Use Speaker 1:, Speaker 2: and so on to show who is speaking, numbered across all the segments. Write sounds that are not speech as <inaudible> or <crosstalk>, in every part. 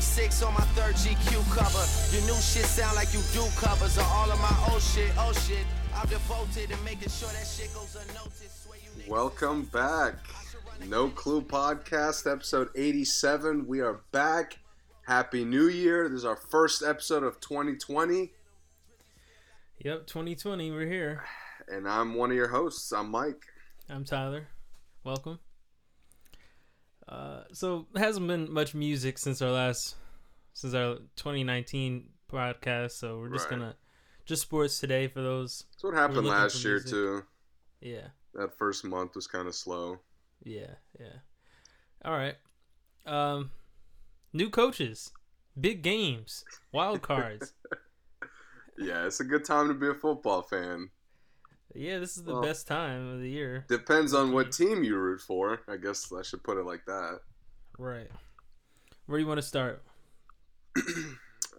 Speaker 1: 26 on my third GQ cover. Your new shit sound like you do covers of all of my old shit. Oh shit. I'm devoted to making sure that shit goes unnoticed. You
Speaker 2: Welcome back. No Clue Podcast, episode 87. We are back. Happy New Year. This is our first episode of 2020.
Speaker 3: Yep, 2020, we're here.
Speaker 2: And I'm one of your hosts. I'm Mike.
Speaker 3: I'm Tyler. Welcome. Uh, so hasn't been much music since our last, since our 2019 podcast. So we're just
Speaker 2: Right.
Speaker 3: gonna just sports today for those.
Speaker 2: That's what happened last year, too.
Speaker 3: Yeah,
Speaker 2: That first month was kind of slow.
Speaker 3: yeah, yeah. All right. Um, new coaches, big games, wild <laughs> cards.
Speaker 2: Yeah, it's a good time to be a football fan.
Speaker 3: Yeah, this is the
Speaker 2: Well-
Speaker 3: best time of the year.
Speaker 2: Depends on what team you root for. I guess I should put it like that.
Speaker 3: Right. Where do you want to start? <clears throat> you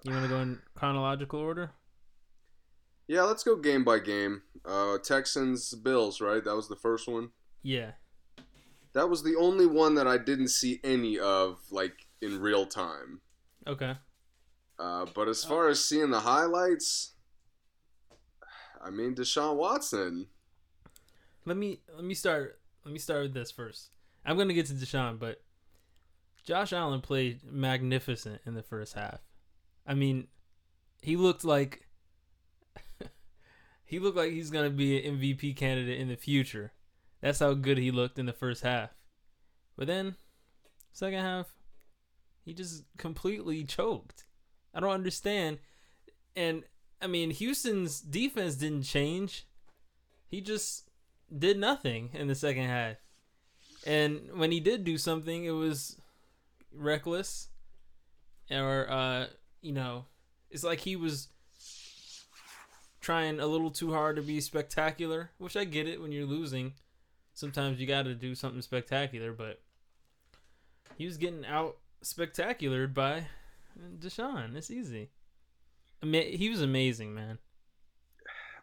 Speaker 3: want to go in chronological order?
Speaker 2: Yeah, let's go game by game. Uh, Texans, Bills, right? That was the first one.
Speaker 3: Yeah.
Speaker 2: That was the only one that I didn't see any of, like, in real time.
Speaker 3: Okay.
Speaker 2: Uh, but as far as seeing the highlights, I mean Deshaun Watson.
Speaker 3: Let me let me start let me start with this first. I'm gonna get to Deshaun, but Josh Allen played magnificent in the first half. I mean, he looked like <laughs> he looked like he's gonna be an MVP candidate in the future. That's how good he looked in the first half. But then, second half, he just completely choked. I don't understand. And I mean, Houston's defense didn't change. He just did nothing in the second half. And when he did do something, it was reckless. Or uh, you know, it's like he was trying a little too hard to be spectacular, which I get it when you're losing. Sometimes you got to do something spectacular, but he was getting out spectacular by Deshaun. It's easy. He was amazing, man.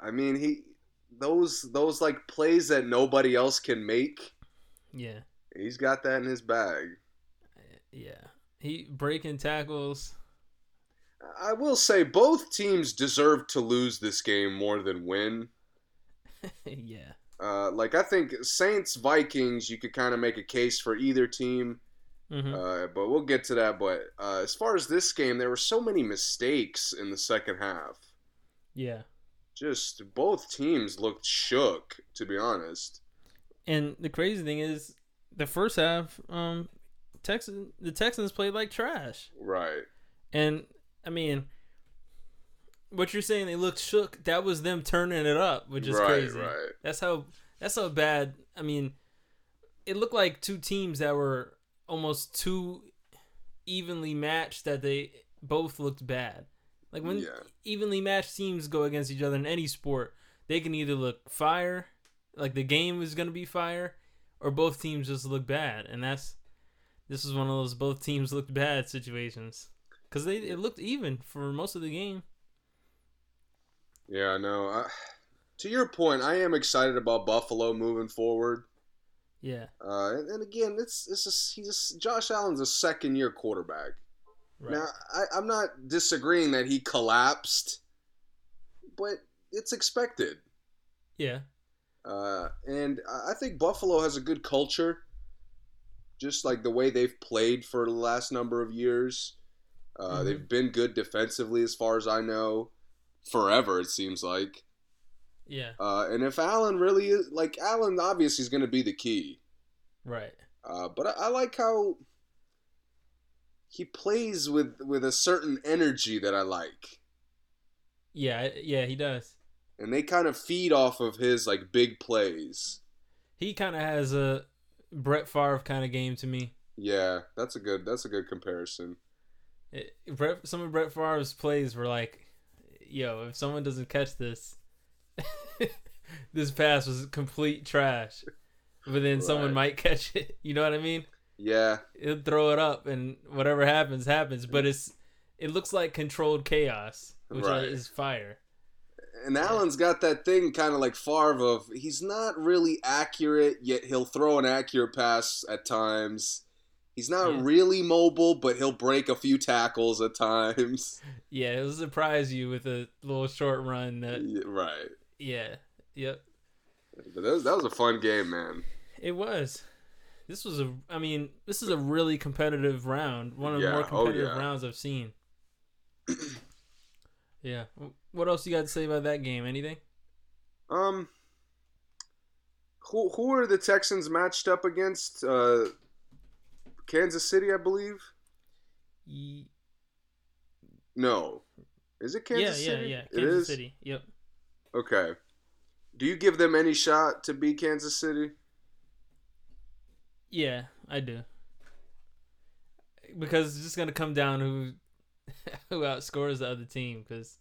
Speaker 2: I mean, he those those like plays that nobody else can make.
Speaker 3: Yeah,
Speaker 2: He's got that in his bag.
Speaker 3: yeah. He breaking tackles.
Speaker 2: I will say both teams deserve to lose this game more than win. <laughs>
Speaker 3: yeah,
Speaker 2: Uh, like I think Saints Vikings, you could kind of make a case for either team.
Speaker 3: Hmm
Speaker 2: Uh, but we'll get to that. But uh, as far as this game, there were so many mistakes in the second half.
Speaker 3: yeah.
Speaker 2: Just both teams looked shook, to be honest.
Speaker 3: And the crazy thing is, the first half, um, Texans the Texans played like trash.
Speaker 2: Right.
Speaker 3: And I mean, what you're saying they looked shook. That was them turning it up, which is
Speaker 2: right,
Speaker 3: crazy.
Speaker 2: right.
Speaker 3: That's how that's how bad. I mean, it looked like two teams that were almost too evenly matched that they both looked bad. Like when
Speaker 2: Yeah.
Speaker 3: evenly matched teams go against each other in any sport, they can either look fire, like the game is going to be fire, or both teams just look bad. And that's this is one of those both teams looked bad situations because they it looked even for most of the game.
Speaker 2: Yeah, I know. I, to your point, I am excited about Buffalo moving forward.
Speaker 3: Yeah,
Speaker 2: Uh, and, and again, it's it's just, he's just, Josh Allen's a second year quarterback.
Speaker 3: right.
Speaker 2: Now, I, I'm not disagreeing that he collapsed, but it's expected.
Speaker 3: yeah,
Speaker 2: Uh, and I think Buffalo has a good culture, just like the way they've played for the last number of years. Uh,
Speaker 3: Mhm.
Speaker 2: They've been good defensively, as far as I know, forever. It seems like.
Speaker 3: Yeah,
Speaker 2: Uh, and if Allen really is like Allen, obviously is going to be the key.
Speaker 3: right.
Speaker 2: Uh, but I, I like how he plays with with a certain energy that I like,
Speaker 3: Yeah, yeah, he does.
Speaker 2: and they kind of feed off of his like big plays.
Speaker 3: He kind of has a Brett Favre kind of game to me.
Speaker 2: Yeah, that's a good that's a good comparison.
Speaker 3: It, Brett, some of Brett Favre's plays were like, "Yo, if someone doesn't catch this, <laughs> this pass was complete trash." But then someone might catch it. <laughs> You know what I mean?
Speaker 2: Yeah,
Speaker 3: He'll throw it up, and whatever happens, happens. But it's it looks like controlled chaos, which
Speaker 2: Right.
Speaker 3: is fire.
Speaker 2: And Allen's got that thing kind of like Favre of he's not really accurate, yet he'll throw an accurate pass at times. He's not
Speaker 3: Yeah.
Speaker 2: really mobile, but he'll break a few tackles at times. <laughs>
Speaker 3: Yeah, it'll surprise you with a little short run. That
Speaker 2: Yeah, right.
Speaker 3: Yeah, yep.
Speaker 2: But that was, that was a fun game, man.
Speaker 3: It was. This was a. I mean, this is a really competitive round. One of the
Speaker 2: Yeah,
Speaker 3: more
Speaker 2: oh,
Speaker 3: competitive
Speaker 2: yeah.
Speaker 3: rounds I've seen. <clears throat> yeah. What else you got to say about that game? Anything?
Speaker 2: Um, who who are the Texans matched up against? Uh, Kansas City, I believe.
Speaker 3: Ye-
Speaker 2: No, is it Kansas
Speaker 3: yeah,
Speaker 2: City?
Speaker 3: yeah, yeah. Kansas
Speaker 2: is?
Speaker 3: City. Yep.
Speaker 2: Okay. Do you give them any shot to beat Kansas City?
Speaker 3: Yeah, I do. Because it's just gonna come down who <laughs> who outscores the other team. Because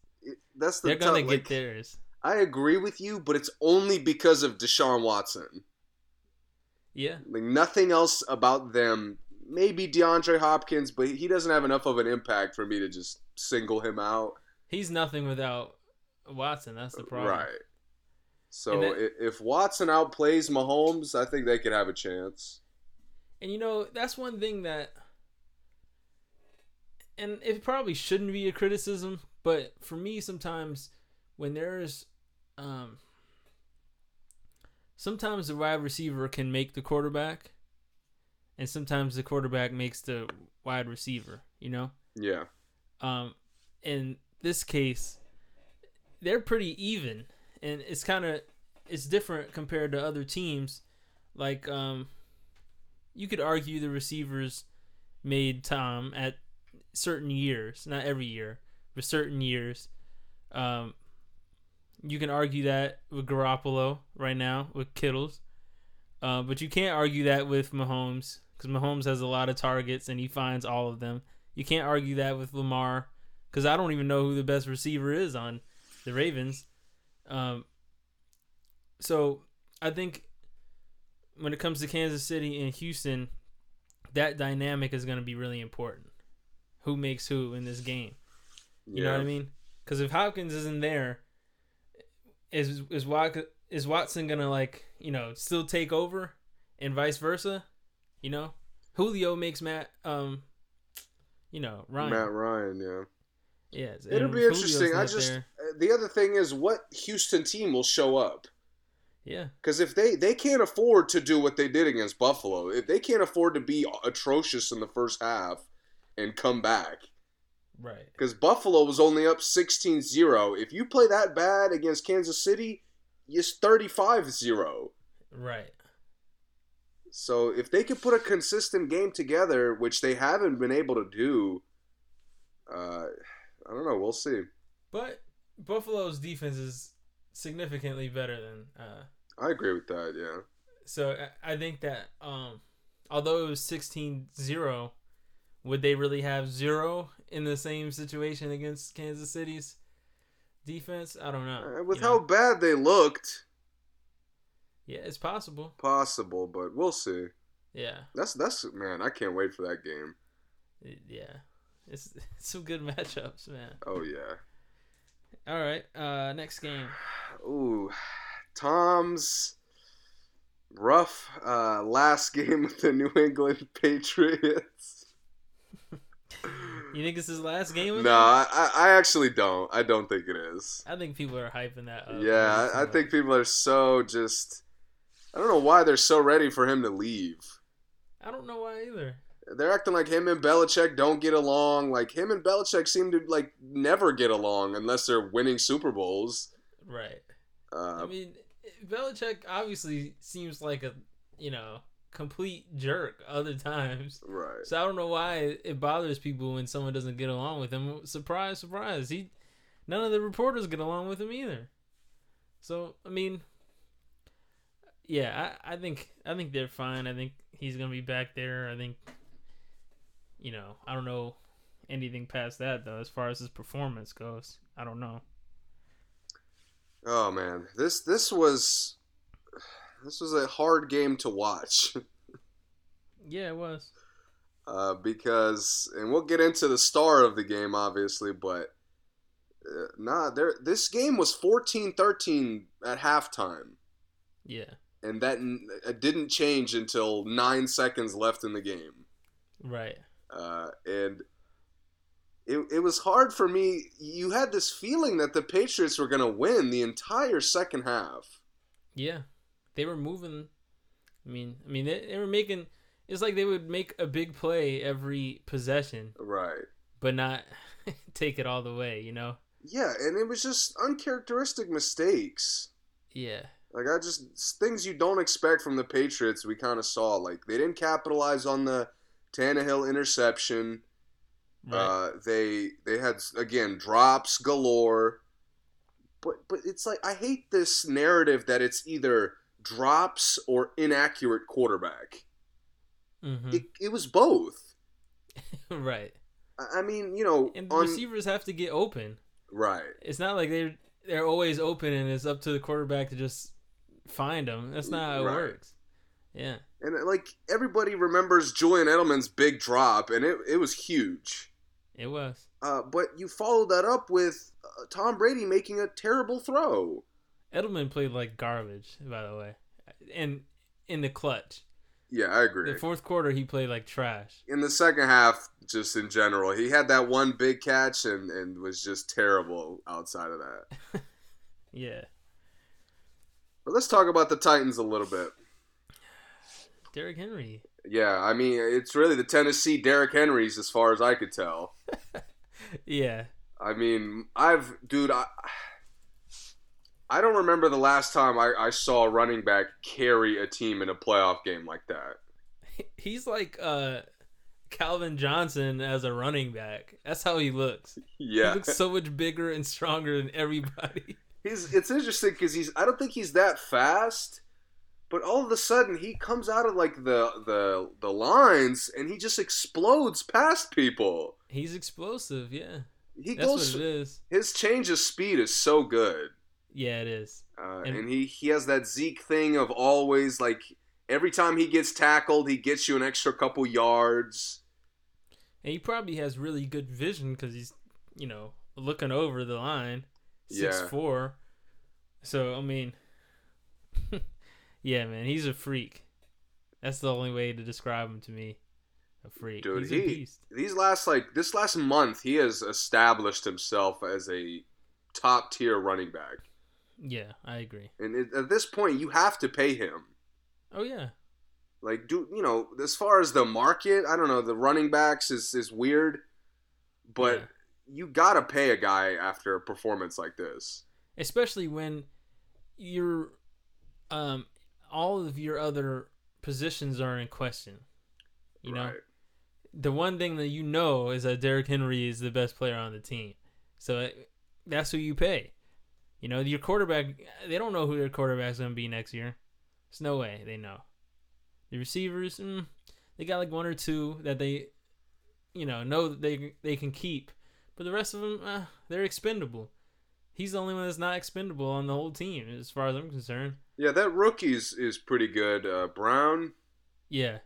Speaker 2: That's the
Speaker 3: they're gonna get
Speaker 2: like,
Speaker 3: theirs.
Speaker 2: I agree with you, but it's only because of Deshaun Watson.
Speaker 3: Yeah.
Speaker 2: Like nothing else about them. Maybe DeAndre Hopkins, but he doesn't have enough of an impact for me to just single him out.
Speaker 3: He's nothing without Watson. That's the problem.
Speaker 2: Right. So
Speaker 3: that-
Speaker 2: if Watson outplays Mahomes, I think they could have a chance.
Speaker 3: And you know, that's one thing that and it probably shouldn't be a criticism, but for me sometimes when there's um sometimes the wide receiver can make the quarterback and sometimes the quarterback makes the wide receiver, you know?
Speaker 2: Yeah.
Speaker 3: Um, in this case, they're pretty even, and it's kind of it's different compared to other teams. Like, um, you could argue the receivers made Tom at certain years, not every year, but certain years. Um, you can argue that with Garoppolo right now with Kittles, uh, but you can't argue that with Mahomes because Mahomes has a lot of targets and he finds all of them. You can't argue that with Lamar because I don't even know who the best receiver is on the Ravens. Um, so I think when it comes to Kansas City and Houston, that dynamic is going to be really important. Who makes who in this game? You know what I mean? Because if Hopkins isn't there, is is is Watson gonna like you know still take over, and vice versa? You know, Julio makes Matt um, you know Ryan.
Speaker 2: Matt Ryan, yeah.
Speaker 3: Yes,
Speaker 2: It'll be
Speaker 3: Julio's
Speaker 2: interesting. I just
Speaker 3: there.
Speaker 2: uh, the other thing is what Houston team will show up.
Speaker 3: yeah,
Speaker 2: Because if they they can't afford to do what they did against Buffalo, if they can't afford to be atrocious in the first half and come back,
Speaker 3: right.
Speaker 2: because Buffalo was only up 16-0. If you play that bad against Kansas City, it's 35-0.
Speaker 3: Right.
Speaker 2: So if they could put a consistent game together, which they haven't been able to do, uh, I don't know. We'll see.
Speaker 3: But Buffalo's defense is significantly better than uh
Speaker 2: I agree with that. Yeah.
Speaker 3: so I- I think that um although it was 16-0 would they really have zero in the same situation against Kansas City's defense? I don't know.
Speaker 2: Uh, with
Speaker 3: you know?
Speaker 2: how bad they looked,
Speaker 3: Yeah, it's possible.
Speaker 2: possible, but we'll see.
Speaker 3: Yeah.
Speaker 2: That's that's man. I can't wait for that game.
Speaker 3: Yeah. It's, it's <laughs> some good matchups, man.
Speaker 2: Oh yeah.
Speaker 3: All right. Uh next game. <sighs>
Speaker 2: Ooh, Tom's rough uh, last <laughs> game with the New England Patriots.
Speaker 3: You think it's his last game? with
Speaker 2: No? I, I actually don't. I don't think it is.
Speaker 3: I think people are hyping that up.
Speaker 2: yeah, I, I think people are so just. I don't know why they're so ready for him to leave.
Speaker 3: I don't know why either.
Speaker 2: They're acting like him and Belichick don't get along. Like him and Belichick seem to like never get along unless they're winning Super Bowls.
Speaker 3: Right.
Speaker 2: Uh,
Speaker 3: I mean, Belichick obviously seems like a you know complete jerk other times.
Speaker 2: right.
Speaker 3: So I don't know why it bothers people when someone doesn't get along with him. Surprise, surprise. He none of the reporters get along with him either. So I mean, yeah, I, I think I think they're fine. I think he's gonna be back there. I think you know I don't know anything past that though as far as his performance goes. I don't know.
Speaker 2: Oh man, this this was this was a hard game to watch <laughs>
Speaker 3: Yeah, it was.
Speaker 2: uh, because, and we'll get into the star of the game, obviously, but Uh, nah, there. This game was 14-13 at halftime,
Speaker 3: Yeah.
Speaker 2: and that n- it didn't change until nine seconds left in the game.
Speaker 3: Right.
Speaker 2: Uh, and it, it was hard for me. You had this feeling that the Patriots were going to win the entire second half.
Speaker 3: Yeah. They were moving. I mean, I mean, they, they were making. It's like they would make a big play every possession,
Speaker 2: Right.
Speaker 3: but not <laughs> take it all the way. You know.
Speaker 2: Yeah, and it was just uncharacteristic mistakes.
Speaker 3: Yeah.
Speaker 2: Like I just things you don't expect from the Patriots. We kind of saw like they didn't capitalize on the Tannehill interception.
Speaker 3: Right.
Speaker 2: Uh, they they had again drops galore. But but it's like I hate this narrative that it's either drops or inaccurate quarterback.
Speaker 3: hmm
Speaker 2: It, it was both. <laughs>
Speaker 3: right.
Speaker 2: I I mean, you know,
Speaker 3: And the
Speaker 2: on
Speaker 3: receivers have to get open.
Speaker 2: right.
Speaker 3: It's not like they're they're always open and it's up to the quarterback to just find them. That's not how it
Speaker 2: Right.
Speaker 3: works. Yeah.
Speaker 2: And uh, like everybody remembers Julian Edelman's big drop, and it it was huge.
Speaker 3: It was.
Speaker 2: Uh, but you followed that up with uh, Tom Brady making a terrible throw.
Speaker 3: Edelman played like garbage, by the way, and in the clutch.
Speaker 2: Yeah, I agree.
Speaker 3: The fourth quarter, he played like trash.
Speaker 2: in the second half, just in general, he had that one big catch and, and was just terrible outside of that. <laughs>
Speaker 3: Yeah.
Speaker 2: But let's talk about the Titans a little bit.
Speaker 3: Derrick Henry.
Speaker 2: Yeah, I mean, it's really the Tennessee Derrick Henrys as far as I could tell. <laughs>
Speaker 3: Yeah.
Speaker 2: I mean, I've, dude, I, I don't remember the last time I, I saw a running back carry a team in a playoff game like that. <laughs>
Speaker 3: He's like uh Calvin Johnson as a running back. That's how he looks.
Speaker 2: Yeah.
Speaker 3: He looks so much bigger and stronger than everybody. <laughs>
Speaker 2: He's it's interesting because he's I don't think he's that fast, but all of a sudden he comes out of like the the the lines and he just explodes past people.
Speaker 3: He's explosive, yeah.
Speaker 2: He
Speaker 3: That's
Speaker 2: goes
Speaker 3: what it is.
Speaker 2: his change of speed is so good,
Speaker 3: Yeah, it is.
Speaker 2: uh,
Speaker 3: And-
Speaker 2: and, he he has that Zeke thing of always like every time he gets tackled he gets you an extra couple yards.
Speaker 3: And he probably has really good vision because he's, you know, looking over the line, six
Speaker 2: Yeah.
Speaker 3: four. So I mean, <laughs> yeah, man, he's a freak. That's the only way to describe him to me. A freak.
Speaker 2: Dude,
Speaker 3: he's
Speaker 2: he-
Speaker 3: a beast.
Speaker 2: These last like this last month he has established himself as a top tier running back,
Speaker 3: Yeah, I agree.
Speaker 2: and it, at this point you have to pay him.
Speaker 3: Oh yeah,
Speaker 2: Like, do you know as far as the market? I don't know. The running backs is is weird, but
Speaker 3: Yeah.
Speaker 2: you gotta pay a guy after a performance like this.
Speaker 3: especially when you're, um, all of your other positions are in question. You know,
Speaker 2: right?
Speaker 3: the one thing that you know is that Derrick Henry is the best player on the team. So it, that's who you pay. You know, your quarterback, they don't know who their quarterback's going to be next year. There's no way they know. The receivers, mm, they got like one or two that they, you know, know that they they can keep. But the rest of them, uh, they're expendable. He's the only one that's not expendable on the whole team, as far as I'm concerned.
Speaker 2: Yeah, that rookie's is pretty good. Uh, Brown,
Speaker 3: Yeah,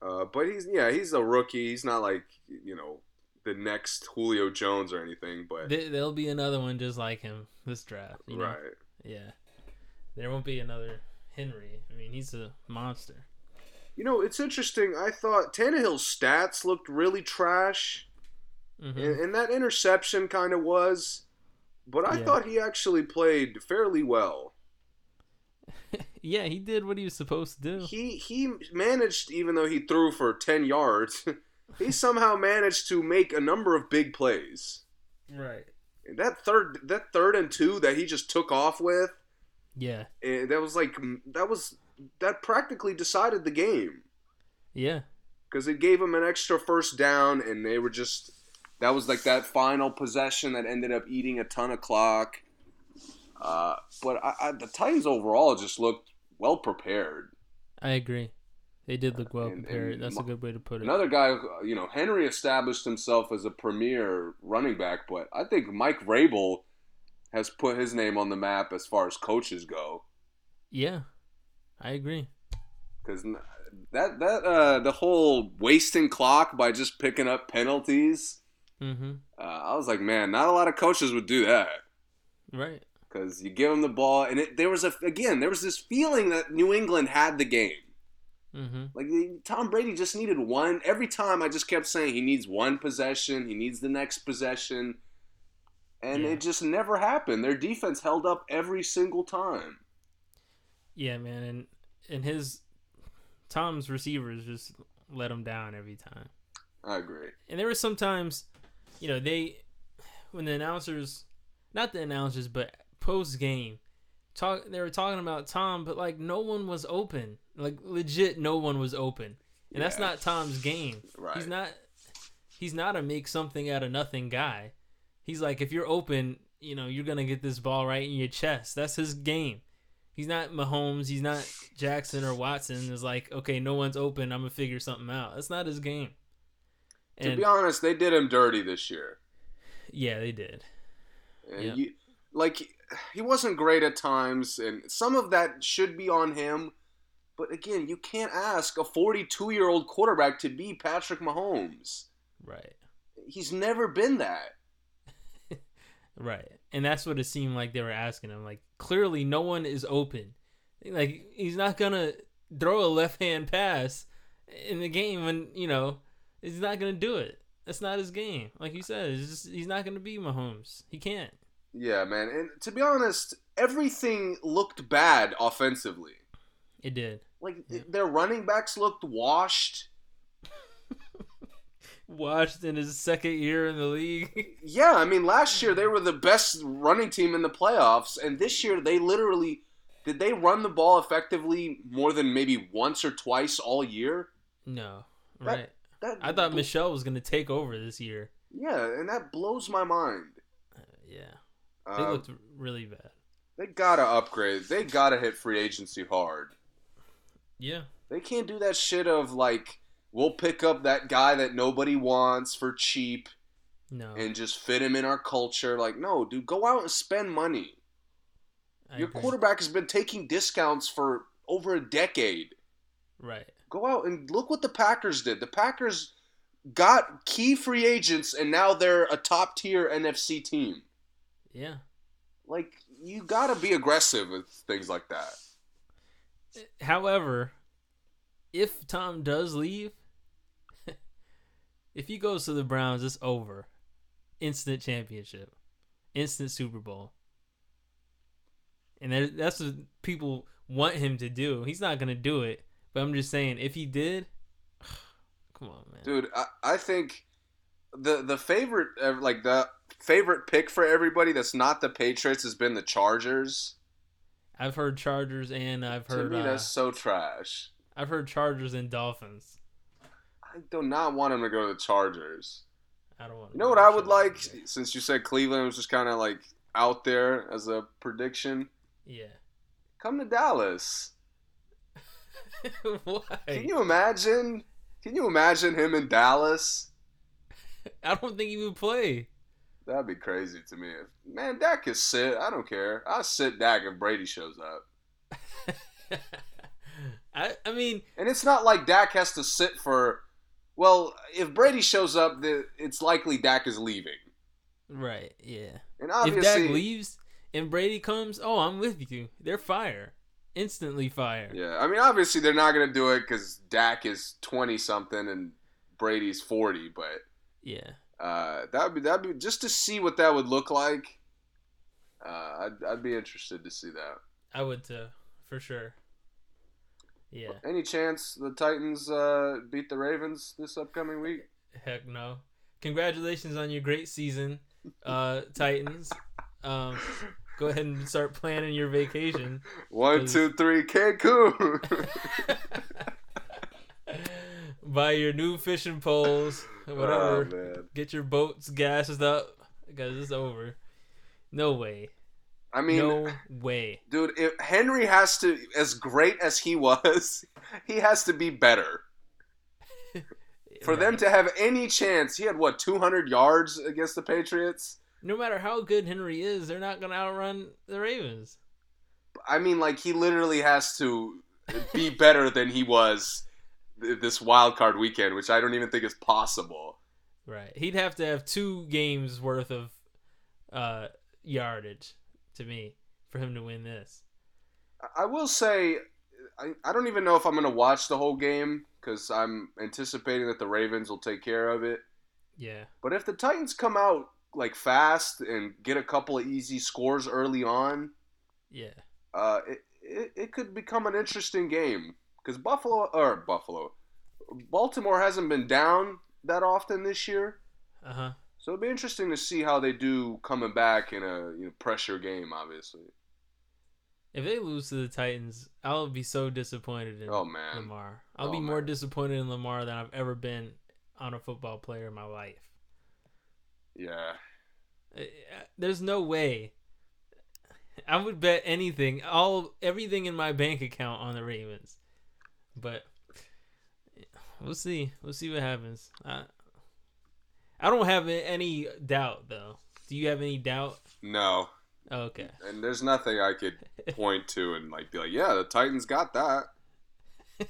Speaker 2: uh, but he's yeah he's a rookie. He's not like you know the next Julio Jones or anything. But
Speaker 3: There- there'll be another one just like him this draft. You know?
Speaker 2: right,
Speaker 3: Yeah. There won't be another Henry. I mean, he's a monster.
Speaker 2: you know it's interesting. I thought Tannehill's stats looked really trash,
Speaker 3: hmm
Speaker 2: and, and that interception kind of was. But I
Speaker 3: Yeah.
Speaker 2: thought he actually played fairly well. <laughs>
Speaker 3: yeah, he did what he was supposed to do.
Speaker 2: he he managed even though he threw for 10 yards <laughs> he somehow managed to make a number of big plays
Speaker 3: Right.
Speaker 2: and that third that third and two that he just took off with
Speaker 3: Yeah.
Speaker 2: and that was like that was that practically decided the game
Speaker 3: Yeah.
Speaker 2: because it gave him an extra first down and they were just that was like that final possession that ended up eating a ton of clock uh, but I, I, the titans overall just looked well prepared
Speaker 3: I agree. They did look well
Speaker 2: And-
Speaker 3: prepared.
Speaker 2: and
Speaker 3: That's a good way to put it.
Speaker 2: Another guy, you know, Henry established himself as a premier running back, but I think Mike Vrabel has put his name on the map as far as coaches go.
Speaker 3: Yeah. I agree.
Speaker 2: Because that that uh, the whole wasting clock by just picking up penalties,
Speaker 3: Mm-hmm.
Speaker 2: Uh, I was like, man, not a lot of coaches would do that
Speaker 3: Right.
Speaker 2: because you give them the ball, and it, there was a again, there was this feeling that New England had the game.
Speaker 3: Mm-hmm.
Speaker 2: Like Tom Brady just needed one. Every time I just kept saying he needs one possession, he needs the next possession, and
Speaker 3: Yeah.
Speaker 2: it just never happened. Their defense held up every single time.
Speaker 3: Yeah, man, and and his Tom's receivers just let him down every time.
Speaker 2: I agree.
Speaker 3: And there were some times, you know, they when the announcers, not the announcers, but post game, talk they were talking about Tom, but like no one was open, like legit, no one was open, and that's not Tom's game.
Speaker 2: Right.
Speaker 3: He's not. He's not a make something out of nothing guy. He's like, if you're open, you know, you're gonna get this ball right in your chest. That's his game. He's not Mahomes. He's not Jackson or Watson. Is like, okay, no one's open. I'm gonna figure something out. That's not his game.
Speaker 2: To be honest, they did him dirty this year.
Speaker 3: yeah, they did.
Speaker 2: And
Speaker 3: Yep.
Speaker 2: you, like he wasn't great at times, and some of that should be on him. But again, you can't ask a 42 year old quarterback to be Patrick Mahomes.
Speaker 3: Right.
Speaker 2: He's never been that. <laughs>
Speaker 3: Right. And that's what it seemed like they were asking him. Like clearly no one is open. Like he's not gonna throw a left hand pass in the game when, you know, he's not gonna do it. That's not his game. Like you said, it's just, he's not gonna be Mahomes. He can't.
Speaker 2: Yeah, man. And to be honest, everything looked bad offensively.
Speaker 3: It did.
Speaker 2: Like
Speaker 3: Yeah.
Speaker 2: their running backs looked washed. <laughs>
Speaker 3: Watched in his second year in the league. <laughs>
Speaker 2: Yeah, I mean, last year they were the best running team in the playoffs, and this year they literally did they run the ball effectively more than maybe once or twice all year?
Speaker 3: no.
Speaker 2: That-
Speaker 3: Right.
Speaker 2: That
Speaker 3: I thought Michel was gonna take over this year.
Speaker 2: Yeah, and that blows my mind.
Speaker 3: Uh, yeah. They
Speaker 2: Uh,
Speaker 3: looked really bad.
Speaker 2: they gotta upgrade. They gotta hit free agency hard.
Speaker 3: Yeah.
Speaker 2: They can't do that shit of like we'll pick up that guy that nobody wants for cheap
Speaker 3: No.
Speaker 2: and just fit him in our culture. Like, no, dude, go out and spend money.
Speaker 3: I
Speaker 2: Your
Speaker 3: agree.
Speaker 2: quarterback has been taking discounts for over a decade.
Speaker 3: Right.
Speaker 2: Go out and look what the Packers did. The Packers got key free agents and now they're a top tier NFC team.
Speaker 3: Yeah.
Speaker 2: Like, you gotta be aggressive with things like that.
Speaker 3: However, if Tom does leave, <laughs> if he goes to the Browns, it's over. Instant championship, instant Super Bowl. And that's what people want him to do. He's not gonna do it, but I'm just saying, if he did, <sighs> come on, man.
Speaker 2: Dude, I, I think the the favorite uh, like the favorite pick for everybody that's not the Patriots has been the Chargers.
Speaker 3: I've heard Chargers and I've
Speaker 2: To
Speaker 3: heard
Speaker 2: me,
Speaker 3: uh,
Speaker 2: that's so trash.
Speaker 3: I've heard Chargers and Dolphins.
Speaker 2: I do not want him to go to the Chargers.
Speaker 3: I don't want.
Speaker 2: You know what I would like, since you said Cleveland was just kind of like out there as a prediction.
Speaker 3: Yeah.
Speaker 2: Come to Dallas. <laughs>
Speaker 3: Why?
Speaker 2: Can you imagine? Can you imagine him in Dallas?
Speaker 3: I don't think he would play.
Speaker 2: That'd be crazy to me. Man, Dak can sit. I don't care. I'll sit Dak if Brady shows up. <laughs>
Speaker 3: I I mean,
Speaker 2: And it's not like Dak has to sit for. Well, if Brady shows up, the- it's likely Dak is leaving.
Speaker 3: right? Yeah.
Speaker 2: And obviously, If
Speaker 3: Dak leaves and Brady comes, oh, I'm with you. They're fire, instantly fire.
Speaker 2: yeah. I mean, obviously they're not gonna do it because Dak is twenty something and Brady's forty. But
Speaker 3: Yeah.
Speaker 2: uh, that would be that would be just to see what that would look like. Uh, I'd, I'd be interested to see that.
Speaker 3: I would too, for sure. Yeah.
Speaker 2: Any chance the Titans uh, beat the Ravens this upcoming week? <laughs>
Speaker 3: Heck no. Congratulations on your great season, uh, Titans. Um, go ahead and start planning your vacation.
Speaker 2: One, two, three, Cancun. <laughs>
Speaker 3: Buy your new fishing poles, oh, whatever.
Speaker 2: Oh.
Speaker 3: Get your boats gassed up because it's over. No way.
Speaker 2: I mean,
Speaker 3: no way.
Speaker 2: dude, if Henry has to, as great as he was, <laughs> he has to be better <laughs> for them to have any chance. He had what 200 yards against the Patriots.
Speaker 3: No matter how good Henry is, they're not gonna outrun the Ravens.
Speaker 2: I mean, like he literally has to be better than he was this wild card weekend, which I don't even think is possible.
Speaker 3: Right. He'd have to have two games worth of uh, yardage to me for him to win this.
Speaker 2: I will say, I, I don't even know if I'm going to watch the whole game because I'm anticipating that the Ravens will take care of it.
Speaker 3: Yeah.
Speaker 2: But if the Titans come out like fast and get a couple of easy scores early on,
Speaker 3: Yeah.
Speaker 2: uh, it, it, it could become an interesting game because Buffalo or Buffalo, Baltimore hasn't been down that often this year,
Speaker 3: Uh huh.
Speaker 2: so it'd be interesting to see how they do coming back in a you know, pressure game. Obviously,
Speaker 3: If they lose to the Titans, I'll be so disappointed in
Speaker 2: Oh, man.
Speaker 3: Lamar. I'll
Speaker 2: Oh,
Speaker 3: be more
Speaker 2: man.
Speaker 3: disappointed in Lamar than I've ever been on a football player in my life.
Speaker 2: Yeah,
Speaker 3: Uh, There's no way. I would bet anything, all everything in my bank account on the Ravens. But we'll see. We'll see what happens. I, I don't have any doubt though. Do you have any doubt?
Speaker 2: no,
Speaker 3: Okay.
Speaker 2: and there's nothing I could <laughs> point to and like be like, yeah, the Titans got that. <laughs>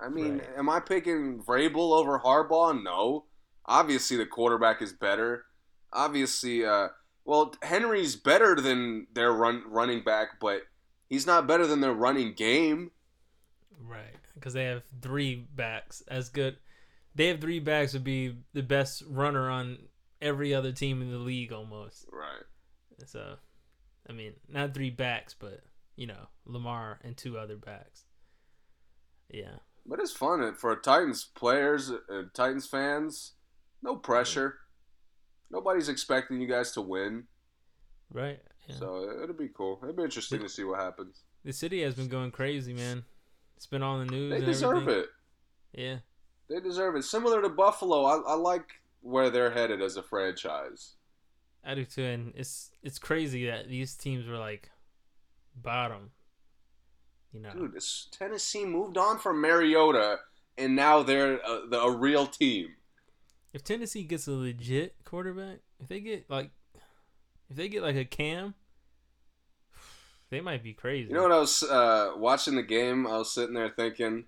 Speaker 2: I mean,
Speaker 3: Right.
Speaker 2: am I picking Vrabel over Harbaugh? No. Obviously, the quarterback is better. Obviously, uh, well, Henry's better than their run running back, but he's not better than their running game.
Speaker 3: Right, because they have three backs as good. They have three backs would be the best runner on every other team in the league almost.
Speaker 2: Right.
Speaker 3: So, I mean, not three backs, but you know, Lamar and two other backs. Yeah,
Speaker 2: But it's fun for Titans players, uh, Titans fans. No pressure. Nobody's expecting you guys to win,
Speaker 3: right. Yeah.
Speaker 2: so it'll be cool. It'll be interesting to see what happens.
Speaker 3: the city has been going crazy, man. It's been on the news.
Speaker 2: They deserve
Speaker 3: everything.
Speaker 2: it.
Speaker 3: Yeah,
Speaker 2: They deserve it. Similar to Buffalo, I, I like where they're headed as a franchise.
Speaker 3: I do too. And it's it's crazy that these teams were like bottom. You know,
Speaker 2: Dude, Tennessee moved on from Mariota, and now they're a, the, a real team.
Speaker 3: If Tennessee gets a legit quarterback, if they get like, if they get like a Cam, they might be crazy.
Speaker 2: You know what I was uh, watching the game? I was sitting there thinking,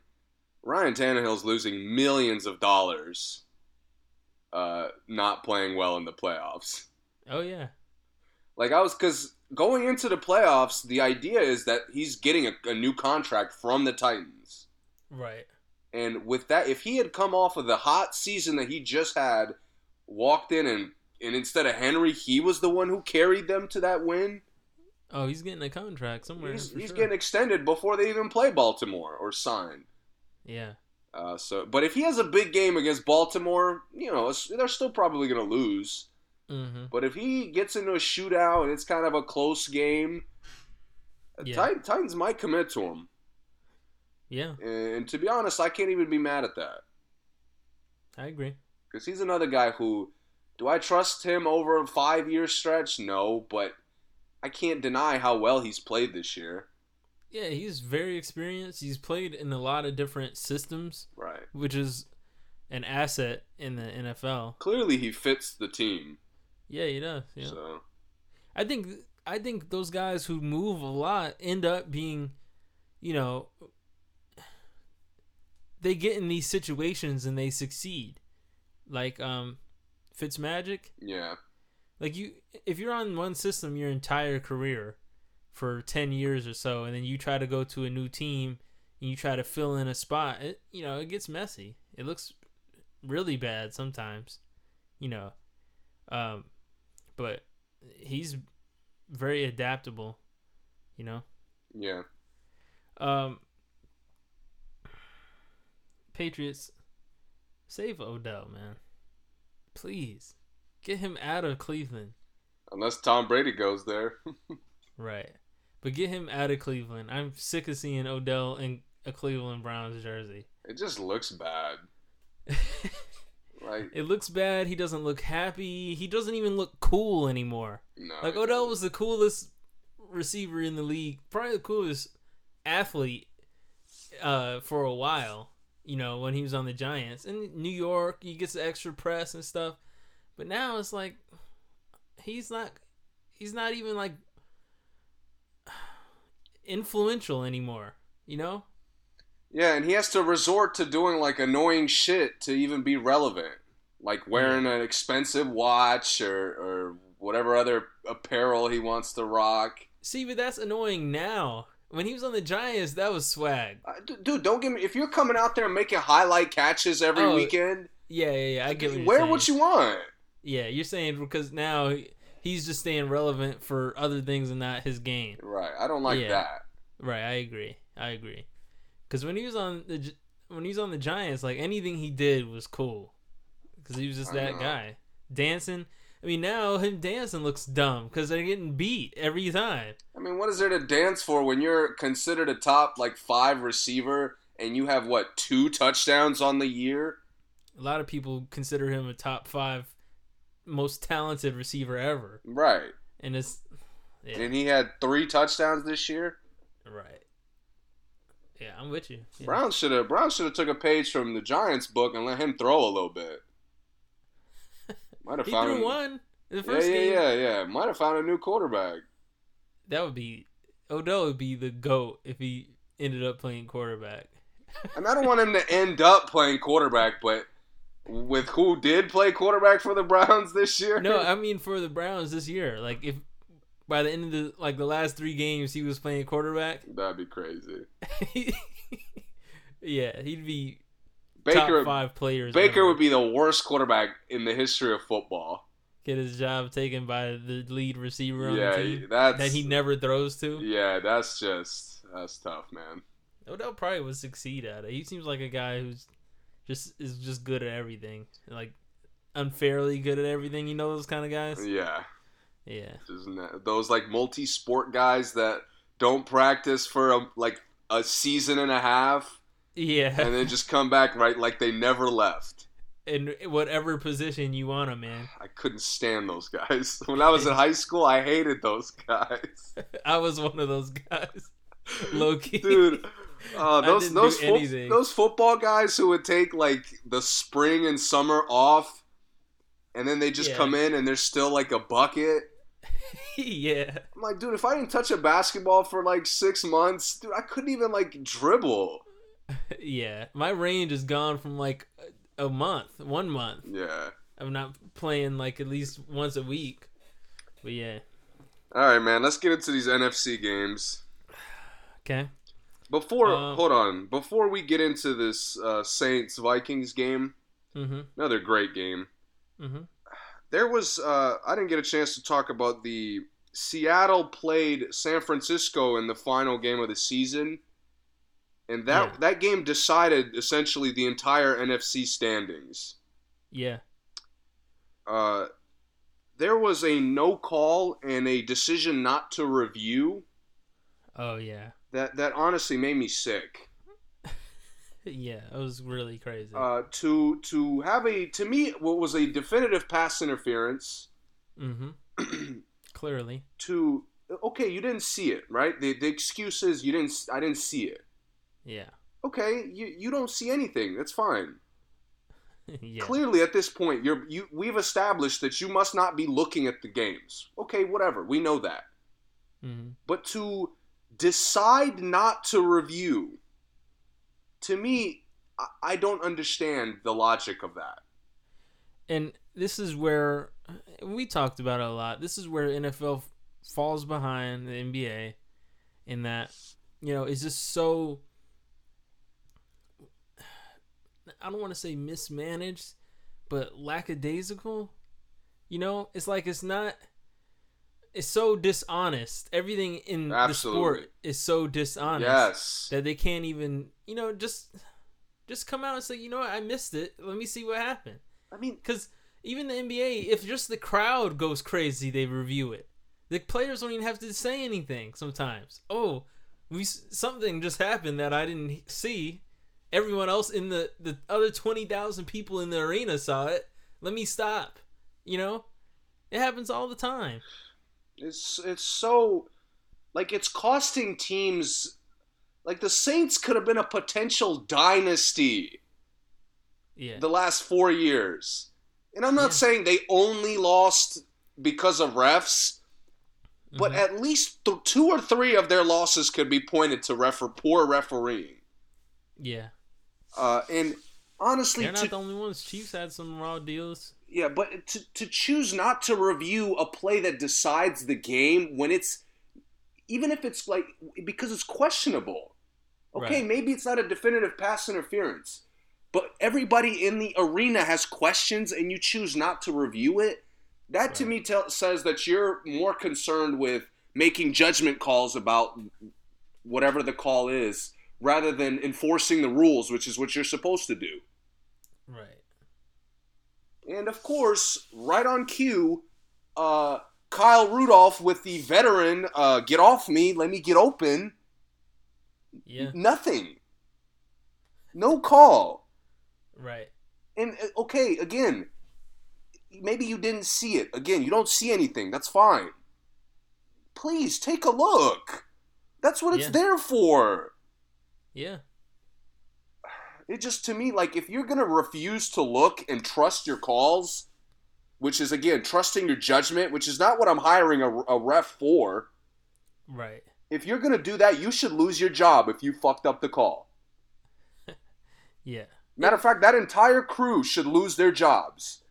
Speaker 2: Ryan Tannehill's losing millions of dollars, uh, not playing well in the playoffs.
Speaker 3: Oh yeah,
Speaker 2: Like I was, because going into the playoffs, the idea is that he's getting a, a new contract from the Titans.
Speaker 3: right.
Speaker 2: And with that, if he had come off of the hot season that he just had, walked in and and instead of Henry, he was the one who carried them to that win.
Speaker 3: Oh, he's getting a contract somewhere.
Speaker 2: He's, he's
Speaker 3: sure.
Speaker 2: getting extended before they even play Baltimore or sign.
Speaker 3: Yeah,
Speaker 2: Uh, so, but if he has a big game against Baltimore, you know they're still probably going to lose.
Speaker 3: mm-hmm.
Speaker 2: But if he gets into a shootout and it's kind of a close game,
Speaker 3: Yeah.
Speaker 2: Titans might commit to him.
Speaker 3: Yeah,
Speaker 2: And to be honest, I can't even be mad at that.
Speaker 3: I agree.
Speaker 2: Because he's another guy who, do I trust him over a five year stretch? No, but I can't deny how well he's played this year.
Speaker 3: Yeah, he's very experienced. He's played in a lot of different systems,
Speaker 2: Right.
Speaker 3: which is an asset in the NFL.
Speaker 2: Clearly, he fits the team.
Speaker 3: Yeah, he does. Yeah.
Speaker 2: So,
Speaker 3: I think I think those guys who move a lot end up being, you know, they get in these situations and they succeed. Like um Fitzmagic,
Speaker 2: yeah.
Speaker 3: like you if you're on one system your entire career for 10 years or so and then you try to go to a new team and you try to fill in a spot, it you know, it gets messy. It looks really bad sometimes, you know. Um but he's very adaptable, you know.
Speaker 2: Yeah.
Speaker 3: Um Patriots save Odell, man. Please. Get him out of Cleveland.
Speaker 2: Unless Tom Brady goes there. <laughs>
Speaker 3: Right. But get him out of Cleveland. I'm sick of seeing Odell in a Cleveland Browns jersey.
Speaker 2: it just looks bad. <laughs> Like,
Speaker 3: it looks bad. He doesn't look happy. He doesn't even look cool anymore.
Speaker 2: no.
Speaker 3: Like Odell was the coolest receiver in the league, probably the coolest athlete uh, for a while. You know, when he was on the Giants in New York, he gets the extra press and stuff. But now it's like he's not. He's not even like influential anymore. You know?
Speaker 2: Yeah, and he has to resort to doing like annoying shit to even be relevant. like wearing an expensive watch or or whatever other apparel he wants to rock.
Speaker 3: See, but that's annoying now. When he was on the Giants, that was swag.
Speaker 2: Uh, dude, don't get me. If you're coming out there and making highlight catches every
Speaker 3: Oh,
Speaker 2: weekend,
Speaker 3: Yeah, yeah, yeah. I get what
Speaker 2: wear
Speaker 3: saying.
Speaker 2: what you want.
Speaker 3: Yeah, you're saying because now he's just staying relevant for other things and not his game.
Speaker 2: Right. I don't like
Speaker 3: Yeah.
Speaker 2: that.
Speaker 3: Right, I agree. I agree. Because when he was on the when he was on the Giants, like anything he did was cool. Because he was just
Speaker 2: I
Speaker 3: that
Speaker 2: know.
Speaker 3: guy dancing. I mean, now him <laughs> dancing looks dumb because they're getting beat every time.
Speaker 2: I mean, what is there to dance for when you're considered a top like five receiver and you have what two touchdowns on the year?
Speaker 3: A lot of people consider him a top five most talented receiver ever,
Speaker 2: Right.
Speaker 3: and it's yeah,
Speaker 2: And he had three touchdowns this year.
Speaker 3: right. Yeah, I'm with you. Yeah.
Speaker 2: Brown should have Brown should have took a page from the Giants book and let him throw a little bit. Might have
Speaker 3: He
Speaker 2: found
Speaker 3: threw one the
Speaker 2: Yeah,
Speaker 3: first
Speaker 2: yeah,
Speaker 3: game.
Speaker 2: yeah, yeah. Might have found a new quarterback.
Speaker 3: That would be Odell would be the goat if he ended up playing quarterback.
Speaker 2: And I don't want him to end up playing quarterback, but with who did play quarterback for the Browns this year?
Speaker 3: No, I mean for the Browns this year. Like if by the end of the like the last three games he was playing quarterback,
Speaker 2: that'd be crazy. <laughs>
Speaker 3: yeah, he'd be
Speaker 2: Baker
Speaker 3: top five players.
Speaker 2: Baker
Speaker 3: ever.
Speaker 2: would be the worst quarterback in the history of football.
Speaker 3: get his job taken by the lead receiver on
Speaker 2: Yeah,
Speaker 3: the team
Speaker 2: that's
Speaker 3: that he never throws to.
Speaker 2: Yeah, that's just that's tough, man.
Speaker 3: Odell probably would succeed at it. He seems like a guy who's just is just good at everything, like unfairly good at everything. You know those kind of guys.
Speaker 2: Yeah,
Speaker 3: Yeah,
Speaker 2: those like multi-sport guys that don't practice for a, like a season and a half
Speaker 3: yeah.
Speaker 2: and then just come back right like they never left.
Speaker 3: in whatever position you want him, man.
Speaker 2: I couldn't stand those guys. <laughs> When I was in high school, I hated those guys. <laughs>
Speaker 3: I was one of those guys, <laughs> low key.
Speaker 2: Dude, uh, those those fo- those football guys who would take like the spring and summer off, and then they just
Speaker 3: Yeah.
Speaker 2: come in and they're still like a bucket.
Speaker 3: yeah,
Speaker 2: I'm like, dude, if I didn't touch a basketball for like six months, dude, I couldn't even like dribble.
Speaker 3: Yeah. My range is gone from like a month, one month.
Speaker 2: Yeah.
Speaker 3: I'm not playing like at least once a week. But yeah,
Speaker 2: All right, man. Let's get into these NFC games.
Speaker 3: okay.
Speaker 2: Before,
Speaker 3: Um,
Speaker 2: hold on. Before we get into this uh, Saints Vikings game,
Speaker 3: Mhm.
Speaker 2: another great game.
Speaker 3: Mhm.
Speaker 2: There was uh, I didn't get a chance to talk about the Seattle played San Francisco in the final game of the season, and that
Speaker 3: Yeah.
Speaker 2: that game decided essentially the entire NFC standings.
Speaker 3: Yeah.
Speaker 2: Uh, there was a no call and a decision not to review
Speaker 3: Oh yeah.
Speaker 2: that that honestly made me sick. <laughs>
Speaker 3: Yeah. It was really crazy.
Speaker 2: Uh, to to have a to me what was a definitive pass interference
Speaker 3: mm-hmm. <clears throat> Clearly.
Speaker 2: to okay you didn't see it right the the excuse is you didn't I didn't see it
Speaker 3: Yeah.
Speaker 2: okay you you don't see anything. That's fine. <laughs>
Speaker 3: Yeah.
Speaker 2: clearly at this point you're you we've established that you must not be looking at the games. Okay whatever. We know that.
Speaker 3: Hmm
Speaker 2: but to decide not to review to me I, I don't understand the logic of that.
Speaker 3: And this is where we talked about it a lot. This is where NFL falls behind the NBA in that, you know, it's just so I don't want to say mismanaged, but lackadaisical. You know, it's like it's not it's so dishonest. Everything in the sport is so dishonest
Speaker 2: yes
Speaker 3: that they can't even, you know, just just come out and say, "You know what? I missed it. Let me see what happened."
Speaker 2: I mean
Speaker 3: Because even the NBA, if just the crowd goes crazy, they review it. The players don't even have to say anything sometimes. Oh, we something just happened that I didn't see. Everyone else in the the other twenty thousand people in the arena saw it. Let me stop. You know, it happens all the time.
Speaker 2: It's it's so like it's costing teams like the Saints could have been a potential dynasty
Speaker 3: Yeah,
Speaker 2: the last 4 years. And I'm not
Speaker 3: Yeah.
Speaker 2: saying they only lost because of refs, but
Speaker 3: Mhm.
Speaker 2: at least th- two or three of their losses could be pointed to refer- poor refereeing.
Speaker 3: yeah,
Speaker 2: Uh, and honestly,
Speaker 3: They're not
Speaker 2: to,
Speaker 3: the only ones. Chiefs had some raw deals.
Speaker 2: yeah, but to to choose not to review a play that decides the game when it's even if it's like because it's questionable. Okay,
Speaker 3: Right.
Speaker 2: maybe it's not a definitive pass interference, but everybody in the arena has questions, and you choose not to review it. That to me tell, says that you're more concerned with making judgment calls about whatever the call is, rather than enforcing the rules, which is what you're supposed to do.
Speaker 3: Right.
Speaker 2: And of course, right on cue, uh, Kyle Rudolph with the veteran, uh, get off me, let me get open.
Speaker 3: Yeah.
Speaker 2: Nothing. No call.
Speaker 3: Right.
Speaker 2: And uh, okay, again, maybe you didn't see it. Again, you don't see anything. That's fine. Please take a look. That's what it's
Speaker 3: Yeah.
Speaker 2: there for.
Speaker 3: Yeah.
Speaker 2: It just to me like if you're gonna refuse to look and trust your calls, which is again trusting your judgment, which is not what I'm hiring a, a ref for.
Speaker 3: Right.
Speaker 2: If you're gonna do that, you should lose your job if you fucked up the call. <laughs>
Speaker 3: Yeah.
Speaker 2: Matter of fact, that entire crew should lose their jobs.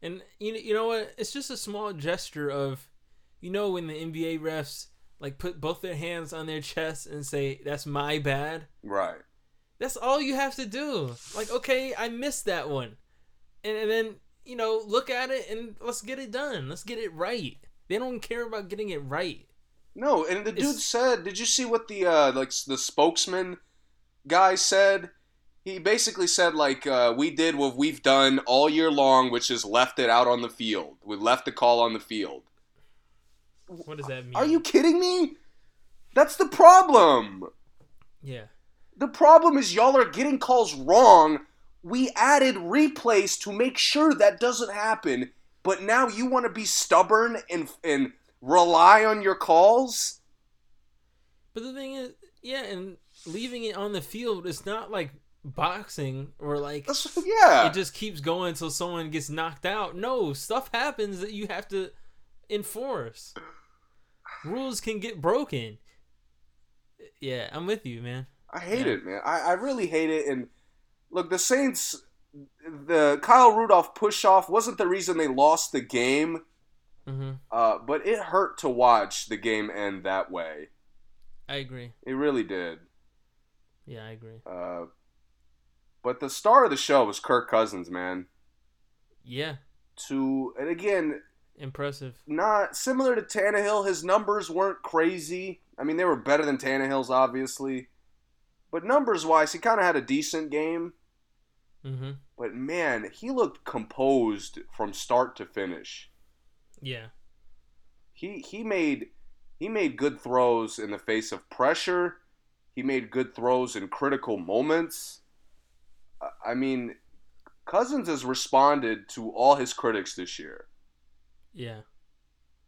Speaker 3: And you know, you know what? It's just a small gesture of, you know, when the NBA refs like put both their hands on their chest and say, "That's my bad."
Speaker 2: Right.
Speaker 3: That's all you have to do. Like, okay, I missed that one, and, and then you know, look at it and let's get it done. Let's get it right. They don't care about getting it right.
Speaker 2: No, and the dude
Speaker 3: It's-
Speaker 2: said, "Did you see what the uh, like the spokesman guy said?" He basically said like uh, we did what we've done all year long, which is left it out on the field. We left the call on the field.
Speaker 3: What does that mean?
Speaker 2: Are you kidding me? That's the problem.
Speaker 3: Yeah.
Speaker 2: The problem is y'all are getting calls wrong. We added replays to make sure that doesn't happen, but now you want to be stubborn and and rely on your calls?
Speaker 3: But the thing is, yeah, and leaving it on the field is not like boxing or like
Speaker 2: yeah.
Speaker 3: it just keeps going until someone gets knocked out. No, stuff happens that you have to enforce. Rules can get broken. Yeah, I'm with you, man.
Speaker 2: I hate
Speaker 3: Yeah.
Speaker 2: it, man. I, I really hate it. And look, the Saints, the Kyle Rudolph push off wasn't the reason they lost the game,
Speaker 3: mm-hmm.
Speaker 2: uh, but it hurt to watch the game end that way.
Speaker 3: I agree.
Speaker 2: It really did.
Speaker 3: Yeah, I agree.
Speaker 2: Uh, but the star of the show was Kirk Cousins, man.
Speaker 3: Yeah,
Speaker 2: To and again,
Speaker 3: impressive.
Speaker 2: not similar to Tannehill. His numbers weren't crazy. I mean, they were better than Tannehill's, obviously. But numbers wise, he kind of had a decent game.
Speaker 3: Mm-hmm.
Speaker 2: But man, he looked composed from start to finish.
Speaker 3: Yeah,
Speaker 2: He he made he made good throws in the face of pressure. He made good throws in critical moments. I- I mean, Cousins has responded to all his critics this year,
Speaker 3: yeah,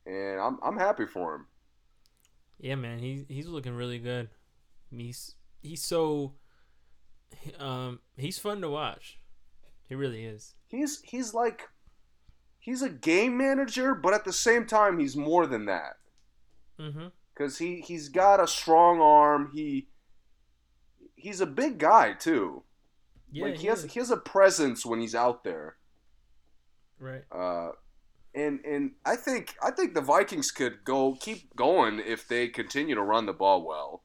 Speaker 2: and I'm I'm happy for him.
Speaker 3: yeah, man. He's he's looking really good. He's he's so um he's fun to watch. He really is.
Speaker 2: He's he's like he's a game manager, but at the same time, he's more than that.
Speaker 3: hmm
Speaker 2: because he he's got a strong arm. He he's a big guy too.
Speaker 3: Yeah,
Speaker 2: like he,
Speaker 3: he
Speaker 2: has
Speaker 3: is.
Speaker 2: he has a presence when he's out there.
Speaker 3: right.
Speaker 2: Uh, and and I think I think the Vikings could go keep going if they continue to run the ball well.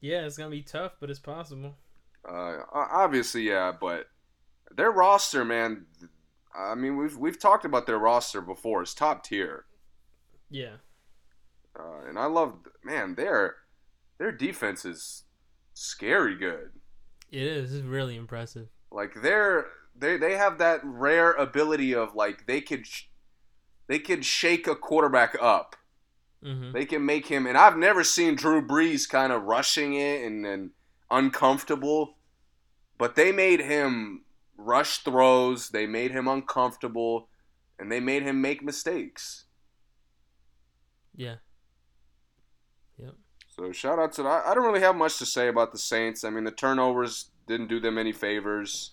Speaker 3: Yeah, it's gonna be tough, but it's possible.
Speaker 2: Uh, obviously, yeah, but their roster, man. I mean, we've we've talked about their roster before. It's top tier,
Speaker 3: Yeah,
Speaker 2: uh, and I love man their their defense is scary good.
Speaker 3: it is. It's really impressive.
Speaker 2: like they're they they have that rare ability of like they could sh- they could shake a quarterback up.
Speaker 3: hmm
Speaker 2: They can make him and I've never seen Drew Brees kind of rushing it and and uncomfortable, but they made him rush throws. They made him uncomfortable, and they made him make mistakes.
Speaker 3: Yeah. Yep.
Speaker 2: So shout out to I, I don't really have much to say about the Saints. I mean the turnovers didn't do them any favors.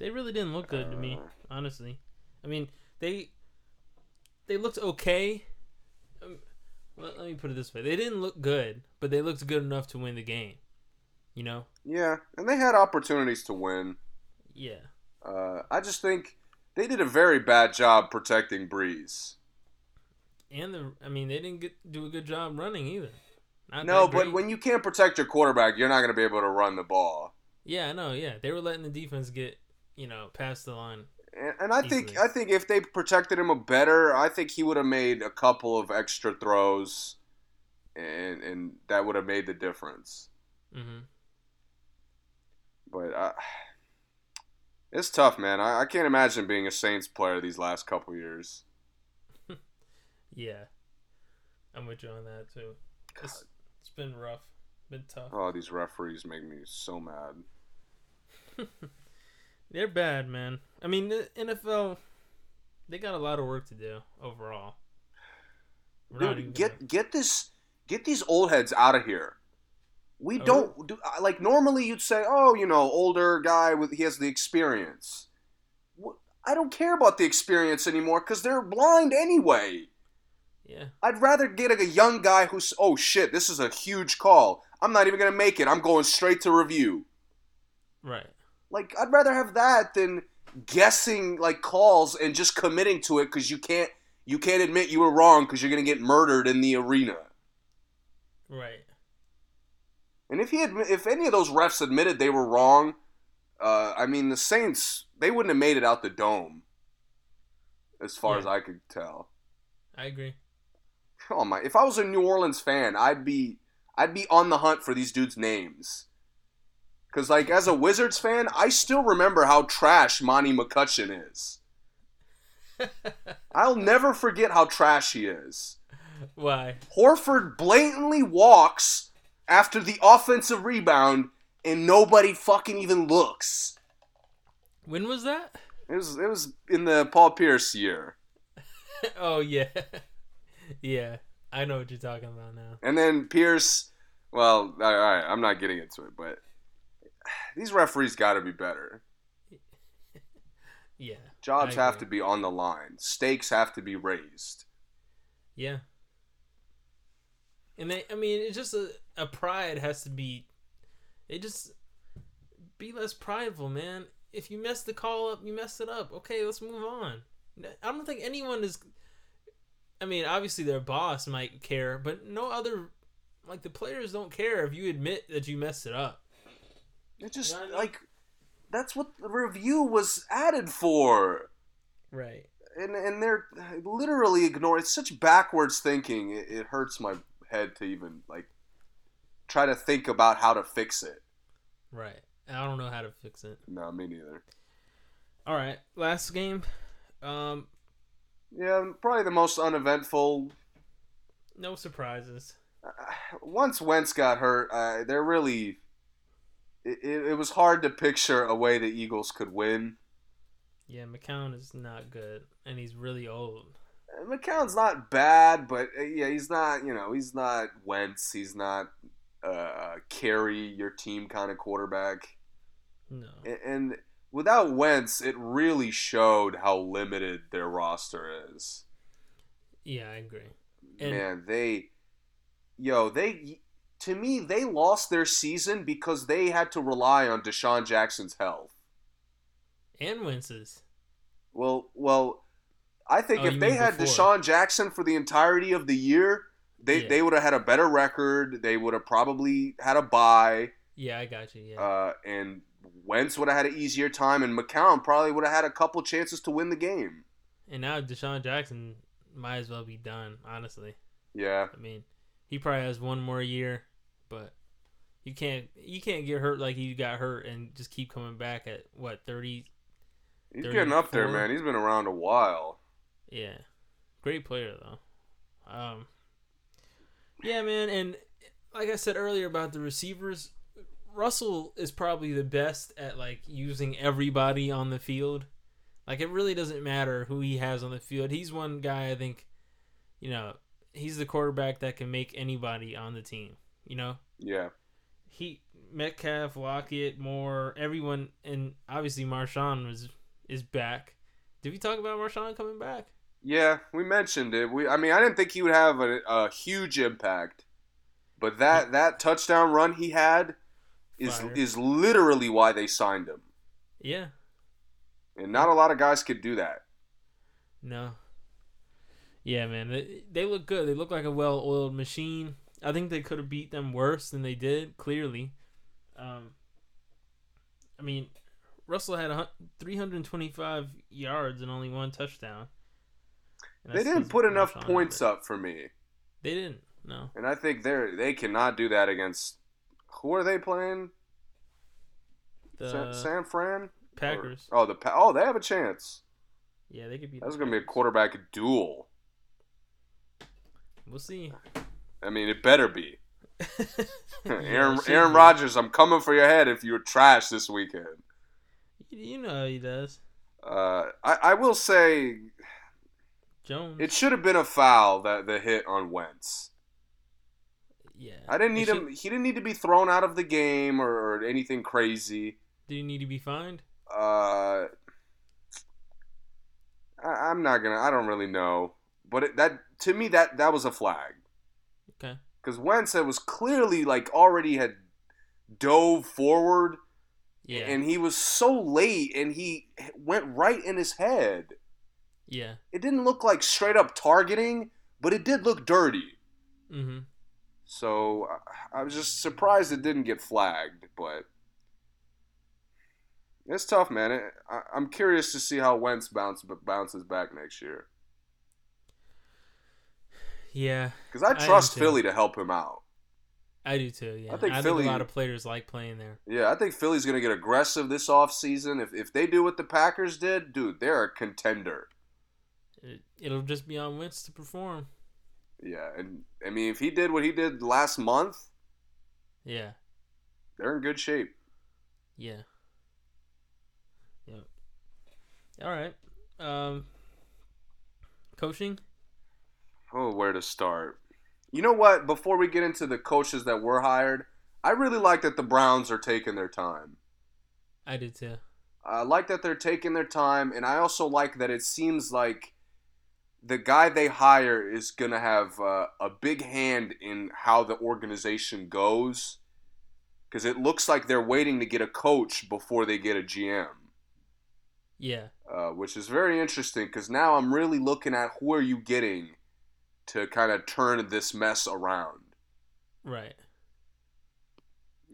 Speaker 3: They really didn't look good to me,
Speaker 2: Uh.
Speaker 3: honestly. I mean, they they looked okay. Um, let, let me put it this way: they didn't look good, but they looked good enough to win the game. You know?
Speaker 2: Yeah, and they had opportunities to win.
Speaker 3: Yeah.
Speaker 2: Uh, I just think they did a very bad job protecting Brees.
Speaker 3: And the I mean they didn't get do a good job running either. Not
Speaker 2: No, but when you can't protect your quarterback, you're not going to be able to run the ball.
Speaker 3: Yeah, I know, yeah. They were letting the defense get, you know, past the line.
Speaker 2: And, and I think I think if they protected him a better, I think he would have made a couple of extra throws, and and that would have made the difference.
Speaker 3: Mm-hmm.
Speaker 2: But uh, it's tough, man. I, I can't imagine being a Saints player these last couple years. <laughs>
Speaker 3: Yeah. I'm with you on that too. It's, it's been rough. Been tough.
Speaker 2: Oh, these referees make me so mad. <laughs>
Speaker 3: They're bad, man. I mean, the NFL, they got a lot of work to do overall. We're not even
Speaker 2: Dude,
Speaker 3: gonna-
Speaker 2: get get this get these old heads out of here. We
Speaker 3: Oh,
Speaker 2: don't do like normally you'd say, oh, you know, older guy with he has the experience. I don't care about the experience anymore because they're blind anyway.
Speaker 3: yeah.
Speaker 2: I'd rather get a young guy who's oh shit, this is a huge call. I'm not even gonna make it. I'm going straight to review.
Speaker 3: Right.
Speaker 2: Like I'd rather have that than guessing like calls and just committing to it because you can't you can't admit you were wrong because you're gonna get murdered in the arena.
Speaker 3: Right.
Speaker 2: And if he admi- if any of those refs admitted they were wrong, uh, I mean the Saints they wouldn't have made it out the dome. As far
Speaker 3: Yeah.
Speaker 2: as I could tell.
Speaker 3: I agree.
Speaker 2: Oh my! If I was a New Orleans fan, I'd be I'd be on the hunt for these dudes' names. Cause like as a Wizards fan, I still remember how trash Monty McCutchen is. <laughs> I'll never forget how trash he is.
Speaker 3: Why?
Speaker 2: Horford blatantly walks after the offensive rebound, and nobody fucking even looks.
Speaker 3: When was that?
Speaker 2: It was it was in the Paul Pierce year, <laughs>
Speaker 3: oh yeah. <laughs> yeah. I know what you're talking about now.
Speaker 2: and then Pierce. Well, all right, I'm not getting into it, but <sighs> these referees got to be better. <laughs>
Speaker 3: Yeah.
Speaker 2: Jobs have to be on the line. Stakes have to be raised.
Speaker 3: Yeah. And they, I mean, it's just a, a pride has to be. It just be less prideful, man. If you mess the call up, you messed it up. Okay, let's move on. I don't think anyone is. I mean, obviously their boss might care, but no other, like the players don't care if you admit that you messed it up.
Speaker 2: It just
Speaker 3: You know what mean?
Speaker 2: like that's what the review was added for.
Speaker 3: Right.
Speaker 2: and and they're literally ignoring. It's such backwards thinking. It, it hurts my head to even like try to think about how to fix it.
Speaker 3: Right. I don't know how to fix it.
Speaker 2: No, me neither.
Speaker 3: All right. Last game. Um.
Speaker 2: Yeah, probably the most uneventful.
Speaker 3: No surprises.
Speaker 2: Once Wentz got hurt, uh, they're really. It, it, was hard to picture a way the Eagles could win.
Speaker 3: Yeah, McCown is not good, and he's really old.
Speaker 2: Uh, McCown's not bad, but uh, yeah, he's not. You know, he's not Wentz. He's not uh, carry your team kind of quarterback.
Speaker 3: No.
Speaker 2: A- And without Wentz, it really showed how limited their roster is.
Speaker 3: Yeah, I agree. And-
Speaker 2: Man, they, yo, they, to me, they lost their season because they had to rely on DeSean Jackson's health.
Speaker 3: And Wentz's.
Speaker 2: Well, well, I think
Speaker 3: Oh,
Speaker 2: if they had
Speaker 3: before.
Speaker 2: DeSean Jackson for the entirety of the year, they
Speaker 3: Yeah.
Speaker 2: they would have had a better record. They would have probably had a bye,
Speaker 3: Yeah, I got you. Yeah.
Speaker 2: uh, and Wentz would have had an easier time, and McCown probably would have had a couple chances to win the game.
Speaker 3: and now DeSean Jackson might as well be done, honestly.
Speaker 2: Yeah.
Speaker 3: I mean, he probably has one more year, you can't you can't get hurt like he got hurt and just keep coming back at what, 30
Speaker 2: He's getting up there, man. He's been around a while.
Speaker 3: Yeah. Great player though. Um Yeah, man, and like I said earlier about the receivers, Russell is probably the best at like using everybody on the field. Like it really doesn't matter who he has on the field. He's one guy I think, you know, he's the quarterback that can make anybody on the team, you know?
Speaker 2: Yeah.
Speaker 3: He Metcalf, Lockett, Moore, everyone and obviously Marshawn was is back. Did we talk about Marshawn coming back?
Speaker 2: Yeah, we mentioned it. We, I mean, I didn't think he would have a, a huge impact, but that that touchdown run he had is
Speaker 3: Fire.
Speaker 2: is literally why they signed him.
Speaker 3: Yeah.
Speaker 2: and not a lot of guys could do that.
Speaker 3: No. Yeah, man, they, they look good. They look like a well-oiled machine. I think they could have beat them worse than they did. Clearly, um, I mean, Russell had a, 325 yards and only one touchdown.
Speaker 2: They didn't put enough points up for me,
Speaker 3: They didn't. No.
Speaker 2: and I think they're they cannot do that against. Who are they playing?
Speaker 3: The
Speaker 2: San, San Fran. Or-
Speaker 3: Packers.
Speaker 2: oh, the oh, they have a chance.
Speaker 3: Yeah, they could be.
Speaker 2: That's gonna be a quarterback duel.
Speaker 3: We'll see.
Speaker 2: I mean, it better be. <laughs> Aaron
Speaker 3: should
Speaker 2: Aaron. Rodgers, I'm coming for your head if you're trash this weekend.
Speaker 3: You- You know how he does.
Speaker 2: Uh, I, I will say
Speaker 3: Jones.
Speaker 2: it should have been a foul that the hit on Wentz.
Speaker 3: yeah.
Speaker 2: I didn't need
Speaker 3: should-
Speaker 2: him. He didn't need to be thrown out of the game or, or anything crazy.
Speaker 3: Did he need to be fined?
Speaker 2: Uh, I, I'm not gonna. I don't really know, but it, that to me that that was a flag. Because Wentz was clearly like already had dove forward
Speaker 3: Yeah.
Speaker 2: and he was so late and he went right in his head.
Speaker 3: yeah.
Speaker 2: It didn't look like straight up targeting, but it did look dirty.
Speaker 3: Mm-hmm.
Speaker 2: So I- was just surprised it didn't get flagged, but it's tough, man. It, I, I'm curious to see how Wentz bounce, bounces back next year
Speaker 3: Yeah,
Speaker 2: because I
Speaker 3: I
Speaker 2: trust
Speaker 3: too.
Speaker 2: Philly to help him out.
Speaker 3: I do too. Yeah,
Speaker 2: I think Philly-
Speaker 3: a lot of players like playing there.
Speaker 2: Yeah, I think Philly's gonna get aggressive this offseason. If if they do what the Packers did, dude, they're a contender.
Speaker 3: It, it'll just be on Wentz to perform.
Speaker 2: Yeah, and I mean, if he did what he did last month,
Speaker 3: Yeah,
Speaker 2: they're in good shape.
Speaker 3: yeah, yeah. All right. Um, coaching.
Speaker 2: Oh, where to start? You know what? Before we get into the coaches that were hired, I really like that the Browns are taking their time.
Speaker 3: I did too.
Speaker 2: I like that they're taking their time, and I also like that it seems like the guy they hire is going to have uh, a big hand in how the organization goes. Because it looks like they're waiting to get a coach before they get a GM,
Speaker 3: Yeah,
Speaker 2: uh, which is very interesting. Because now I'm really looking at who are you getting to kind of turn this mess around.
Speaker 3: right.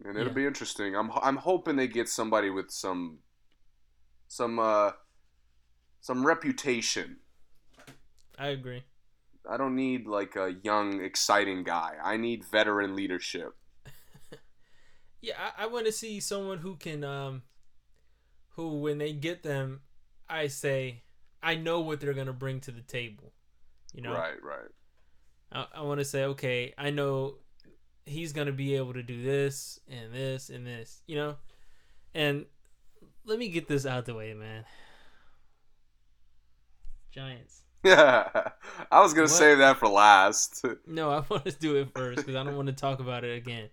Speaker 2: and it'll
Speaker 3: Yeah.
Speaker 2: be interesting. I'm I'm hoping they get somebody with some some uh some reputation.
Speaker 3: I agree.
Speaker 2: I don't need like a young exciting guy. I need veteran leadership. <laughs>
Speaker 3: Yeah, I, I want to see someone who can, um, who when they get them, I say, I know what they're gonna bring to the table. You know,
Speaker 2: Right, right.
Speaker 3: I, I want to say, okay, I know he's gonna be able to do this and this and this. You know, and let me get this out the way, man. Giants.
Speaker 2: Yeah. <laughs> I was going
Speaker 3: What?
Speaker 2: to save that for last. <laughs>
Speaker 3: No, I want to do it first because I don't want to talk about it again.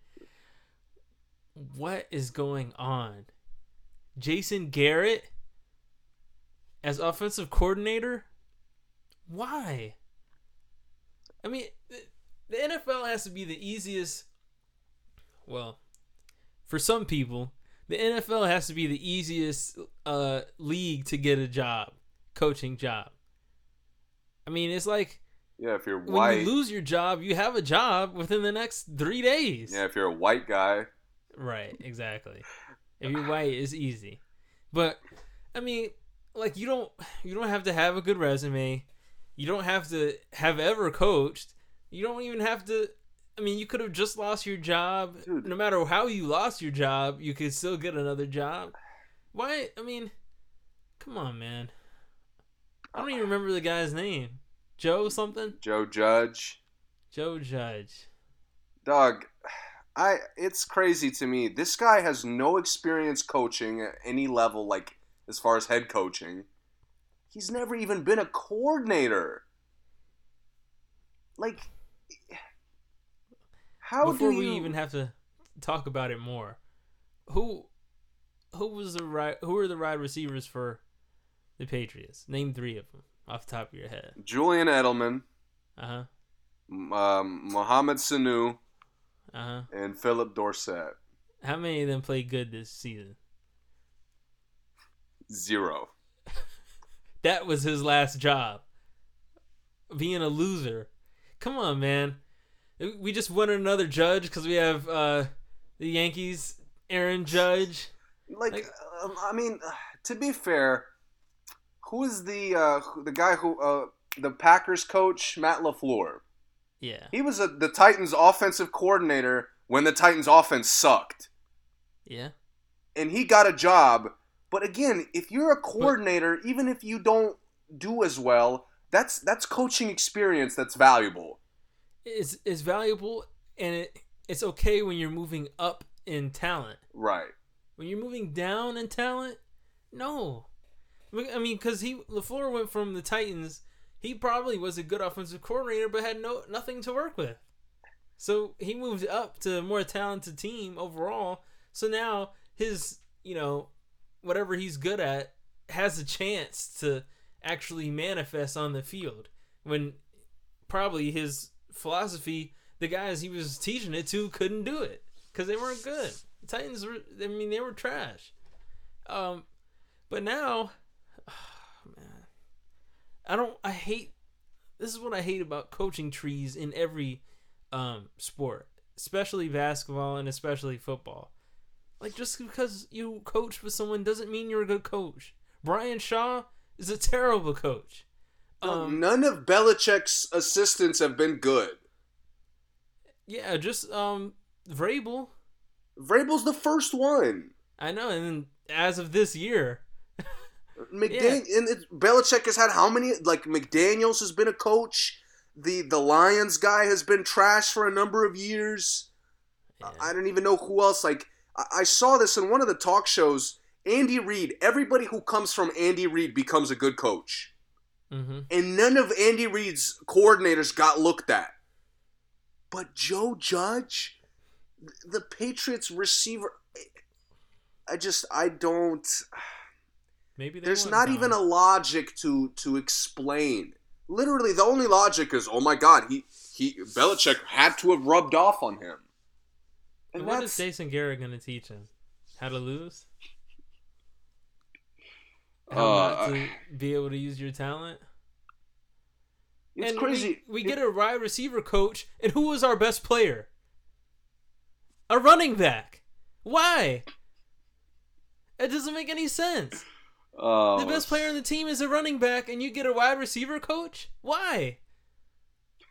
Speaker 3: What is going on? Jason Garrett as offensive coordinator? Why? I mean, the, the NFL has to be the easiest. Well, for some people, the NFL has to be the easiest uh, league to get a job, coaching job. I mean, it's like
Speaker 2: yeah, if you're
Speaker 3: when
Speaker 2: white.
Speaker 3: you lose your job, you have a job within the next three days.
Speaker 2: yeah, if you're a white guy.
Speaker 3: Right, exactly. <laughs> If you're white, it's easy. But I mean, like you don't you don't have to have a good resume. You don't have to have ever coached. You don't even have to I mean, you could have just lost your job.
Speaker 2: Dude.
Speaker 3: No matter how you lost your job, you could still get another job. Why? I mean, come on, man. I don't even remember the guy's name. Joe something?
Speaker 2: Joe Judge.
Speaker 3: Joe Judge.
Speaker 2: Dog, I it's crazy to me. This guy has no experience coaching at any level, like as far as head coaching. He's never even been a coordinator. Like, how
Speaker 3: Before
Speaker 2: do
Speaker 3: we even have to talk about it more, who who was the right who are the wide receivers for the Patriots? Name three of them off the top of your head.
Speaker 2: Julian Edelman,
Speaker 3: Uh huh.
Speaker 2: um, Mohamed Sanu,
Speaker 3: Uh huh.
Speaker 2: and Phillip Dorsett?
Speaker 3: How many of them played good this season?
Speaker 2: Zero.
Speaker 3: That was his last job. Being a loser. Come on, man. We just wanted another judge because we have uh, the Yankees, Aaron Judge.
Speaker 2: Like,
Speaker 3: Like-
Speaker 2: um, I mean, <sighs> to be fair, who is the uh, the guy who uh, the Packers coach Matt Lafleur?
Speaker 3: Yeah,
Speaker 2: He was a, the Titans offensive coordinator when the Titans offense sucked,
Speaker 3: yeah.
Speaker 2: and he got a job. But again, if you're a coordinator, even if you don't do as well, that's that's coaching experience that's valuable.
Speaker 3: It's it's valuable and it it's okay when you're moving up in talent.
Speaker 2: Right.
Speaker 3: When you're moving down in talent, no. I mean, because he Lafleur went from the Titans, he probably was a good offensive coordinator, but had no nothing to work with. So he moved up to a more talented team overall. So now his, you know, whatever he's good at has a chance to actually manifest on the field. When probably his philosophy, the guys he was teaching it to couldn't do it because they weren't good. The Titans were, I mean, they were trash. Um, but now, <sighs> man, I don't. I hate. This is what I hate about coaching trees in every um sport, especially basketball and especially football. Like just because you coach with someone doesn't mean you're a good coach. Brian Shaw is a terrible coach. Um,
Speaker 2: None of Belichick's assistants have been good.
Speaker 3: yeah, just um Vrabel.
Speaker 2: Vrabel's the first one.
Speaker 3: I know, and then as of this year, <laughs>
Speaker 2: McDaniel and it, Belichick has had how many? Like McDaniel's has been a coach. The the Lions guy has been trash for a number of years.
Speaker 3: yeah.
Speaker 2: I don't even know who else. Like I, saw this in one of the talk shows. Andy Reid. Everybody who comes from Andy Reid becomes a good coach,
Speaker 3: Mm-hmm.
Speaker 2: and none of Andy Reid's coordinators got looked at. But Joe Judge, the Patriots receiver. I just I don't.
Speaker 3: maybe
Speaker 2: There's not even a logic to to explain. Literally, the only logic is, oh my God, he he Belichick had to have rubbed off on him. And
Speaker 3: what is Jason Garrett going to teach him? How to lose? How
Speaker 2: Uh,
Speaker 3: not to be able to use your talent?
Speaker 2: it's
Speaker 3: and
Speaker 2: crazy.
Speaker 3: We, we get a wide receiver coach, and who was our best player? A running back. Why? It doesn't make any sense.
Speaker 2: Oh,
Speaker 3: The best player on the team is a running back, and you get a wide receiver coach? Why?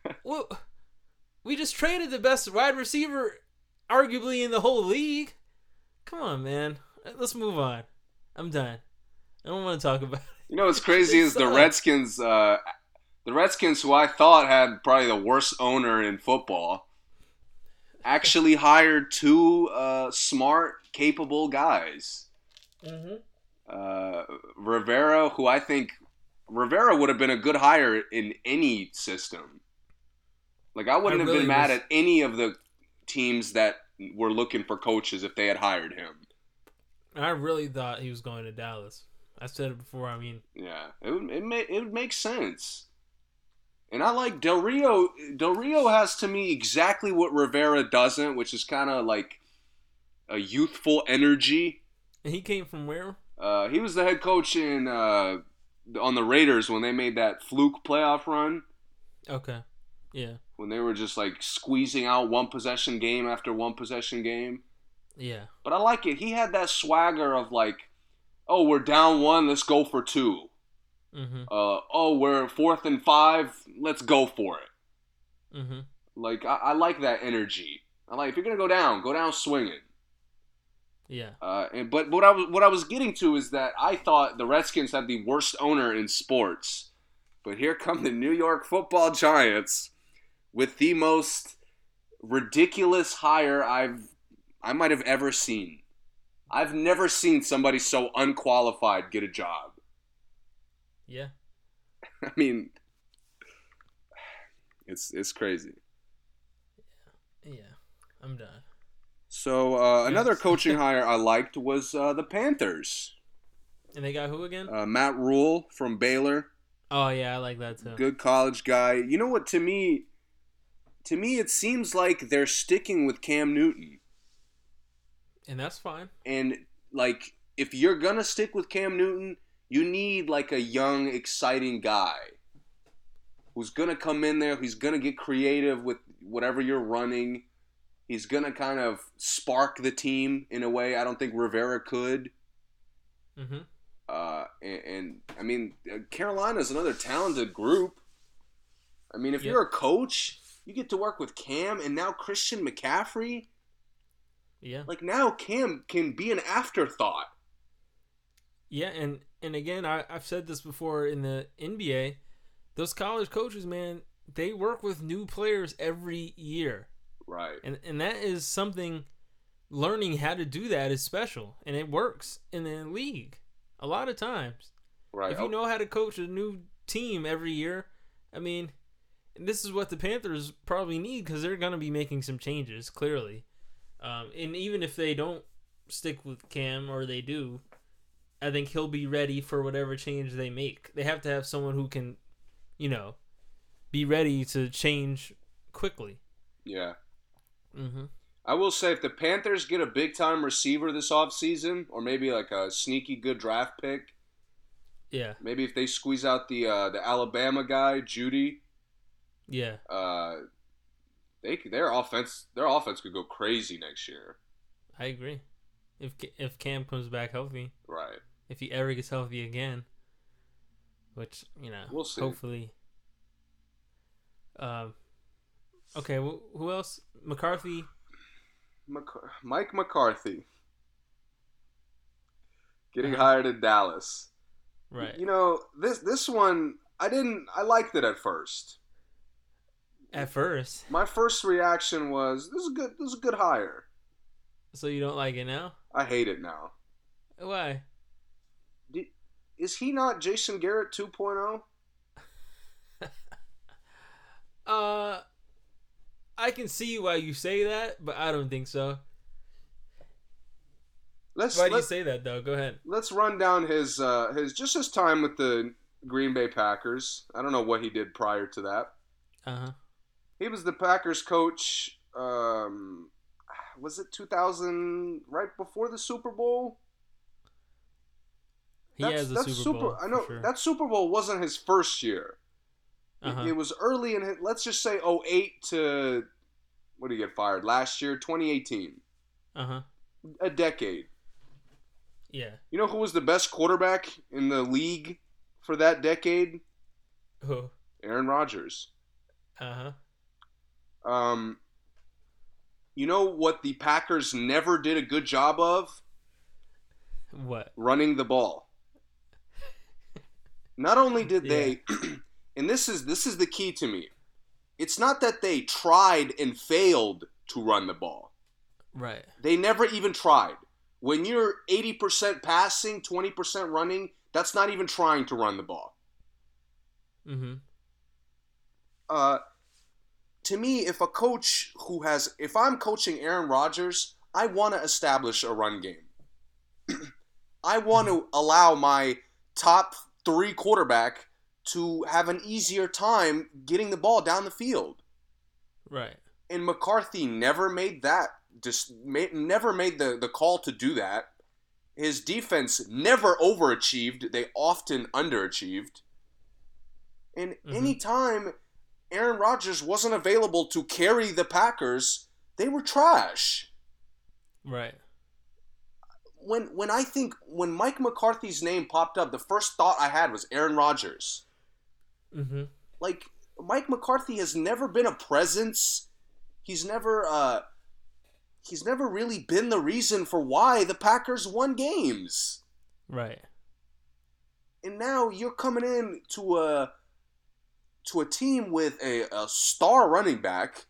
Speaker 3: <laughs> well, we just traded the best wide receiver, arguably in the whole league. Come on, man. Let's move on. I'm done. I don't want to talk about it.
Speaker 2: You know what's crazy is the. Redskins. Uh, the Redskins, who I thought had probably the worst owner in football, actually <laughs> hired two uh, smart, capable guys.
Speaker 3: Mm-hmm.
Speaker 2: uh, Rivera, who I think Rivera would have been a good hire in any system. Like I wouldn't
Speaker 3: I
Speaker 2: have
Speaker 3: really
Speaker 2: been mad
Speaker 3: was-
Speaker 2: at any of the teams that were looking for coaches if they had hired him.
Speaker 3: I really thought he was going to Dallas. I said it before. I mean,
Speaker 2: Yeah, it would it make it would make sense. And I like Del Rio. Del Rio has to me exactly what Rivera doesn't, which is kind of like a youthful energy.
Speaker 3: and he came from where?
Speaker 2: Uh, he was the head coach in uh, on the Raiders when they made that fluke playoff run
Speaker 3: Okay. Yeah.
Speaker 2: When they were just like squeezing out one possession game after one possession game.
Speaker 3: Yeah.
Speaker 2: But I like it. He had that swagger of like, oh, we're down one, let's go for two.
Speaker 3: Mm-hmm.
Speaker 2: Uh, oh, we're fourth and five, let's go for it.
Speaker 3: Mm-hmm.
Speaker 2: Like I, I like that energy. I like if you're gonna go down, go down swinging.
Speaker 3: Yeah.
Speaker 2: Uh, and but what I was what I was getting to is that I thought the Redskins had the worst owner in sports, but here come the New York Football Giants with the most ridiculous hire I've I might have ever seen. I've never seen somebody so unqualified get a job.
Speaker 3: Yeah. <laughs>
Speaker 2: I mean, it's it's crazy.
Speaker 3: Yeah. I'm done.
Speaker 2: So uh, another <laughs> coaching hire I liked was uh, the Panthers.
Speaker 3: And they got who again?
Speaker 2: Uh, Matt Rhule from Baylor.
Speaker 3: oh yeah, I like that too.
Speaker 2: good college guy. You know what? To me, to me, it seems like they're sticking with Cam Newton.
Speaker 3: And that's fine.
Speaker 2: And like, if you're gonna stick with Cam Newton, You need like a young, exciting guy who's gonna come in there. who's gonna get creative with whatever you're running. He's gonna kind of spark the team in a way I don't think Rivera could.
Speaker 3: Mm-hmm.
Speaker 2: Uh, and, and I mean, uh, Carolina's another talented group. I mean, if
Speaker 3: Yep.
Speaker 2: you're a coach, you get to work with Cam and now Christian McCaffrey.
Speaker 3: Yeah.
Speaker 2: Like now, Cam can be an afterthought.
Speaker 3: Yeah, and and again, I, I've said this before in the NBA. Those college coaches, man, they work with new players every year,
Speaker 2: Right.
Speaker 3: and and that is something. Learning how to do that is special, and it works in the league a lot of times.
Speaker 2: Right.
Speaker 3: If you oh. know how to coach a new team every year, I mean, this is what the Panthers probably need because they're going to be making some changes, clearly. Um, and even if they don't stick with Cam or they do, I think he'll be ready for whatever change they make. They have to have someone who can, you know, be ready to change quickly.
Speaker 2: yeah.
Speaker 3: Mm-hmm.
Speaker 2: I will say if the Panthers get a big time receiver this offseason, or maybe like a sneaky good draft pick,
Speaker 3: Yeah,
Speaker 2: maybe if they squeeze out the uh, the Alabama guy Jeudy,
Speaker 3: yeah,
Speaker 2: uh, they their offense their offense could go crazy next year.
Speaker 3: I agree. If if Cam comes back healthy,
Speaker 2: Right.
Speaker 3: if he ever gets healthy again, which you know,
Speaker 2: We'll see.
Speaker 3: Hopefully. Um. Okay. Well, who else? McCarthy.
Speaker 2: Mc- Mike McCarthy getting
Speaker 3: Uh-huh.
Speaker 2: hired in Dallas.
Speaker 3: Right.
Speaker 2: You know this this one I didn't I liked it at first.
Speaker 3: At first,
Speaker 2: My first reaction was this is good. This is a good hire.
Speaker 3: so you don't like it now?
Speaker 2: I hate it now.
Speaker 3: Why?
Speaker 2: Did, is he not Jason Garrett oh? 2.0? <laughs>
Speaker 3: Uh, I can see why you say that, but I don't think so.
Speaker 2: Let's
Speaker 3: Why do you say that though? Go ahead.
Speaker 2: let's run down his uh, his just his time with the Green Bay Packers. I don't know what he did prior to that.
Speaker 3: Uh huh.
Speaker 2: He was the Packers coach. Um, was it 2000? Right before the Super Bowl.
Speaker 3: He has a Super, Bowl.
Speaker 2: I know
Speaker 3: sure.
Speaker 2: that Super Bowl wasn't his first year. It-
Speaker 3: Uh-huh.
Speaker 2: It was early in his, let's just say 08 to what did he get fired last year? 2018.
Speaker 3: Uh huh.
Speaker 2: A decade.
Speaker 3: Yeah.
Speaker 2: You know who was the best quarterback in the league for that decade?
Speaker 3: Oh.
Speaker 2: Aaron Rodgers.
Speaker 3: Uh huh.
Speaker 2: Um, you know what the Packers never did a good job of?
Speaker 3: What?
Speaker 2: Running the ball. Not only did they, <clears throat> and this is this is the key to me. It's not that they tried and failed to run the ball.
Speaker 3: Right.
Speaker 2: They never even tried. When you're 80% passing, 20% running, that's not even trying to run the ball.
Speaker 3: Mm-hmm.
Speaker 2: uh, to me, if a coach who has, if I'm coaching Aaron Rodgers, I want to establish a run game. <clears throat> I want to allow my top three quarterback to have an easier time getting the ball down the field.
Speaker 3: Right.
Speaker 2: And McCarthy never made that, just made, never made the, the call to do that. His defense never overachieved, they often underachieved. And
Speaker 3: Mhm.
Speaker 2: anytime Aaron Rodgers wasn't available to carry the Packers, they were trash.
Speaker 3: Right.
Speaker 2: When when I think when Mike McCarthy's name popped up, the first thought I had was Aaron Rodgers.
Speaker 3: Mm-hmm.
Speaker 2: Like Mike McCarthy has never been a presence. He's never uh he's never really been the reason for why the Packers won games.
Speaker 3: Right.
Speaker 2: And now you're coming in to a to a team with a, a star running back.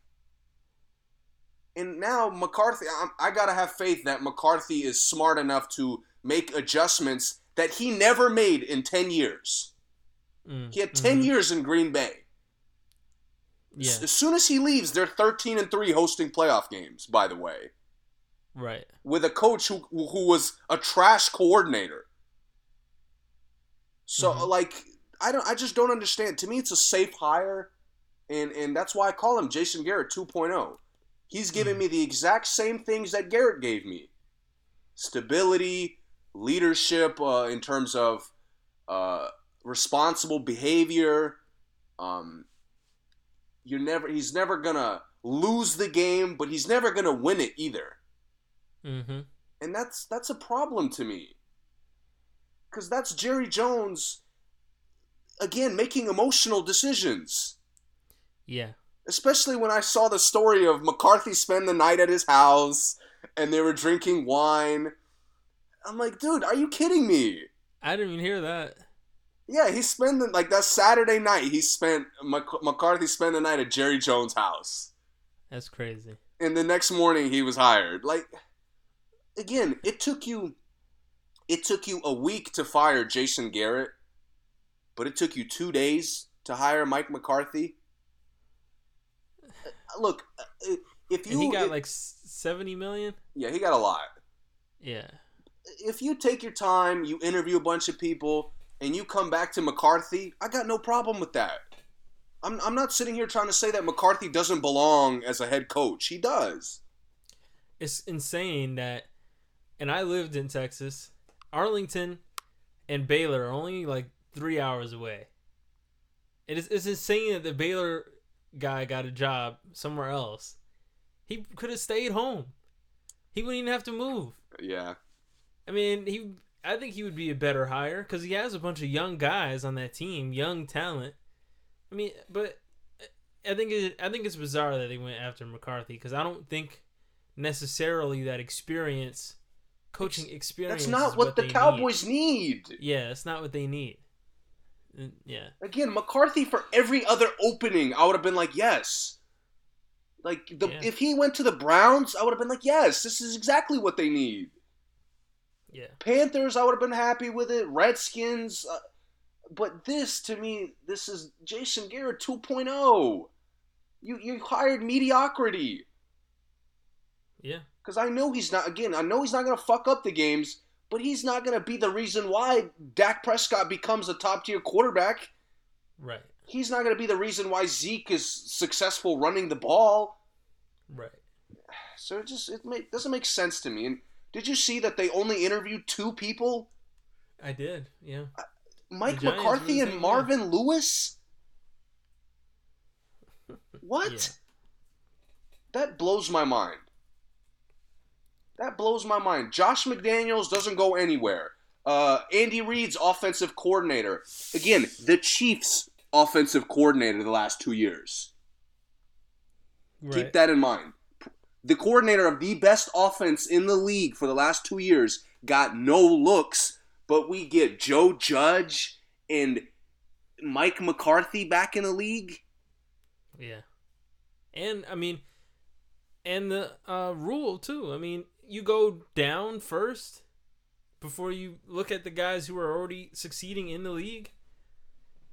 Speaker 2: And now McCarthy, I, I gotta have faith that McCarthy is smart enough to make adjustments that he never made in 10 years.
Speaker 3: Mm.
Speaker 2: He had 10
Speaker 3: Mhm.
Speaker 2: years in Green Bay.
Speaker 3: Yeah.
Speaker 2: As soon as he leaves, they're 13 and 3 hosting playoff games, by the way,
Speaker 3: Right.
Speaker 2: with a coach who, who was a trash coordinator. So
Speaker 3: Mhm.
Speaker 2: like I don't I just don't understand. To me it's a safe hire and and that's why I call him Jason Garrett 2.0. He's giving
Speaker 3: Mhm.
Speaker 2: me the exact same things that Garrett gave me. Stability, leadership uh, in terms of uh, responsible behavior. Um, you're never. He's never gonna lose the game, but he's never gonna win it either.
Speaker 3: Mm-hmm.
Speaker 2: And that's that's a problem to me. Cause that's Jerry Jones again making emotional decisions.
Speaker 3: Yeah.
Speaker 2: Especially when I saw the story of McCarthy spend the night at his house and they were drinking wine. I'm like, dude, are you kidding me?
Speaker 3: I didn't even hear that.
Speaker 2: Yeah, he spent the, like that Saturday night. He spent Mc- McCarthy spent the night at Jerry Jones' house,
Speaker 3: That's crazy.
Speaker 2: and the next morning he was hired. Like, again, it took you, it took you a week to fire Jason Garrett, but it took you two days to hire Mike McCarthy. Look, uh, if you
Speaker 3: And he got
Speaker 2: if-
Speaker 3: like seventy million.
Speaker 2: yeah, he got a lot.
Speaker 3: Yeah.
Speaker 2: if you take your time, you interview a bunch of people, and you come back to McCarthy, I got no problem with that. I'm, I'm not sitting here trying to say that McCarthy doesn't belong as a head coach. He does.
Speaker 3: It's insane that, and I lived in Texas. Arlington and Baylor are only like three hours away. It is it's insane that the Baylor guy got a job somewhere else. He could have stayed home. He wouldn't even have to move.
Speaker 2: Yeah.
Speaker 3: I mean, he. I think he would be a better hire because he has a bunch of young guys on that team, young talent. I mean, but I think it, I think it's bizarre that they went after McCarthy because I don't think necessarily that experience, coaching experience,
Speaker 2: That's not
Speaker 3: is
Speaker 2: what, the Cowboys need.
Speaker 3: Need. Yeah, that's not what they need. Mm, Yeah,
Speaker 2: Again, McCarthy for every other opening, I would have been like, yes. Like the
Speaker 3: Yeah.
Speaker 2: if he went to the Browns, I would have been like, yes, this is exactly what they need.
Speaker 3: yeah,
Speaker 2: Panthers, I would have been happy with it. Redskins, uh, but this to me, this is Jason Garrett 2.0. You you hired mediocrity
Speaker 3: yeah,
Speaker 2: because I know he's not. Again, I know he's not gonna fuck up the games, but he's not gonna be the reason why Dak Prescott becomes a top tier quarterback.
Speaker 3: right,
Speaker 2: He's not gonna be the reason why Zeke is successful running the ball.
Speaker 3: right.
Speaker 2: So it just it make, doesn't make sense to me. And did you see that they only interviewed two people?
Speaker 3: I did. Yeah, uh, Mike
Speaker 2: McCarthy and Marvin Lewis? <laughs> What?
Speaker 3: Yeah.
Speaker 2: That blows my mind. That blows my mind. Josh McDaniels doesn't go anywhere. Uh, Andy Reid's offensive coordinator. Again, the Chiefs' offensive coordinator the last two years.
Speaker 3: right.
Speaker 2: Keep that in mind. The coordinator of the best offense in the league for the last two years got no looks, but we get Joe Judge and Mike McCarthy back in the league.
Speaker 3: Yeah. And I mean and the uh Rhule too. I mean, you go down first before you look at the guys who are already succeeding in the league.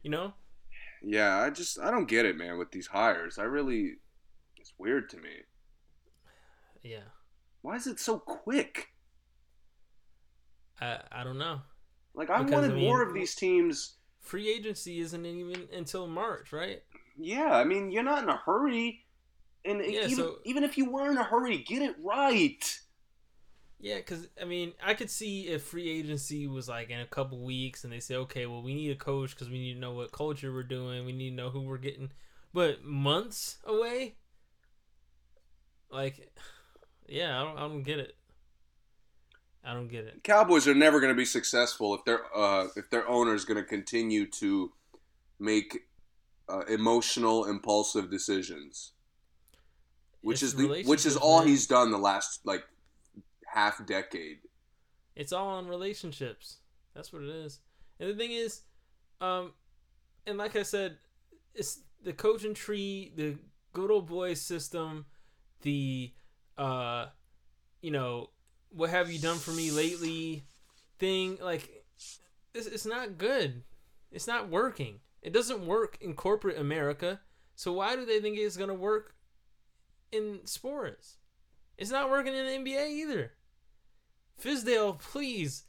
Speaker 3: You know?
Speaker 2: Yeah, I just I don't get it, man, with these hires. I really it's weird to me.
Speaker 3: Yeah.
Speaker 2: Why is it so quick?
Speaker 3: I I don't know.
Speaker 2: Like I
Speaker 3: Because,
Speaker 2: wanted
Speaker 3: I mean,
Speaker 2: more of these teams.
Speaker 3: Free agency isn't even until March, right?
Speaker 2: Yeah, I mean, you're not in a hurry. And
Speaker 3: Yeah,
Speaker 2: even
Speaker 3: so-
Speaker 2: even if you were in a hurry, get it right.
Speaker 3: Yeah, because I mean, I could see if free agency was like in a couple weeks, and they say, okay, well, we need a coach because we need to know what culture we're doing, we need to know who we're getting, but months away, like, yeah, I don't, I don't get it. I don't get it.
Speaker 2: Cowboys are never going to be successful if their uh, if their owner is going to continue to make uh, emotional, impulsive decisions, which
Speaker 3: It's
Speaker 2: is the, which is all he's done the last like half decade.
Speaker 3: It's all on relationships. That's what it is. And the thing is, um, and like I said, it's the coaching tree, the good old boys system, the, uh, you know, what have you done for me lately thing. Like, it's, it's not good. It's not working. It doesn't work in corporate America. So why do they think it's gonna work in sports? It's not working in the NBA either. Fizdale, please.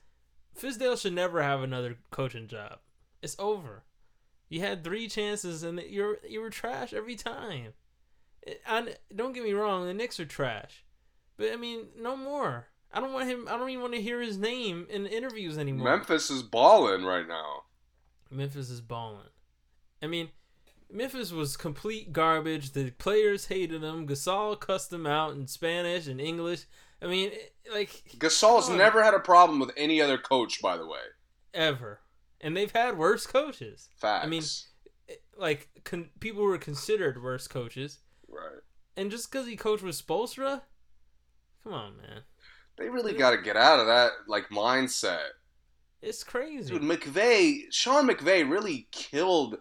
Speaker 3: Fizdale should never have another coaching job. It's over. You had three chances and you're you were trash every time. I, don't get me wrong, the Knicks are trash, but I mean, no more. I don't want him. I don't even want to hear his name in interviews anymore.
Speaker 2: Memphis is balling right now.
Speaker 3: Memphis is balling. I mean, Memphis was complete garbage. The players hated him. Gasol cussed them out in Spanish and English. I mean, like
Speaker 2: Gasol's never had a problem with any other coach, by the way.
Speaker 3: ever. And they've had worse coaches.
Speaker 2: Facts.
Speaker 3: I mean, eh, Like con- people were considered worse coaches,
Speaker 2: right.
Speaker 3: and just because he coached with Spoelstra, come on, man,
Speaker 2: They really got to get out of that like mindset.
Speaker 3: it's crazy.
Speaker 2: Dude, McVay, Sean McVay really killed.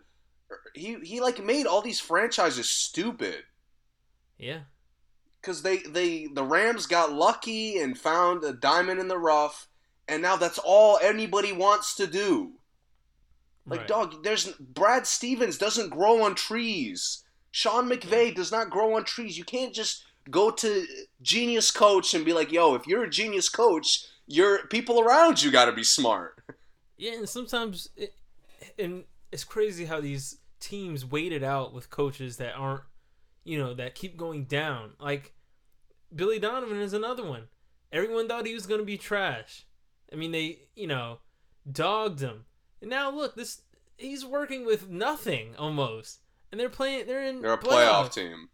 Speaker 2: Er, he he like made all these franchises stupid
Speaker 3: yeah,
Speaker 2: because they they the Rams got lucky and found a diamond in the rough, and now that's all anybody wants to do. Like
Speaker 3: right.
Speaker 2: dog, there's Brad Stevens doesn't grow on trees. Sean McVay does not grow on trees. You can't just go to genius coach and be like, "Yo, if you're a genius coach, your people around you got to be smart."
Speaker 3: Yeah, and sometimes, it, and it's crazy how these teams waited out with coaches that aren't, you know, that keep going down. Like Billy Donovan is another one. Everyone thought he was going to be trash. I mean, they, you know, dogged him, and now look, this he's working with nothing almost, and they're playing. They're in.
Speaker 2: They're a playoff
Speaker 3: playoffs.
Speaker 2: team.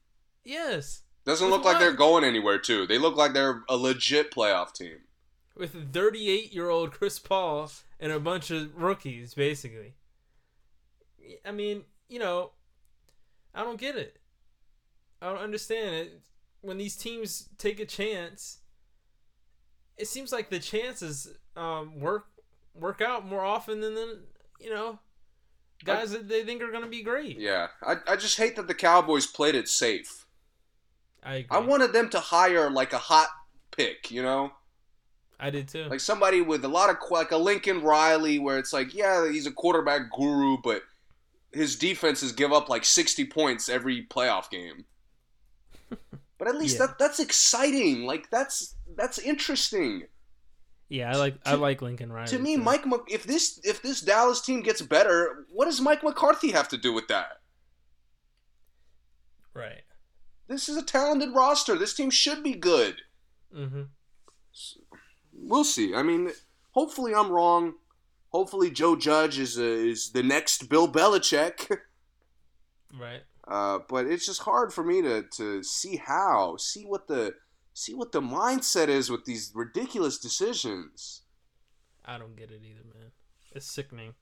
Speaker 3: Yes,
Speaker 2: Doesn't
Speaker 3: With
Speaker 2: look like they're going anywhere too. They look like they're a legit playoff team.
Speaker 3: with 38 year old Chris Paul and a bunch of rookies, basically. I mean, you know, I don't get it. I don't understand it. When these teams take a chance, it seems like the chances um, work work out more often than, than you know guys that they think are going to be great.
Speaker 2: Yeah, I, I just hate that the Cowboys played it safe.
Speaker 3: I agree.
Speaker 2: I wanted them to hire like a hot pick, you know,
Speaker 3: I did too.
Speaker 2: like somebody with a lot of like a Lincoln Riley, where it's like, yeah, he's a quarterback guru, but his defenses give up like sixty points every playoff game. But at least
Speaker 3: Yeah.
Speaker 2: that that's exciting. Like that's that's interesting.
Speaker 3: yeah, I like I like Lincoln Riley.
Speaker 2: to me,
Speaker 3: too.
Speaker 2: Mike, if this if this Dallas team gets better, what does Mike McCarthy have to do with that?
Speaker 3: right.
Speaker 2: This is a talented roster. This team should be good.
Speaker 3: Mm-hmm.
Speaker 2: We'll see. I mean, hopefully I'm wrong. Hopefully Joe Judge is uh, is the next Bill Belichick. <laughs>
Speaker 3: Right.
Speaker 2: Uh, but it's just hard for me to, to see how, see what the see what the mindset is with these ridiculous decisions.
Speaker 3: I don't get it either, man. It's sickening.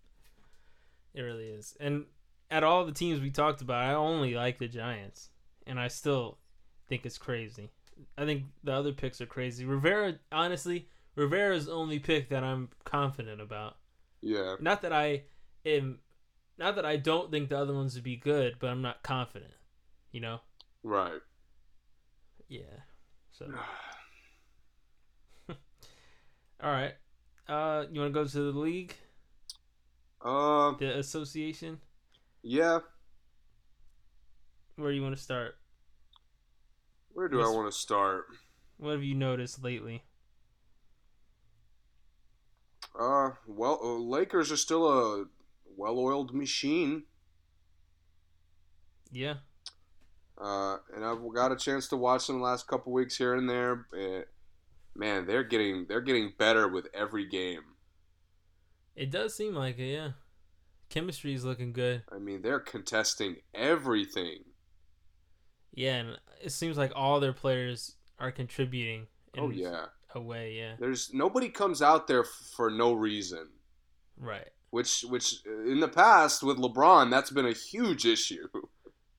Speaker 3: It really is. And at all the teams we talked about, I only like the Giants, and I still think it's crazy. I think the other picks are crazy. Rivera, honestly, Rivera's the only pick that I'm confident about.
Speaker 2: Yeah.
Speaker 3: Not that I am, not that I don't think the other ones would be good, but I'm not confident. You know?
Speaker 2: Right.
Speaker 3: Yeah. So. <sighs> <laughs> all right. Uh, you want to go to the league,
Speaker 2: Uh,
Speaker 3: the association?
Speaker 2: yeah.
Speaker 3: Where do you want to start?
Speaker 2: Where do. I want to start?
Speaker 3: What have you noticed lately?
Speaker 2: Uh, well, uh, Lakers are still a well-oiled machine.
Speaker 3: Yeah,
Speaker 2: Uh, and I've got a chance to watch them the last couple weeks here and there. Eh, man, they're getting they're getting better with every game.
Speaker 3: it does seem like it. Yeah, chemistry is looking good.
Speaker 2: I mean, they're contesting everything.
Speaker 3: Yeah, and it seems like all their players are contributing. In
Speaker 2: Oh yeah,
Speaker 3: a way. Yeah,
Speaker 2: there's nobody comes out there f- for no reason.
Speaker 3: right.
Speaker 2: Which which uh, in the past with LeBron, that's been a huge issue.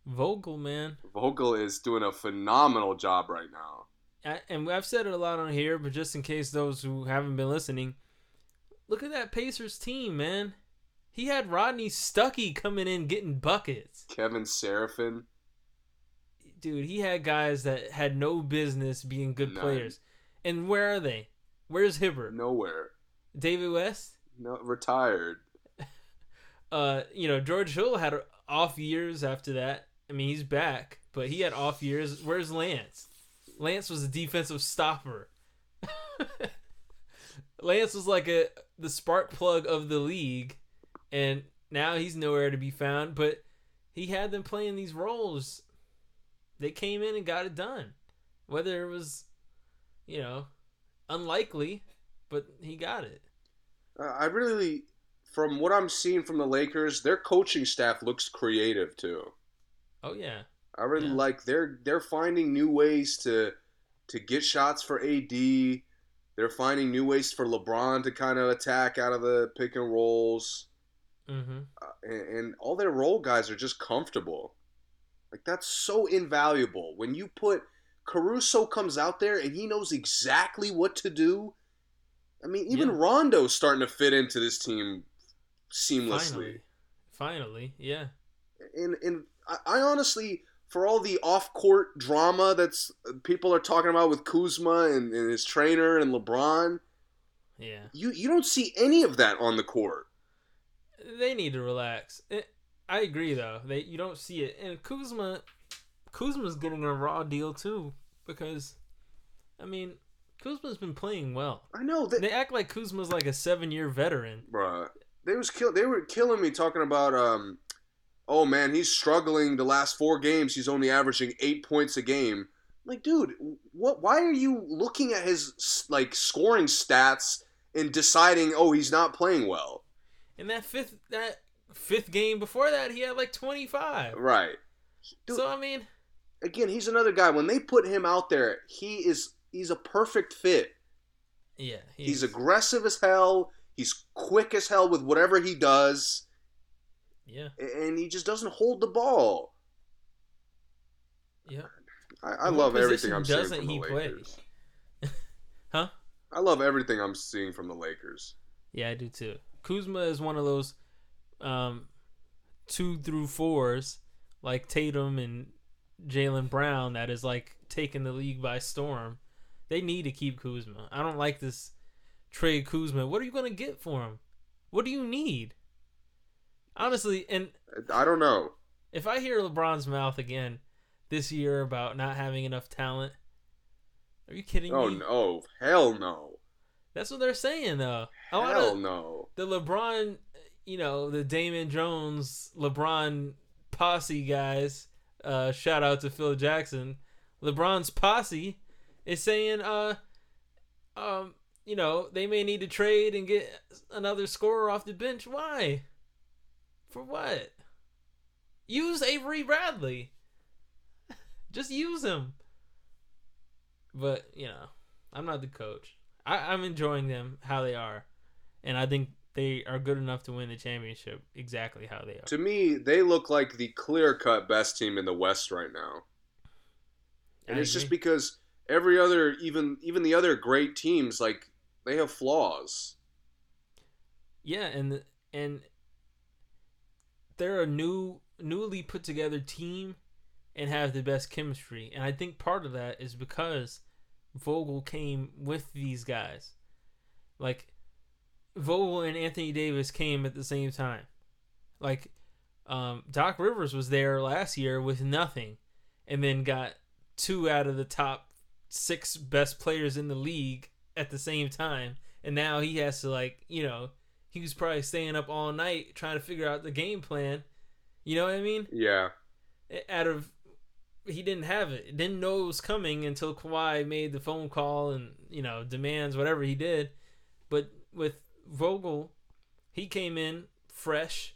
Speaker 3: Vogel, man,
Speaker 2: Vogel is doing a phenomenal job right now.
Speaker 3: I, and I've said it a lot on here, but just in case those who haven't been listening, look at that Pacers team, man. He had Rodney Stuckey coming in getting buckets.
Speaker 2: Kevin Seraphin,
Speaker 3: Dude, he had guys that had no business being good
Speaker 2: None.
Speaker 3: players. And where are they? Where's Hibbert?
Speaker 2: nowhere,
Speaker 3: David West?
Speaker 2: no retired.
Speaker 3: Uh, you know, George Hill had off years after that. I mean, he's back, but he had off years. Where's Lance? Lance was a defensive stopper. <laughs> Lance was like a the spark plug of the league, and now he's nowhere to be found. But he had them playing these roles. They came in and got it done, whether it was, you know, unlikely, but he got it.
Speaker 2: Uh, I really, from what I'm seeing from the Lakers, their coaching staff looks creative too.
Speaker 3: Oh yeah.
Speaker 2: I really
Speaker 3: Yeah.
Speaker 2: like they're they're finding new ways to to get shots for AD. They're finding new ways for LeBron to kind of attack out of the pick and rolls,
Speaker 3: Mm-hmm.
Speaker 2: uh, and, and all their role guys are just comfortable. Like that's so invaluable when you put Caruso comes out there and he knows exactly what to do. I mean, even
Speaker 3: Yeah.
Speaker 2: Rondo's starting to fit into this team seamlessly.
Speaker 3: Finally. Finally, yeah.
Speaker 2: and and I, I honestly, for all the off-court drama that's uh, people are talking about with Kuzma and, and his trainer and LeBron,
Speaker 3: Yeah.
Speaker 2: you you don't see any of that on the court.
Speaker 3: They need to relax. It, I agree though. They you don't see it. And Kuzma Kuzma's getting a raw deal too because I mean, Kuzma's been playing well.
Speaker 2: I know that,
Speaker 3: They act like Kuzma's like a 7-year veteran.
Speaker 2: bruh. They was kill. They were killing me talking about um. Oh man, he's struggling the last four games. He's only averaging eight points a game. Like, dude, what? Why are you looking at his like scoring stats and deciding, oh, he's not playing well?
Speaker 3: In that fifth that fifth game before that, he had like 25.
Speaker 2: Right. Dude,
Speaker 3: So I mean,
Speaker 2: again, he's another guy. When they put him out there, he is he's a perfect fit.
Speaker 3: yeah,
Speaker 2: He's aggressive as hell. He's quick as hell with whatever he does,
Speaker 3: yeah,
Speaker 2: and he just doesn't hold the ball.
Speaker 3: yeah.
Speaker 2: I, I love everything I'm seeing from the? Lakers. <laughs>
Speaker 3: Huh?
Speaker 2: I love everything I'm seeing from the Lakers.
Speaker 3: Yeah, I do too. Kuzma is one of those um, two through fours, like Tatum and Jaylen Brown, that is like taking the league by storm. They need to keep Kuzma. I don't like this trade Kuzma. What are you going to get for him? What do you need? Honestly, and
Speaker 2: I don't know.
Speaker 3: if I hear LeBron's mouth again this year about not having enough talent, are you kidding
Speaker 2: Oh
Speaker 3: me?
Speaker 2: Oh no! Hell no!
Speaker 3: That's what they're saying though.
Speaker 2: Hell no!
Speaker 3: the LeBron, you know, the Damon Jones, LeBron posse guys. Uh, shout out to Phil Jackson. LeBron's posse is saying, uh, um, you know, they may need to trade and get another scorer off the bench. Why? For what? Use Avery Bradley. Just use him. But you know, I'm not the coach. I, I'm enjoying them how they are and I think they are good enough to win the championship exactly how they are.
Speaker 2: To me, they look like the clear-cut best team in the West right now. and
Speaker 3: I
Speaker 2: it's just because every other even even the other great teams like they have flaws.
Speaker 3: Yeah, and and they're a new newly put together team and have the best chemistry, and I think part of that is because Vogel came with these guys, like Vogel and Anthony Davis came at the same time, like um, Doc Rivers was there last year with nothing, and then got two out of the top six best players in the league at the same time, and now he has to like you know he was probably staying up all night trying to figure out the game plan. You know what I mean?
Speaker 2: yeah
Speaker 3: Out of he didn't have it, didn't know it was coming until Kawhi made the phone call and you know demands whatever he did. But with Vogel, he came in fresh.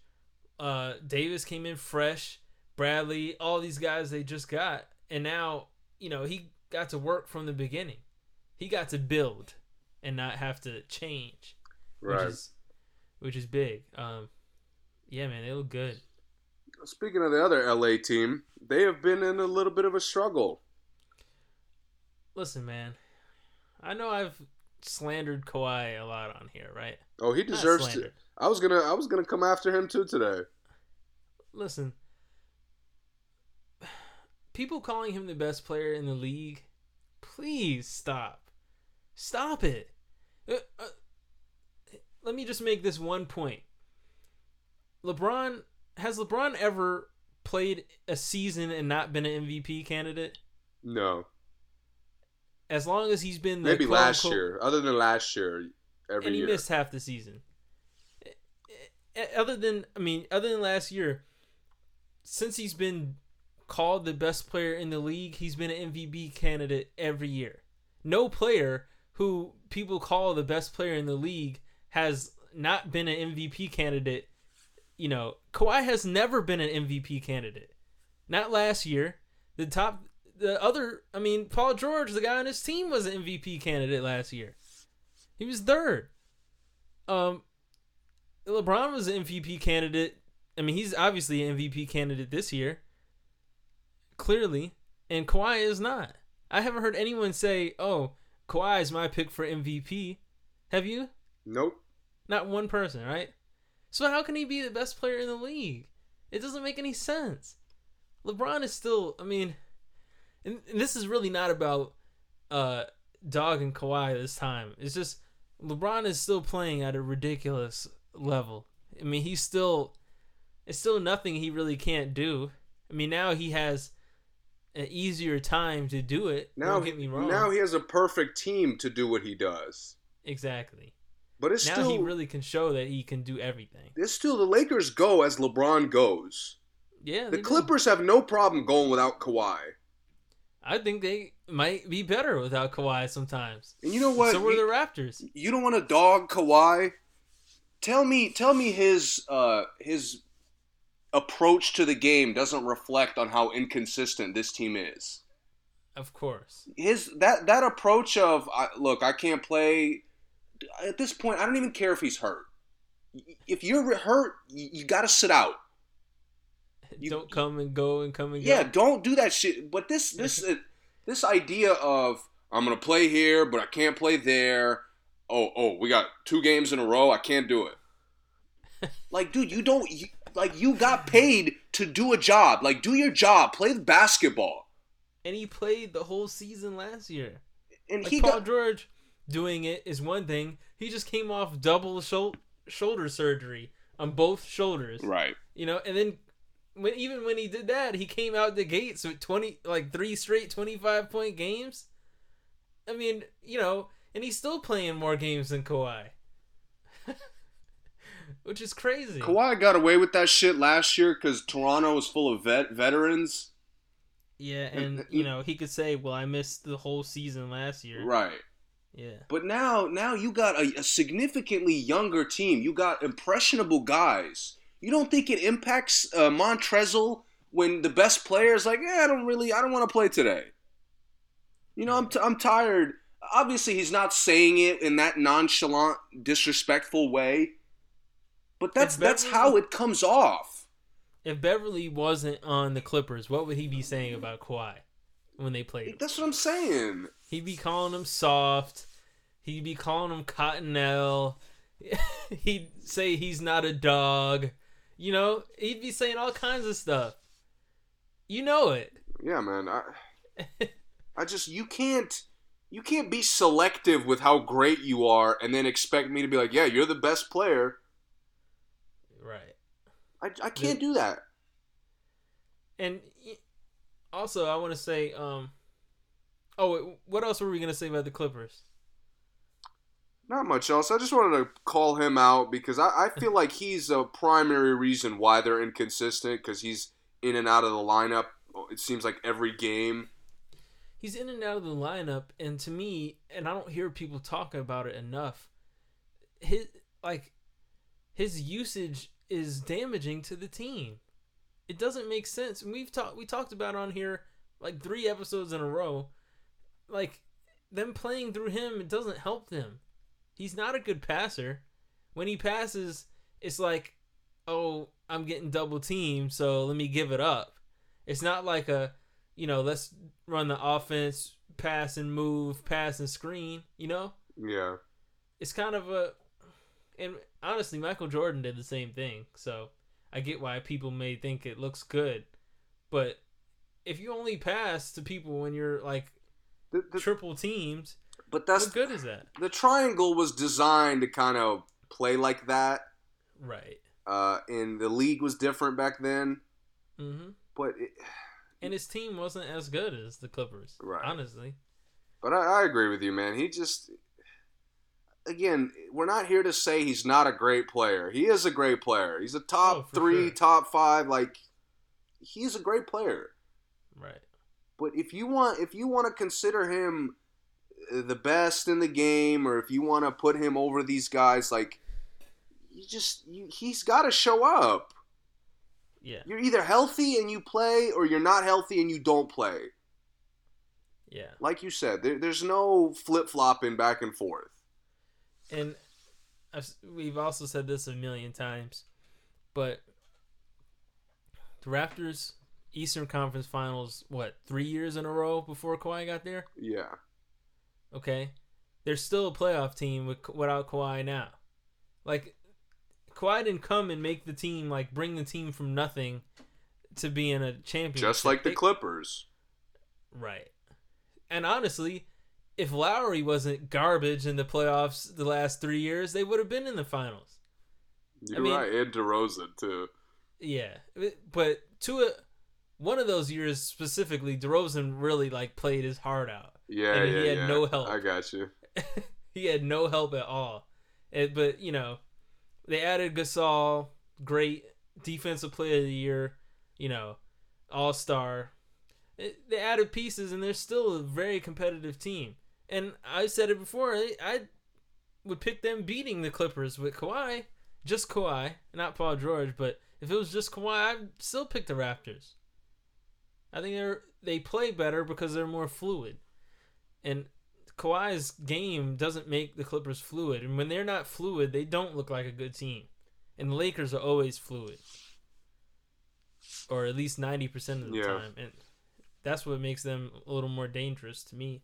Speaker 3: Uh, Davis came in fresh. Bradley, all these guys they just got, and now you know he got to work from the beginning. He got to build and not have to change
Speaker 2: right
Speaker 3: which is which is big. Um, yeah, man, they look good.
Speaker 2: speaking of the other la team they have been in a little bit of a struggle
Speaker 3: Listen, man, I know I've slandered Kawhi a lot on here, right?
Speaker 2: oh he deserves to i was gonna i was gonna come after him too today
Speaker 3: Listen, people calling him the best player in the league, please stop. Stop it. Uh, uh, let me just make this one point. LeBron has LeBron ever played a season and not been an MVP candidate?
Speaker 2: no
Speaker 3: As long as he's been the
Speaker 2: maybe last
Speaker 3: unquote-
Speaker 2: year other than last year every
Speaker 3: and he
Speaker 2: year
Speaker 3: missed half the season. Eh, eh, Other than, I mean, other than last year, since he's been called the best player in the league, he's been an MVP candidate every year. No player who people call the best player in the league has not been an MVP candidate. You know, Kawhi has never been an MVP candidate. Not last year. The top, the other, I mean, Paul George, the guy on his team, was an MVP candidate last year. He was third. Um, LeBron was an MVP candidate. I mean, he's obviously an MVP candidate this year. Clearly, and Kawhi is not. I haven't heard anyone say, "Oh, Kawhi is my pick for MVP." Have you?
Speaker 2: Nope.
Speaker 3: Not one person, right? So how can he be the best player in the league? It doesn't make any sense. LeBron is still, I mean, and, and this is really not about uh Dog and Kawhi this time. It's just LeBron is still playing at a ridiculous level. I mean, he's still it's still nothing he really can't do. I mean, now he has an easier time to do it.
Speaker 2: Now,
Speaker 3: Don't get me wrong.
Speaker 2: now he has a perfect team to do what he does.
Speaker 3: exactly.
Speaker 2: But it's
Speaker 3: now
Speaker 2: still
Speaker 3: he really can show that he can do everything.
Speaker 2: it's still the Lakers go as LeBron goes.
Speaker 3: Yeah,
Speaker 2: The
Speaker 3: they do.
Speaker 2: Clippers have no problem going without Kawhi.
Speaker 3: I think they might be better without Kawhi sometimes.
Speaker 2: And you know what?
Speaker 3: So were the Raptors.
Speaker 2: you don't want to dog Kawhi. Tell me, tell me his uh, his approach to the game doesn't reflect on how inconsistent this team is.
Speaker 3: Of course.
Speaker 2: His that that approach of I, look, I can't play. At this point, I don't even care if he's hurt. If you're hurt, you, you got to sit out. <laughs> You-
Speaker 3: Don't come and go and come and
Speaker 2: Yeah,
Speaker 3: go.
Speaker 2: don't do that shit. But this this <laughs> uh, this idea of I'm gonna play here, but I can't play there. Oh oh, we got two games in a row. I can't do it. <laughs> like, dude, you don't you, like you got paid to do a job. Like, do your job. Play the basketball.
Speaker 3: And he played the whole season last year.
Speaker 2: And
Speaker 3: Like
Speaker 2: he
Speaker 3: Paul
Speaker 2: got
Speaker 3: George doing it is one thing. He just came off double shou- shoulder surgery on both shoulders.
Speaker 2: right.
Speaker 3: You know, and then when even when he did that, he came out the gates with 20 like three straight 25 point games. I mean, you know, and he's still playing more games than Kawhi. Which is crazy.
Speaker 2: Kawhi got away with that shit last year because Toronto was full of vet veterans.
Speaker 3: Yeah,
Speaker 2: And-
Speaker 3: you know, he could say, "Well, I missed the whole season last year."
Speaker 2: Right.
Speaker 3: Yeah.
Speaker 2: But now, now you got a, a significantly younger team. You got impressionable guys. You don't think it impacts uh, Montrezl when the best player is like, "Yeah, I don't really, I don't want to play today." You know, I'm, t- I'm tired. Obviously, he's not saying it in that nonchalant, disrespectful way, but that's
Speaker 3: If
Speaker 2: that's how it comes off.
Speaker 3: If Beverley wasn't on the Clippers, what would he be saying about Kawhi when they played?
Speaker 2: That's what I'm saying.
Speaker 3: He'd be calling him soft. He'd be calling him Cottonelle. <laughs> He'd say he's not a dog. You know, he'd be saying all kinds of stuff. You know it.
Speaker 2: Yeah, man. I, <laughs> I just you can't you can't be selective with how great you are and then expect me to be like, yeah, you're the best player. I, I can't do that.
Speaker 3: And also, I want to say, um, oh, wait, what else were we gonna say about the Clippers?
Speaker 2: Not much else. I just wanted to call him out because I, I feel like he's a primary reason why they're inconsistent because he's in and out of the lineup. It seems like every game.
Speaker 3: He's in and out of the lineup, and to me, and I don't hear people talking about it enough. His like his usage is damaging to the team. It doesn't make sense. And we've talked we talked about on here like three episodes in a row. Like them playing through him, it doesn't help them. He's not a good passer. When he passes, it's like, oh, I'm getting double teamed, so let me give it up. It's not like a, you know, let's run the offense, pass and move, pass and screen. You know,
Speaker 2: Yeah.
Speaker 3: it's kind of a, and honestly, Michael Jordan did the same thing. So I get why people may think it looks good, but if you only pass to people when you're like
Speaker 2: The, the,
Speaker 3: triple teams,
Speaker 2: but that's
Speaker 3: what good is that?
Speaker 2: the triangle was designed to kind of play like that.
Speaker 3: Right.
Speaker 2: Uh, and the league was different back then.
Speaker 3: Mm hmm
Speaker 2: But it,
Speaker 3: And his team wasn't as good as the Clippers.
Speaker 2: Right.
Speaker 3: Honestly.
Speaker 2: But I, I agree with you, man. He just, again, we're not here to say he's not a great player. He is a great player. He's a top
Speaker 3: Oh,
Speaker 2: three,
Speaker 3: sure.
Speaker 2: top five. Like, he's a great player.
Speaker 3: Right.
Speaker 2: But if you want, if you want to consider him the best in the game, or if you want to put him over these guys, like, you just you, he's got to show up.
Speaker 3: Yeah,
Speaker 2: You're either healthy and you play, or you're not healthy and you don't play.
Speaker 3: yeah.
Speaker 2: Like you said, there, there's no flip flopping back and forth.
Speaker 3: And I've, we've also said this a million times, but the Raptors Eastern Conference Finals, what three years in a row before Kawhi got there?
Speaker 2: Yeah,
Speaker 3: Okay, they're still a playoff team with, without Kawhi now. Like Kawhi didn't come and make the team like bring the team from nothing to being a champion.
Speaker 2: just like the Clippers.
Speaker 3: Right. And honestly, if Lowry wasn't garbage in the playoffs the last three years, they would have been in the finals.
Speaker 2: You're
Speaker 3: mean-
Speaker 2: right, and DeRozan too.
Speaker 3: Yeah, but to a, one of those years specifically, DeRozan really like played his heart out.
Speaker 2: Yeah,
Speaker 3: And
Speaker 2: yeah,
Speaker 3: he had
Speaker 2: yeah.
Speaker 3: no help.
Speaker 2: I got you. <laughs>
Speaker 3: he had no help at all. It, but you know, they added Gasol, great defensive player of the year, you know, all star. They added pieces, and they're still a very competitive team. And I said it before, I, I would pick them beating the Clippers with Kawhi, just Kawhi, not Paul George. But if it was just Kawhi, I'd still pick the Raptors. I think they're they play better because they're more fluid, and Kawhi's game doesn't make the Clippers fluid, and when they're not fluid, they don't look like a good team. And the Lakers are always fluid, or at least ninety percent of the
Speaker 2: Yeah.
Speaker 3: time, and that's what makes them a little more dangerous to me.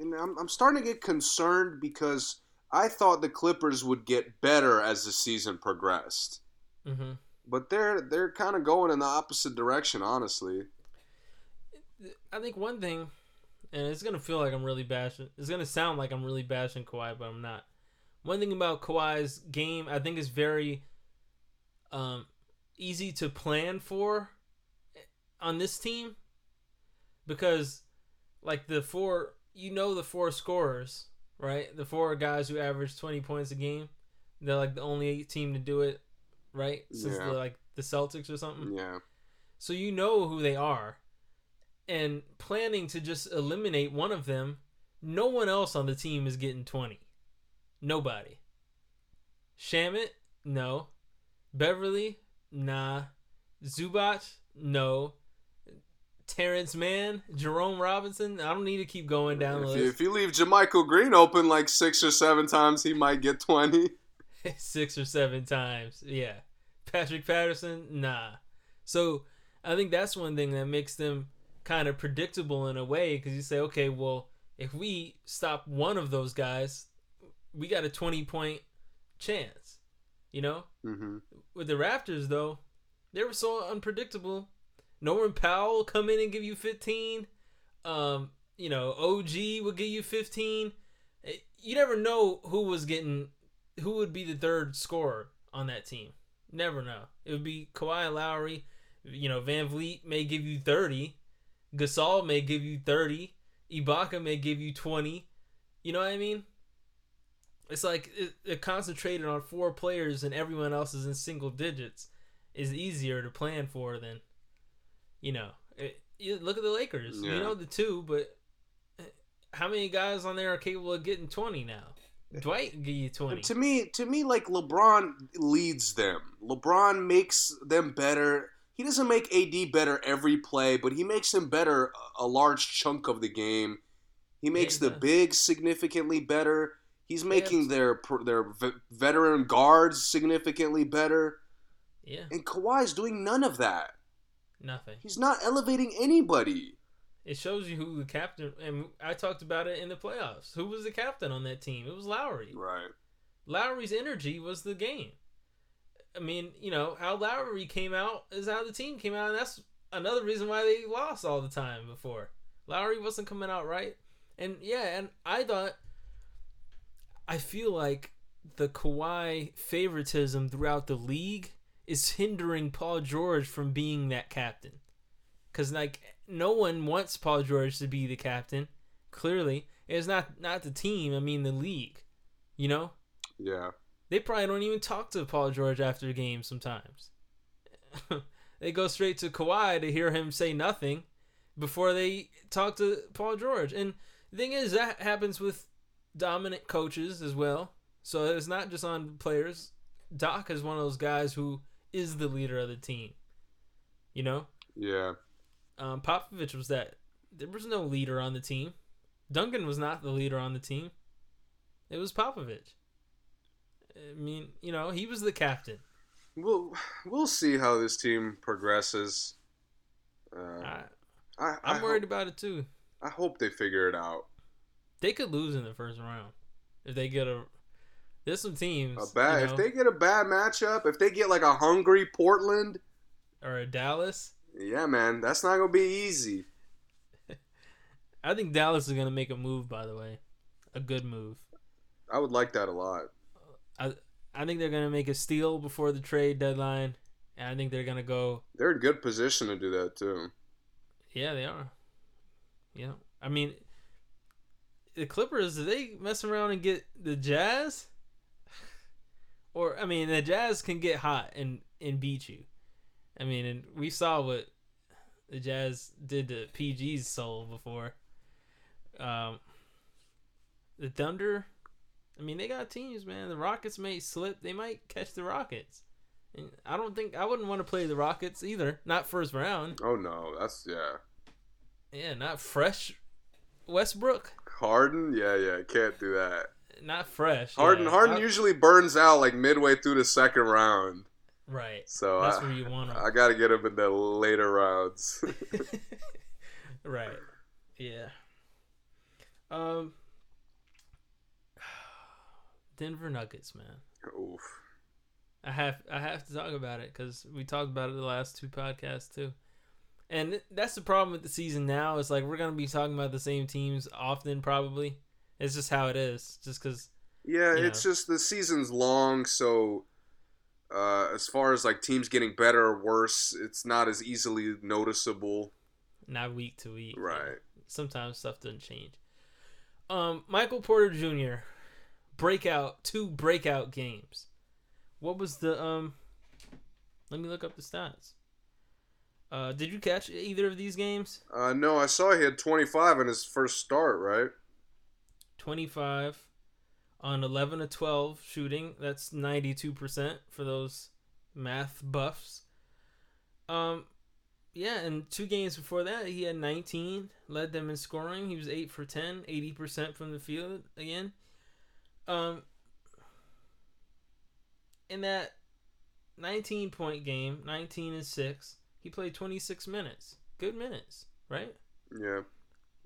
Speaker 2: And I'm, I'm starting to get concerned because I thought the Clippers would get better as the season progressed,
Speaker 3: hmm
Speaker 2: but they're they're kind of going in the opposite direction, honestly.
Speaker 3: I think one thing, and it's gonna feel like I'm really bashing. It's gonna sound like I'm really bashing Kawhi, but I'm not. One thing about Kawhi's game, I think, is very um, easy to plan for on this team because, like the four, you know, the four scorers, right? The four guys who average 20 points a game. They're like the only team to do it, right? Since
Speaker 2: Yeah.
Speaker 3: the, like the Celtics or something.
Speaker 2: Yeah,
Speaker 3: So you know who they are. And planning to just eliminate one of them, no one else on the team is getting 20. Nobody. Shamet? No. Beverley? Nah. Zubac? No. Terance Mann? Jerome Robinson? I don't need to keep going down the
Speaker 2: if you,
Speaker 3: list.
Speaker 2: if you leave JaMychal Green open like six or seven times, he might get twenty. <laughs>
Speaker 3: Six or seven times. Yeah. Patrick Patterson? Nah. So I think that's one thing that makes them kind of predictable in a way because you say, okay, well, if we stop one of those guys, we got a 20 point chance. You know?
Speaker 2: hmm
Speaker 3: With the Raptors, though, they were so unpredictable. Norman Powell come in and give you 15. Um, you know, OG would give you 15. Eh, You never know who was getting, who would be the third scorer on that team. Never know. It would be Kawhi Lowry. You know, VanVleet may give you 30. Gasol may give you 30. Ibaka may give you 20. You know what I mean? It's like it, it concentrated on four players and everyone else is in single digits is easier to plan for than, you know, it, you look at the Lakers. You know the two, but eh, how many guys on there are capable of getting twenty now? Dwight give you twenty.
Speaker 2: To me, to me, like LeBron leads them. LeBron makes them better. He doesn't make AD better every play, but he makes him better a large chunk of the game. He makes
Speaker 3: he
Speaker 2: the big significantly better. He's making
Speaker 3: Yes.
Speaker 2: their their veteran guards significantly better.
Speaker 3: Yeah,
Speaker 2: And Kawhi's doing none of that.
Speaker 3: Nothing.
Speaker 2: He's not elevating anybody.
Speaker 3: It shows you who the captain. And I talked about it in the playoffs. Who was the captain on that team? It was Lowry.
Speaker 2: Right.
Speaker 3: Lowry's energy was the game. I mean, you know, how Lowry came out is how the team came out, and that's another reason why they lost all the time before. Lowry wasn't coming out right. And yeah, and I thought I feel like the Kawhi favoritism throughout the league is hindering Paul George from being that captain. Cuz like no one wants Paul George to be the captain. Clearly, it's not not the team, I mean the league. You know?
Speaker 2: Yeah.
Speaker 3: They probably don't even talk to Paul George after the game sometimes. <laughs> they go straight to Kawhi to hear him say nothing before they talk to Paul George. And the thing is, that happens with dominant coaches as well. So it's not just on players. Doc is one of those guys who is the leader of the team. You know,
Speaker 2: Yeah.
Speaker 3: um, Popovich was that. There was no leader on the team. Duncan was not the leader on the team. It was Popovich. I mean, you know, he was the captain.
Speaker 2: We'll we'll see how this team progresses. Uh,
Speaker 3: I,
Speaker 2: I,
Speaker 3: I'm worried
Speaker 2: hope,
Speaker 3: about it too.
Speaker 2: I hope they figure it out.
Speaker 3: They could lose in the first round if they get a. There's some teams,
Speaker 2: A bad
Speaker 3: you know,
Speaker 2: if they get a bad matchup, if they get like a hungry Portland,
Speaker 3: or a Dallas.
Speaker 2: yeah, man, that's not gonna be easy. <laughs>
Speaker 3: I think Dallas is gonna make a move. By the way, a good move.
Speaker 2: I would like that a lot.
Speaker 3: I I think they're gonna make a steal before the trade deadline, and I think they're gonna go.
Speaker 2: They're in good position to do that too.
Speaker 3: Yeah, they are. Yeah, I mean, the Clippers. Did they mess around and get the Jazz? Or I mean, the Jazz can get hot and and beat you. I mean, and we saw what the Jazz did to PG's soul before. Um, the Thunder. I mean, they got teams, man. The Rockets may slip. They might catch the Rockets. And I don't think I wouldn't want to play the Rockets either. Not first round.
Speaker 2: Oh no, that's yeah.
Speaker 3: Yeah, not fresh Westbrook.
Speaker 2: Harden, yeah, yeah, can't do that.
Speaker 3: Not fresh.
Speaker 2: Harden,
Speaker 3: yeah.
Speaker 2: Harden
Speaker 3: I-
Speaker 2: usually burns out like midway through the second round,
Speaker 3: right.
Speaker 2: so
Speaker 3: That's
Speaker 2: I,
Speaker 3: where you want him.
Speaker 2: I got to get him in the later rounds. <laughs> <laughs>
Speaker 3: right. Yeah. Um. <sighs> Denver Nuggets, man.
Speaker 2: Oof.
Speaker 3: I have I have to talk about it because we talked about it the last two podcasts too, and that's the problem with the season now. Is like we're gonna be talking about the same teams often, probably. It's just how it is. Just because
Speaker 2: Yeah, it's
Speaker 3: know.
Speaker 2: just the season's long, so uh, as far as like teams getting better or worse, it's not as easily noticeable.
Speaker 3: not week to week.
Speaker 2: Right.
Speaker 3: sometimes stuff doesn't change. Um, Michael Porter Jr. breakout two breakout games. What was the um? Let me look up the stats. Uh, did you catch either of these games?
Speaker 2: Uh, no, I saw he had 25 in his first start, right?
Speaker 3: Twenty five on eleven to twelve shooting. That's ninety two percent for those math buffs. Um, yeah, and two games before that, he had 19, led them in scoring. He was 8 for 10, 80% from the field again. Um, in that 19 point game, 19 and 6, he played 26 minutes. Good minutes, right?
Speaker 2: Yeah.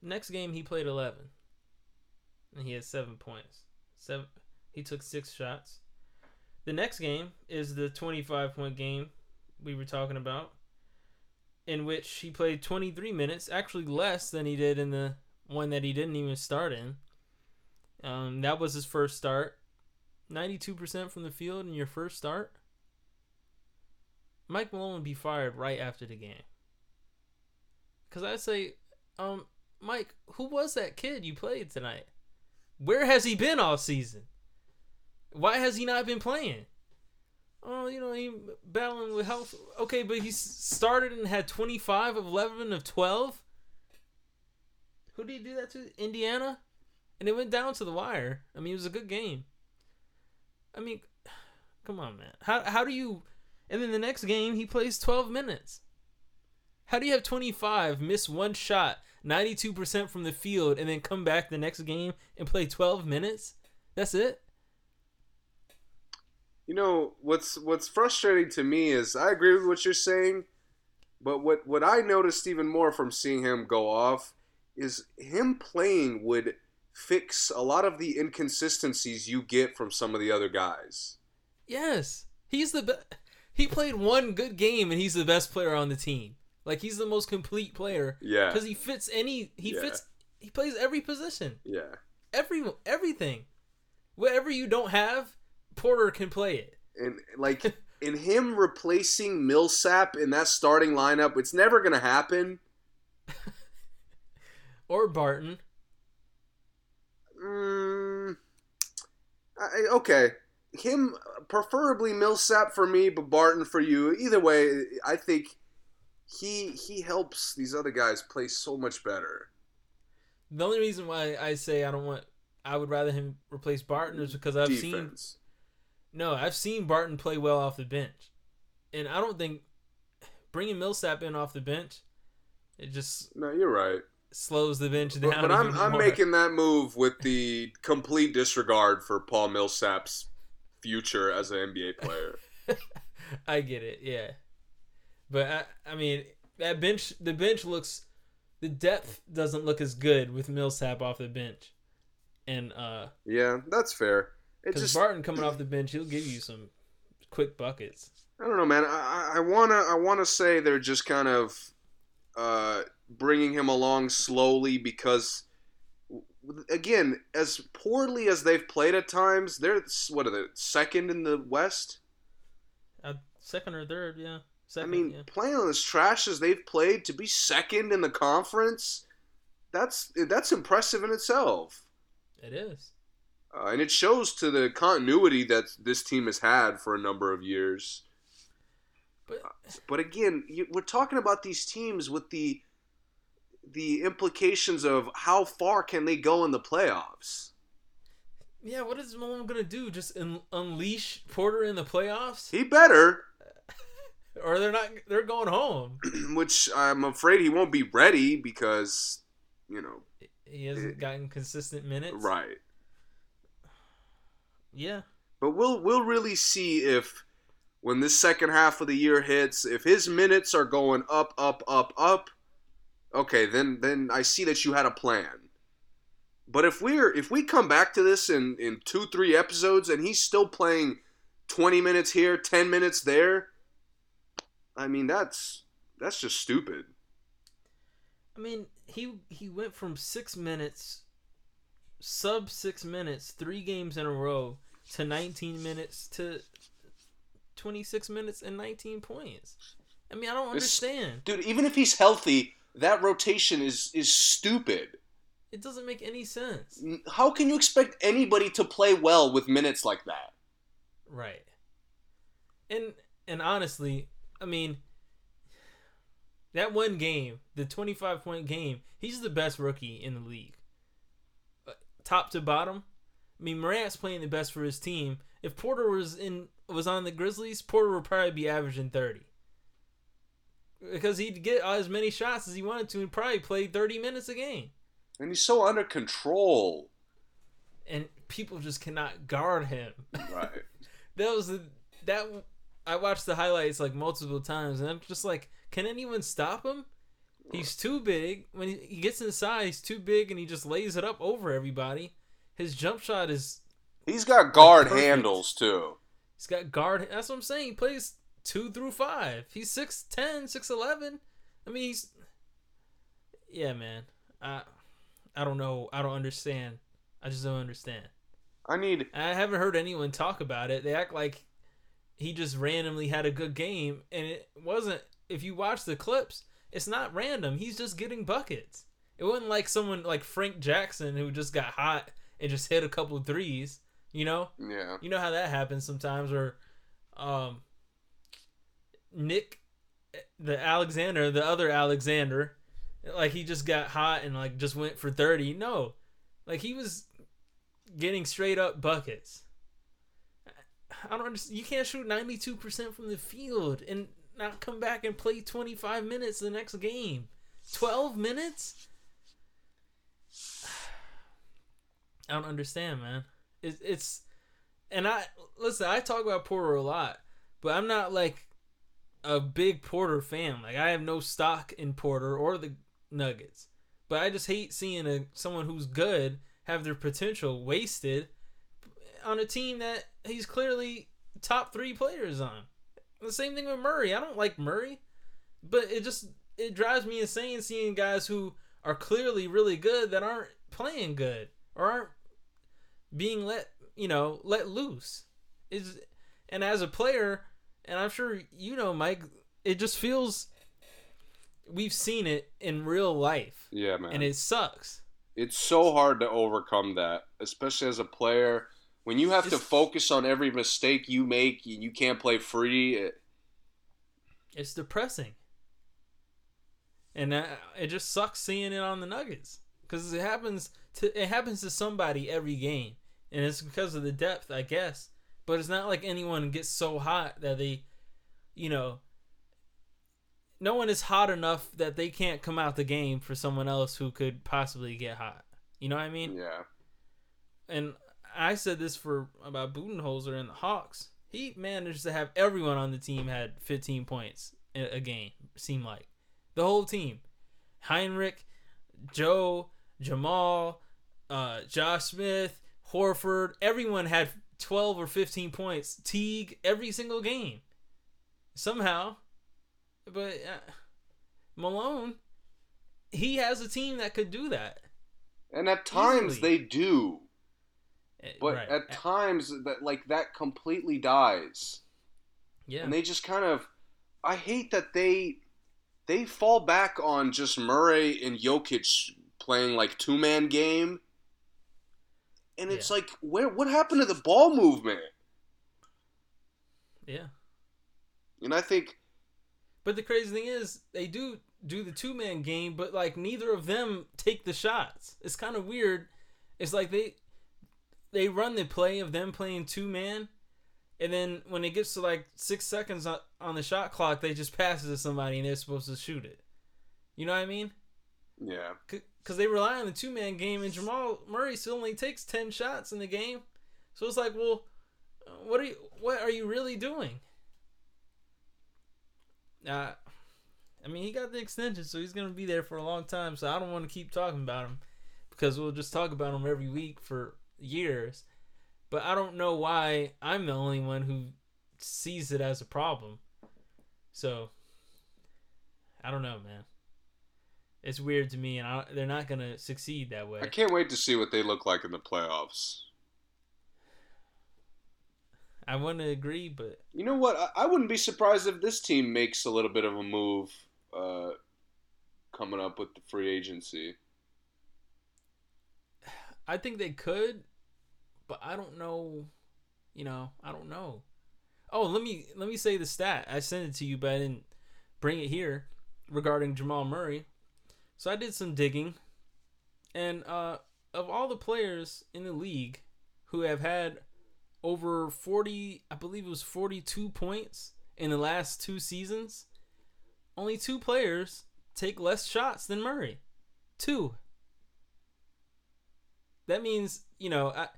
Speaker 3: Next game, he played 11, and he has 7 points. Seven, he took 6 shots. The next game is the 25 point game we were talking about in which he played 23 minutes, actually less than he did in the one that he didn't even start in. Um, that was his first start. 92% from the field in your first start. Mike Malone would be fired right after the game. Because I say, um, Mike, who was that kid you played tonight? Where has he been all season? Why has he not been playing? Oh, you know, he battling with health. Okay, but he started and had 25 of 11 of 12. Who did he do that to? Indiana? And it went down to the wire. I mean, it was a good game. I mean, <sighs> come on, man. How, how do you. And then the next game, he plays 12 minutes. How do you have 25, miss one shot, 92% from the field, and then come back the next game and play 12 minutes? That's it?
Speaker 2: You know what's what's frustrating to me is I agree with what you're saying, but what what I noticed even more from seeing him go off is him playing would fix a lot of the inconsistencies you get from some of the other guys.
Speaker 3: Yes, he's the best. He played one good game and he's the best player on the team. Like he's the most complete player
Speaker 2: Yeah,
Speaker 3: because he fits any. He
Speaker 2: Yeah.
Speaker 3: fits. He plays every position,
Speaker 2: yeah,
Speaker 3: every everything. Whatever you don't have, Porter can play it.
Speaker 2: and like <laughs> in him replacing Millsap in that starting lineup, it's never gonna happen. <laughs>
Speaker 3: Or Barton.
Speaker 2: Mm, I, okay, him preferably Millsap for me, but Barton for you. Either way, I think he he helps these other guys play so much better.
Speaker 3: The only reason why I say I don't want, I would rather him replace Barton is because I've seen no, I've seen Barton play well off the bench, and I don't think bringing Millsap in off the bench, it just
Speaker 2: No, you're right.
Speaker 3: slows the bench down.
Speaker 2: But, but I'm I'm
Speaker 3: more.
Speaker 2: making that move with the complete disregard for Paul Millsap's future as an NBA player. <laughs>
Speaker 3: I get it, yeah, but I, I mean that bench, the bench looks, the depth doesn't look as good with Millsap off the bench, and uh,
Speaker 2: yeah, that's fair.
Speaker 3: Because
Speaker 2: just
Speaker 3: Barton coming off the bench, he'll give you some quick buckets.
Speaker 2: I don't know, man. I, I- I wanna I wanna say they're just kind of uh, bringing him along slowly because, again, as poorly as they've played at times, they're what are they second in the West?
Speaker 3: Uh, second or third, yeah.
Speaker 2: I mean,
Speaker 3: yeah.
Speaker 2: playing on as trash as they've played to be second in the conference, that's that's impressive in itself.
Speaker 3: it is.
Speaker 2: Uh, and it shows to the continuity that this team has had for a number of years.
Speaker 3: But
Speaker 2: But again, you, we're talking about these teams with the the implications of how far can they go in the playoffs.
Speaker 3: yeah, what is Malone gonna do? Just un- unleash Porter in the playoffs,
Speaker 2: He better,
Speaker 3: or they're not? They're going home. <clears throat>
Speaker 2: which I'm afraid he won't be ready because, you know,
Speaker 3: He hasn't eh. gotten consistent minutes.
Speaker 2: right.
Speaker 3: Yeah.
Speaker 2: But we'll we'll really see if when this second half of the year hits, if his minutes are going up, up, up, up, okay, then then I see that you had a plan. But if we're if we come back to this in, in two, three episodes and he's still playing twenty minutes here, ten minutes there, I mean that's that's just stupid.
Speaker 3: I mean, he he went from six minutes, sub six minutes, three games in a row, to 19 minutes to 26 minutes and 19 points. I mean, I don't understand.
Speaker 2: Dude, even if he's healthy, that rotation is is stupid.
Speaker 3: It doesn't make any sense.
Speaker 2: How can you expect anybody to play well with minutes like that?
Speaker 3: Right. And and honestly, I mean, that one game, the 25 point game, he's the best rookie in the league. Uh, Top to bottom. I mean, Morant's playing the best for his team. If Porter was in was on the Grizzlies, Porter would probably be averaging 30. Because he'd get as many shots as he wanted to and probably play 30 minutes a game.
Speaker 2: And he's so under control.
Speaker 3: And people just cannot guard him. <laughs>
Speaker 2: Right.
Speaker 3: that was the that I watched the highlights like multiple times, and I'm just like, can anyone stop him? He's too big. When he, gets inside, he's too big, and he just lays it up over everybody. His jump shot is
Speaker 2: He's got guard
Speaker 3: perfect.
Speaker 2: handles too.
Speaker 3: he's got guard. That's what I'm saying. He plays two through five. He's 6'10", 6'11". I mean, he's yeah, man. I I don't know. I don't understand. I just don't understand.
Speaker 2: I need
Speaker 3: I haven't heard anyone talk about it. They act like he just randomly had a good game, and it wasn't. If you watch the clips, it's not random. He's just getting buckets. It wasn't like someone like Frank Jackson who just got hot and just hit a couple threes. You know,
Speaker 2: yeah.
Speaker 3: you know how that happens sometimes. Or um, Nick, the Alexander, the other Alexander, like he just got hot and like just went for thirty. No, like he was getting straight up buckets. I don't understand. You can't shoot ninety two percent from the field and not come back and play twenty five minutes the next game. Twelve minutes. <sighs> I don't understand, man. It, it's and I listen. I talk about Porter a lot, but I'm not like a big Porter fan. Like I have no stock in Porter or the Nuggets, but I just hate seeing a someone who's good have their potential wasted on a team that he's clearly top three players on. The same thing with Murray. I don't like Murray, but it just it drives me insane seeing guys who are clearly really good that aren't playing good or aren't being let you know let loose. Is and as a player, and I'm sure you know, Mike, it just feels we've seen it in real life,
Speaker 2: Yeah, man.
Speaker 3: and it sucks.
Speaker 2: it's so hard to overcome that, especially as a player. When you have to focus on every mistake you make, and you can't play free. It,
Speaker 3: It's depressing, and uh, it just sucks seeing it on the Nuggets. because it happens to it happens to somebody every game, and it's because of the depth, I guess. But it's not like anyone gets so hot that they, you know, no one is hot enough that they can't come out the game for someone else who could possibly get hot. You know what I mean?
Speaker 2: Yeah.
Speaker 3: And I said this for about Budenholzer and the Hawks. He managed to have everyone on the team had 15 points a game. Seemed like the whole team, Hinrich, Joe, Jamal, uh, Josh Smith, Horford. Everyone had 12 or 15 points. Teague every single game. Somehow, but uh, Malone, he has a team that could do that.
Speaker 2: And at times
Speaker 3: Easily.
Speaker 2: they do.
Speaker 3: Uh,
Speaker 2: But
Speaker 3: right.
Speaker 2: at times that like that completely dies.
Speaker 3: yeah,
Speaker 2: And they just kind of I hate that they they fall back on just Murray and Jokic playing like two man game. And it's
Speaker 3: Yeah.
Speaker 2: like where what happened to the ball movement?
Speaker 3: yeah.
Speaker 2: And I think
Speaker 3: But the crazy thing is, they do do the two man game, but like neither of them take the shots. It's kind of weird. It's like they they run the play of them playing two man, and then when it gets to like six seconds on, on the shot clock, they just pass it to somebody and they're supposed to shoot it. You know what I mean?
Speaker 2: yeah.
Speaker 3: Because they rely on the two man game, and Jamal Murray still only takes ten shots in the game. So it's like, well, what are you? What are you really doing? Uh, I mean, he got the extension, so he's gonna be there for a long time. So I don't want to keep talking about him because we'll just talk about him every week for years. But I don't know why I'm the only one who sees it as a problem. So I don't know, man. It's weird to me, and I, they're not gonna succeed that way.
Speaker 2: I can't wait to see what they look like in the playoffs.
Speaker 3: I want to agree, but
Speaker 2: You know what? I, I wouldn't be surprised if this team makes a little bit of a move uh, coming up with the free agency.
Speaker 3: I think they could, but I don't know. You know, I don't know. Oh, let me let me say the stat. I sent it to you, but I didn't bring it here regarding Jamal Murray. So I did some digging, and uh, of all the players in the league who have had over forty, I believe it was forty-two points in the last two seasons, only two players take less shots than Murray. Two. That means, you know, I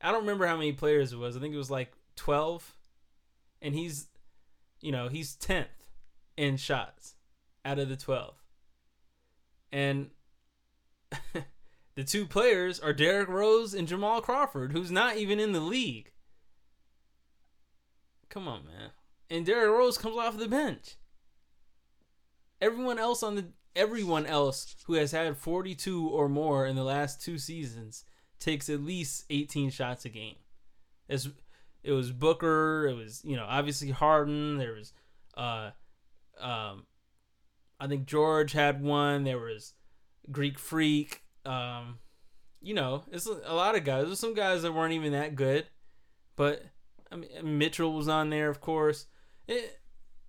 Speaker 3: I don't remember how many players it was. I think it was like 12 and he's you know, he's 10th in shots out of the 12. And <laughs> the two players are Derrick Rose and Jamal Crawford, who's not even in the league. Come on, man. And Derrick Rose comes off the bench. Everyone else on the everyone else who has had 42 or more in the last two seasons takes at least 18 shots a game. It's, it was Booker, it was, you know, obviously Harden, there was uh um I think George had one, there was Greek Freak, um you know, it's a lot of guys. There's some guys that weren't even that good, but I mean Mitchell was on there, of course. It,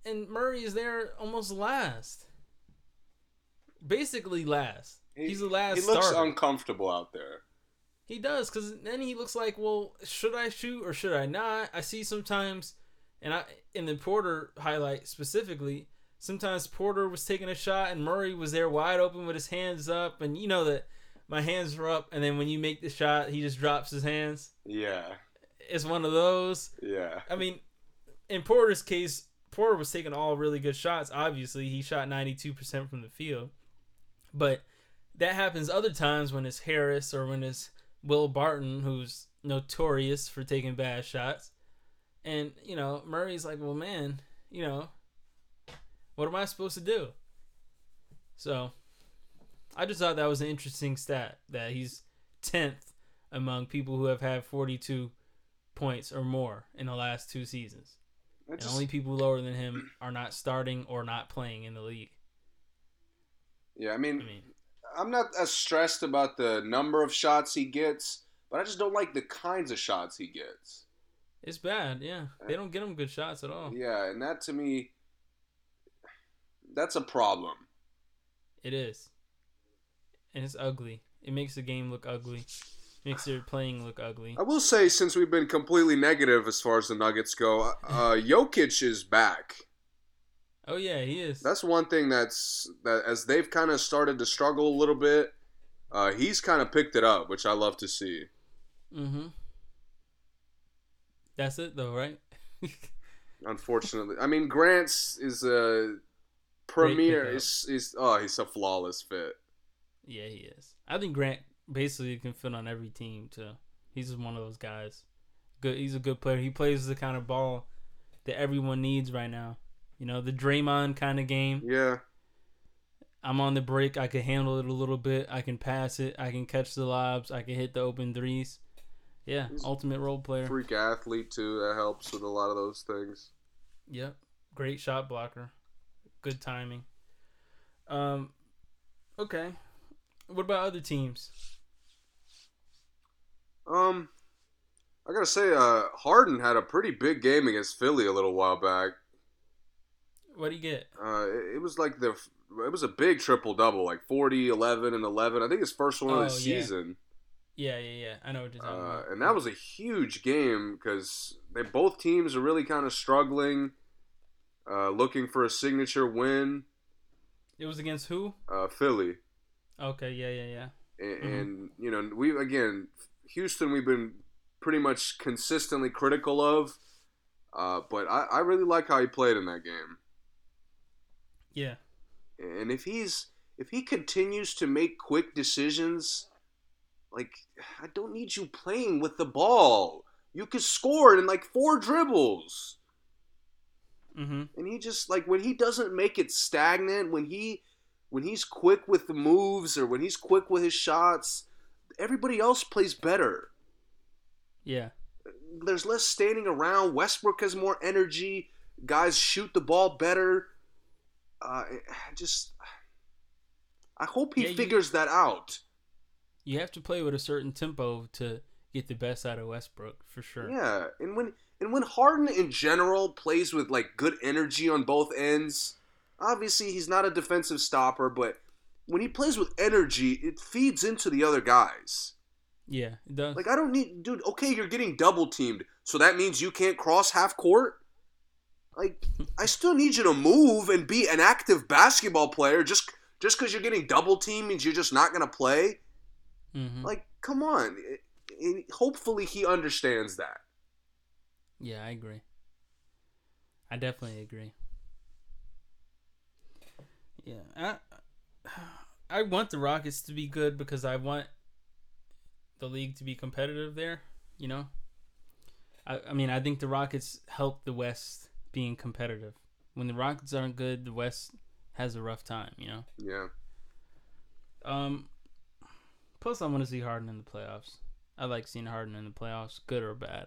Speaker 3: and Murray is there almost last. Basically last. He's the last
Speaker 2: He looks
Speaker 3: starter.
Speaker 2: uncomfortable out there.
Speaker 3: He does, because then he looks like, well, should I shoot or should I not? I see sometimes, and I in the Porter highlight specifically, sometimes Porter was taking a shot and Murray was there wide open with his hands up, and you know that my hands were up, and then when you make the shot, he just drops his hands.
Speaker 2: Yeah,
Speaker 3: It's one of those.
Speaker 2: yeah.
Speaker 3: I mean, in Porter's case, Porter was taking all really good shots. Obviously, he shot 92% from the field. But that happens other times when it's Harris or when it's Will Barton, who's notorious for taking bad shots. And, you know, Murray's like, well, man, you know, what am I supposed to do? So, I just thought that was an interesting stat that he's 10th among people who have had 42 points or more in the last two seasons.
Speaker 2: I
Speaker 3: And only people lower than him are not starting or not playing in the league.
Speaker 2: yeah, I mean,
Speaker 3: I mean,
Speaker 2: I'm not as stressed about the number of shots he gets, but I just don't like the kinds of shots he gets.
Speaker 3: it's bad. Yeah, they don't get him good shots at all.
Speaker 2: Yeah, and that to me, that's a problem.
Speaker 3: It is, and it's ugly. It makes the game look ugly. Makes their playing look ugly.
Speaker 2: I will say, since we've been completely negative as far as the Nuggets go, uh, Jokic is back.
Speaker 3: Oh yeah, he is.
Speaker 2: That's one thing that's that as they've kind of started to struggle a little bit. Uh, he's kind of picked it up, which I love to see.
Speaker 3: Mm-hmm. That's it though, right? <laughs>
Speaker 2: Unfortunately, I mean Grant's is a premier. Is is oh he's a flawless fit.
Speaker 3: yeah, he is. I think Grant basically can fit on every team too. He's just one of those guys. Good. He's a good player. He plays the kind of ball that everyone needs right now. You know, the Draymond kind of game.
Speaker 2: Yeah,
Speaker 3: I'm on the break. I can handle it a little bit. I can pass it. I can catch the lobs. I can hit the open threes. Yeah,
Speaker 2: He's
Speaker 3: ultimate role player.
Speaker 2: freak athlete too. That helps with a lot of those things.
Speaker 3: Yep. Great shot blocker. Good timing. Um okay. What about other teams?
Speaker 2: Um, I gotta say, uh, Harden had a pretty big game against Philly a little while back.
Speaker 3: What do you get?
Speaker 2: Uh, it, it was like the it was a big triple double, like 40, 11, and 11. I think his first one of the
Speaker 3: Oh, yeah.
Speaker 2: season.
Speaker 3: Yeah, yeah, yeah. I know what you're talking
Speaker 2: Uh,
Speaker 3: about.
Speaker 2: and that was a huge game because they both teams are really kind of struggling, uh, looking for a signature win.
Speaker 3: It was against who?
Speaker 2: Uh, Philly,
Speaker 3: Okay, yeah, yeah, yeah.
Speaker 2: and,
Speaker 3: Mhm.
Speaker 2: and you know we again Houston we've been pretty much consistently critical of, uh, but I, I really like how he played in that game.
Speaker 3: Yeah.
Speaker 2: And if he's if he continues to make quick decisions, like I don't need you playing with the ball. You could score it in like four dribbles.
Speaker 3: Mm-hmm.
Speaker 2: And he just like when he doesn't make it stagnant, when he when he's quick with the moves or when he's quick with his shots, everybody else plays better.
Speaker 3: Yeah.
Speaker 2: There's less standing around. Westbrook has more energy. Guys shoot the ball better. Uh, I <sighs> just I hope he
Speaker 3: Yeah, you-
Speaker 2: figures that out.
Speaker 3: You have to play with a certain tempo to get the best out of Westbrook, for sure.
Speaker 2: Yeah, and when and when Harden in general plays with like good energy on both ends, obviously he's not a defensive stopper, but when he plays with energy, it feeds into the other guys.
Speaker 3: Yeah, it does.
Speaker 2: Like I don't need, dude. Okay, you're getting double teamed, so that means you can't cross half court. Like I still need you to move and be an active basketball player. Just just because you're getting double teamed means you're just not gonna play.
Speaker 3: Mhm.
Speaker 2: Like, come on. It- it- hopefully he understands that.
Speaker 3: Yeah, I agree. I definitely agree. Yeah, I I want the Rockets to be good because I want the league to be competitive there. You know, I I mean I think the Rockets help the West being competitive. When the Rockets aren't good, the West has a rough time. You know.
Speaker 2: Yeah.
Speaker 3: Um. Plus, I want to see Harden in the playoffs. I like seeing Harden in the playoffs, good or bad.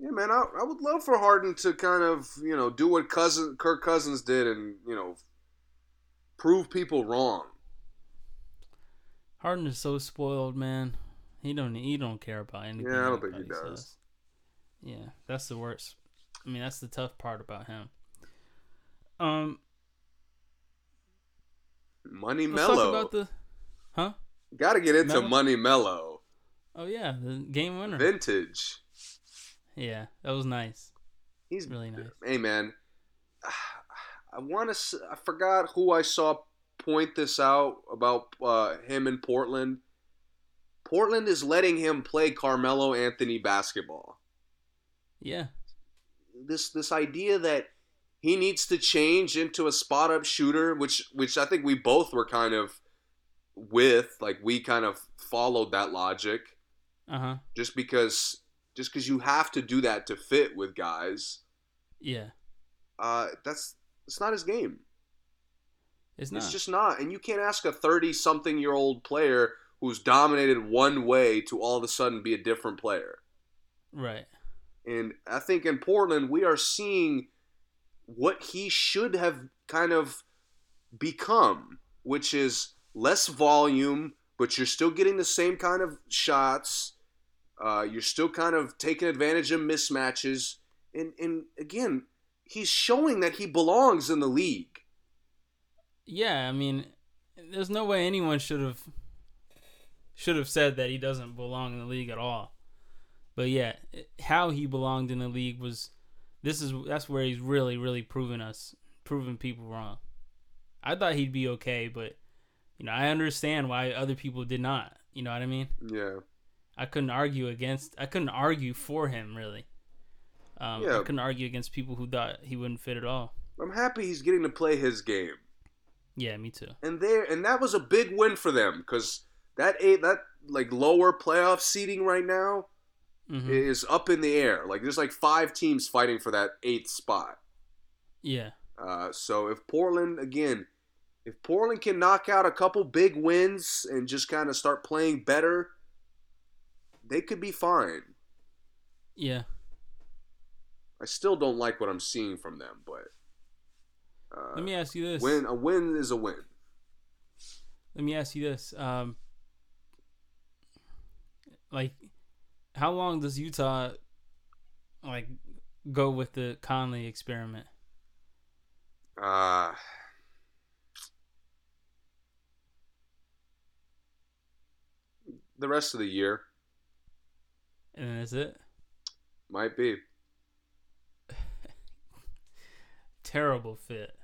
Speaker 2: Yeah, man, I, I would love for Harden to kind of, you know, do what cousin Kirk Cousins did and, you know, prove people wrong.
Speaker 3: Harden is so spoiled, man. He don't he don't care about anything.
Speaker 2: Yeah, I don't think he does.
Speaker 3: says. Yeah, that's the worst. I mean, that's the tough part about him. Um,
Speaker 2: Money
Speaker 3: let's
Speaker 2: Melo.
Speaker 3: about the. Huh?
Speaker 2: Got to get into
Speaker 3: Melo?
Speaker 2: Money Melo.
Speaker 3: Oh yeah, the game winner.
Speaker 2: Vintage.
Speaker 3: Yeah, that was nice.
Speaker 2: He's
Speaker 3: Really nice.
Speaker 2: Hey, man. <sighs> I want to. I forgot who I saw point this out about uh, him in Portland. Portland is letting him play Carmelo Anthony basketball.
Speaker 3: Yeah,
Speaker 2: this this idea that he needs to change into a spot up shooter, which which I think we both were kind of with, like we kind of followed that logic,
Speaker 3: uh huh.
Speaker 2: just because just because you have to do that to fit with guys.
Speaker 3: Yeah,
Speaker 2: Uh, that's it's not his game.
Speaker 3: it's not.
Speaker 2: It's just not, and you can't ask a thirty something year old player who's dominated one way to all of a sudden be a different player.
Speaker 3: right.
Speaker 2: And I think in Portland, we are seeing what he should have kind of become, which is less volume, but you're still getting the same kind of shots. Uh, you're still kind of taking advantage of mismatches. And, and again, he's showing that he belongs in the league.
Speaker 3: Yeah, I mean, there's no way anyone should have should have said that he doesn't belong in the league at all. But yeah, how he belonged in the league was this is that's where he's really really proven us proving people wrong. I thought he'd be okay, but you know, I understand why other people did not. You know what I mean?
Speaker 2: Yeah.
Speaker 3: I couldn't argue against I couldn't argue for him really. Um,
Speaker 2: Yeah.
Speaker 3: I couldn't argue against people who thought he wouldn't fit at all.
Speaker 2: I'm happy he's getting to play his game.
Speaker 3: Yeah, me too.
Speaker 2: and there and that was a big win for them because that eight that like lower playoff seating right now
Speaker 3: hmm
Speaker 2: is up in the air. Like there's like five teams fighting for that eighth spot.
Speaker 3: Yeah,
Speaker 2: Uh, so if Portland again, if Portland can knock out a couple big wins and just kind of start playing better, they could be fine.
Speaker 3: yeah.
Speaker 2: I still don't like what I'm seeing from them, but uh,
Speaker 3: Let me ask you this.
Speaker 2: win a win is a win.
Speaker 3: Let me ask you this. Um, like, how long does Utah like go with the Conley experiment?
Speaker 2: Uh, the rest of the year
Speaker 3: And then that's it.
Speaker 2: might be. <laughs>
Speaker 3: Terrible fit.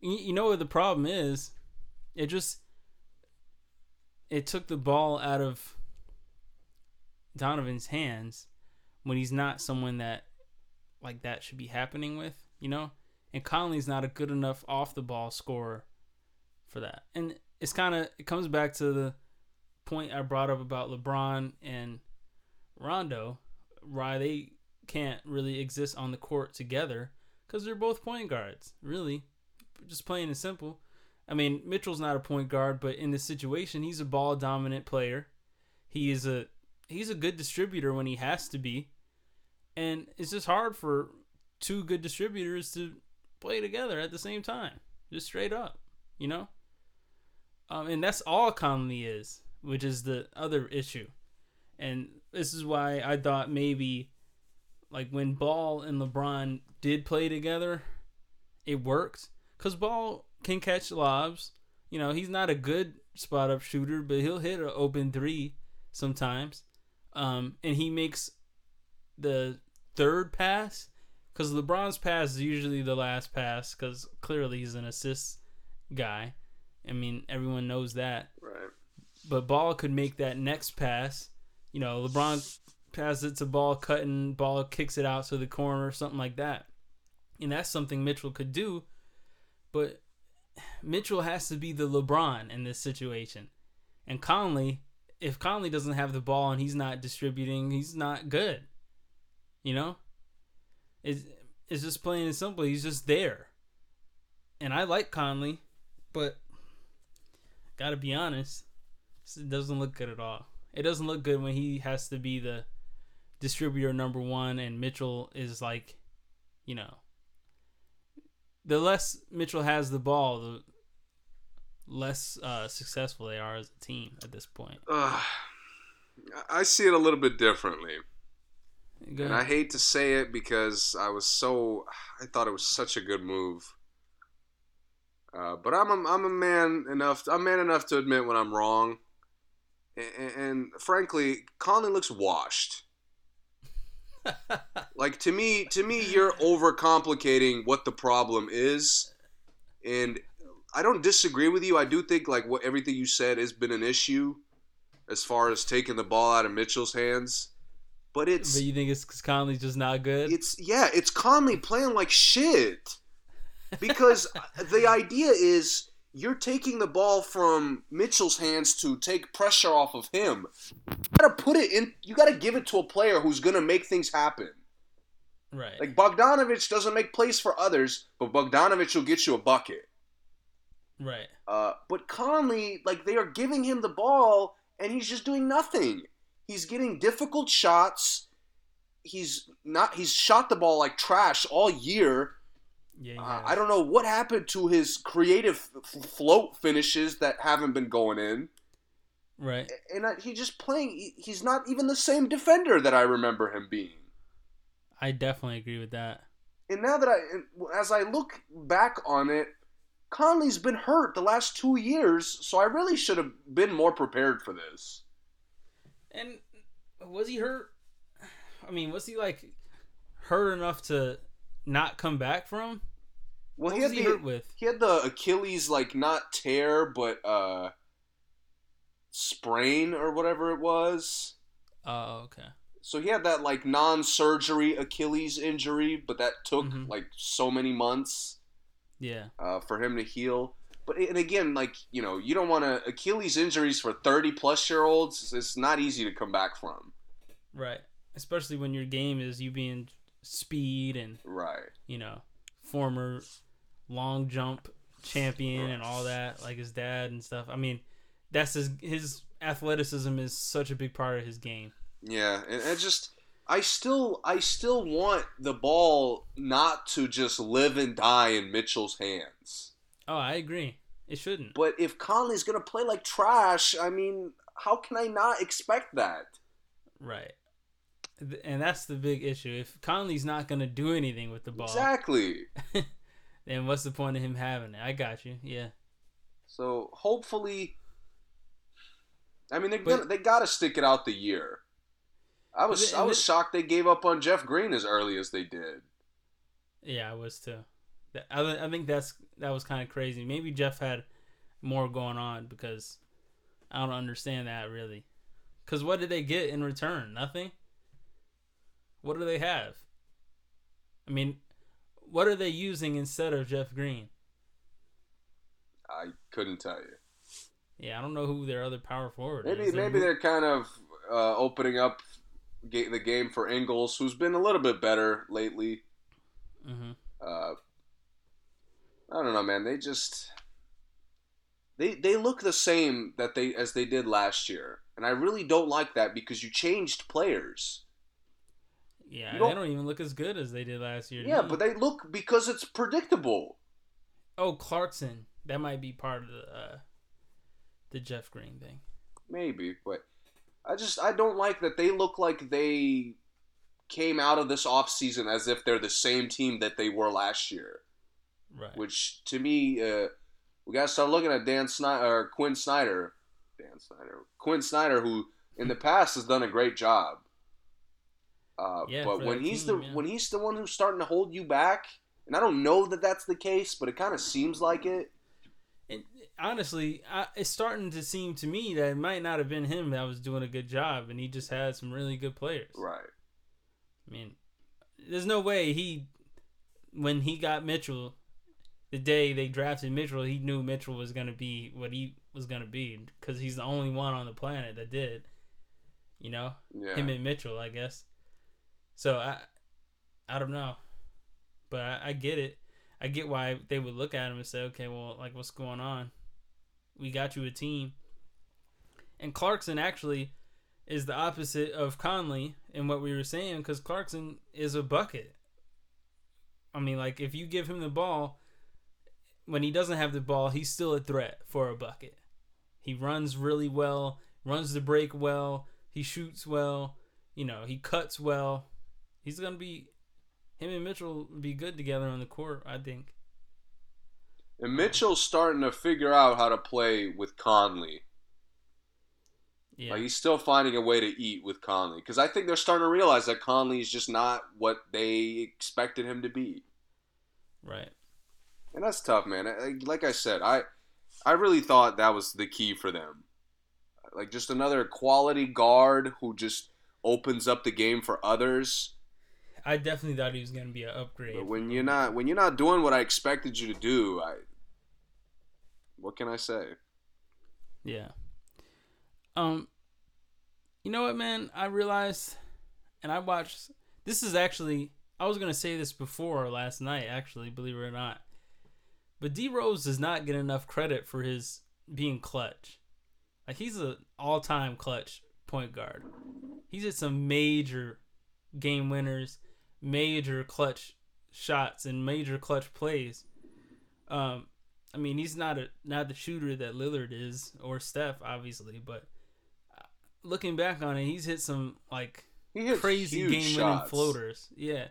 Speaker 3: You know what the problem is? It just it took the ball out of Donovan's hands when he's not someone that like that should be happening with, you know? And Conley's not a good enough off the ball scorer for that. And it's kind of it comes back to the point I brought up about LeBron and Rondo, why they can't really exist on the court together because they're both point guards. Really, just plain and simple. I mean, Mitchell's not a point guard, but in this situation, he's a ball dominant player. He is a he's a good distributor when he has to be, and it's just hard for two good distributors to play together at the same time. Just straight up, you know. Um, and that's all Conley is, which is the other issue. And this is why I thought maybe, like when Ball and LeBron did play together, it worked. Cause Ball can catch lobs. You know, he's not a good spot up shooter, but he'll hit an open three sometimes. Um, and he makes the third pass. Cause LeBron's pass is usually the last pass. Cause clearly he's an assist guy. I mean, everyone knows that
Speaker 2: Right.
Speaker 3: but Ball could make that next pass. You know, LeBron passes it to Ball, cutting Ball kicks it out to the corner, or something like that. And that's something Mitchell could do, but Mitchell has to be the LeBron in this situation. And Conley, if Conley doesn't have the ball and he's not distributing, he's not good. You know? It's, it's just plain and simple. He's just there. And I like Conley, but gotta be honest, it doesn't look good at all. It doesn't look good when he has to be the distributor number one and Mitchell is like, you know, the less Mitchell has the ball, the less uh, successful they are as a team at this point.
Speaker 2: Uh, I see it a little bit differently. And I hate to say it because I was so I thought it was such a good move. Uh, but I'm a, I'm a man enough I'm man enough to admit when I'm wrong. And, and frankly, Conley looks washed. <laughs> Like to me, to me, you're overcomplicating what the problem is, and I don't disagree with you. I do think like what everything you said has been an issue, as far as taking the ball out of Mitchell's hands. But it's
Speaker 3: but you think it's because Conley's just not good?
Speaker 2: it's yeah, it's Conley playing like shit. Because <laughs> the idea is you're taking the ball from Mitchell's hands to take pressure off of him. You gotta put it in. You gotta give it to a player who's gonna make things happen.
Speaker 3: right.
Speaker 2: Like Bogdanovich doesn't make plays for others, but Bogdanovich will get you a bucket.
Speaker 3: Right.
Speaker 2: Uh, but Conley, like they are giving him the ball, and he's just doing nothing. He's getting difficult shots. He's not. He's shot the ball like trash all year.
Speaker 3: Yeah.
Speaker 2: Uh. I don't know what happened to his creative f- float finishes that haven't been going in,
Speaker 3: Right.
Speaker 2: and uh, he just playing. he- He's not even the same defender that I remember him being.
Speaker 3: I definitely agree with that.
Speaker 2: And now that I, as I look back on it, Conley's been hurt the last two years, so I really should have been more prepared for this.
Speaker 3: And was he hurt? I mean, was he like hurt enough to not come back from?
Speaker 2: Well,
Speaker 3: What
Speaker 2: he had
Speaker 3: he
Speaker 2: the
Speaker 3: hurt with?
Speaker 2: he had the Achilles like not tear, but uh sprain or whatever it was.
Speaker 3: Oh, okay.
Speaker 2: So he had that like non-surgery Achilles injury, but that took
Speaker 3: Mhm.
Speaker 2: like so many months
Speaker 3: Yeah.
Speaker 2: uh, for him to heal. But and again, like you know, you don't want to Achilles injuries for thirty plus year olds. It's not easy to come back from.
Speaker 3: Right. Especially when your game is you being speed and
Speaker 2: Right.
Speaker 3: you know former long jump champion and all that, like his dad and stuff. I mean, that's his his athleticism is such a big part of his game.
Speaker 2: Yeah, and I just I still I still want the ball not to just live and die in Mitchell's hands.
Speaker 3: Oh, I agree. It shouldn't.
Speaker 2: But if Conley's gonna play like trash, I mean, how can I not expect that?
Speaker 3: Right. And that's the big issue. If Conley's not going to do anything with the ball,
Speaker 2: Exactly. <laughs>
Speaker 3: then what's the point of him having it? I got you. Yeah.
Speaker 2: So hopefully, I mean, they
Speaker 3: But-
Speaker 2: gonna, they got to stick it out the year. I was I was shocked they gave up on Jeff Green as early as they did.
Speaker 3: Yeah, I was too. I, I think that's that was kind of crazy. Maybe Jeff had more going on because I don't understand that really. Because what did they get in return? Nothing. What do they have? I mean, what are they using instead of Jeff Green?
Speaker 2: I couldn't tell you.
Speaker 3: Yeah, I don't know who their other power forward
Speaker 2: Maybe
Speaker 3: is.
Speaker 2: maybe they're kind of uh, opening up the game for Ingles, who's been a little bit better lately.
Speaker 3: hmm
Speaker 2: Uh, I don't know, man. They just they they look the same that they as they did last year, and I really don't like that because you changed players.
Speaker 3: Yeah, they
Speaker 2: don't-
Speaker 3: don't even look as good as they did last year.
Speaker 2: Yeah, but they look because it's predictable.
Speaker 3: oh, Clarkson, that might be part of the uh, the Jeff Green thing.
Speaker 2: Maybe, but I just I don't like that they look like they came out of this offseason as if they're the same team that they were last year.
Speaker 3: Right.
Speaker 2: Which to me, uh, we gotta start looking at Dan Snyder or Quinn Snyder, Dan Snyder, Quinn Snyder, who in the past has done a great job. Uh,
Speaker 3: Yeah,
Speaker 2: but when he's
Speaker 3: team,
Speaker 2: the
Speaker 3: yeah.
Speaker 2: when he's the one who's starting to hold you back, and I don't know that that's the case, but it kind of seems like it.
Speaker 3: Honestly, I, it's starting to seem to me that it might not have been him that was doing a good job, and he just had some really good players.
Speaker 2: Right.
Speaker 3: I mean, there's no way he, when he got Mitchell, the day they drafted Mitchell, he knew Mitchell was gonna be what he was gonna be because he's the only one on the planet that did. You know,
Speaker 2: Yeah.
Speaker 3: him and Mitchell, I guess. So I, I don't know, but I, I get it. I get why they would look at him and say, okay, well, like, what's going on? We got you a team. And Clarkson actually is the opposite of Conley in what we were saying because Clarkson is a bucket. I mean, like, if you give him the ball, when he doesn't have the ball, he's still a threat for a bucket. He runs really well, runs the break well, he shoots well, you know, he cuts well. He's going to be, him and Mitchell be good together on the court, I think.
Speaker 2: And Mitchell's starting to figure out how to play with Conley.
Speaker 3: Yeah.
Speaker 2: Like he's still finding a way to eat with Conley because I think they're starting to realize that Conley is just not what they expected him to be,
Speaker 3: right.
Speaker 2: and that's tough, man. Like I said, I I really thought that was the key for them, like just another quality guard who just opens up the game for others.
Speaker 3: I definitely thought he was going to be an upgrade.
Speaker 2: But when you're not when you're not doing what I expected you to do, I what can I say?
Speaker 3: Yeah. Um you know what man, I realized and I watched this is actually I was gonna say this before last night, actually, believe it or not. But D Rose does not get enough credit for his being clutch. Like he's an all time clutch point guard. He's hit some major game winners, major clutch shots and major clutch plays. Um I mean, he's not a not the shooter that Lillard is or Steph, obviously, but uh, looking back on it, he's hit some like
Speaker 2: He hit
Speaker 3: crazy game winning floaters. Yeah,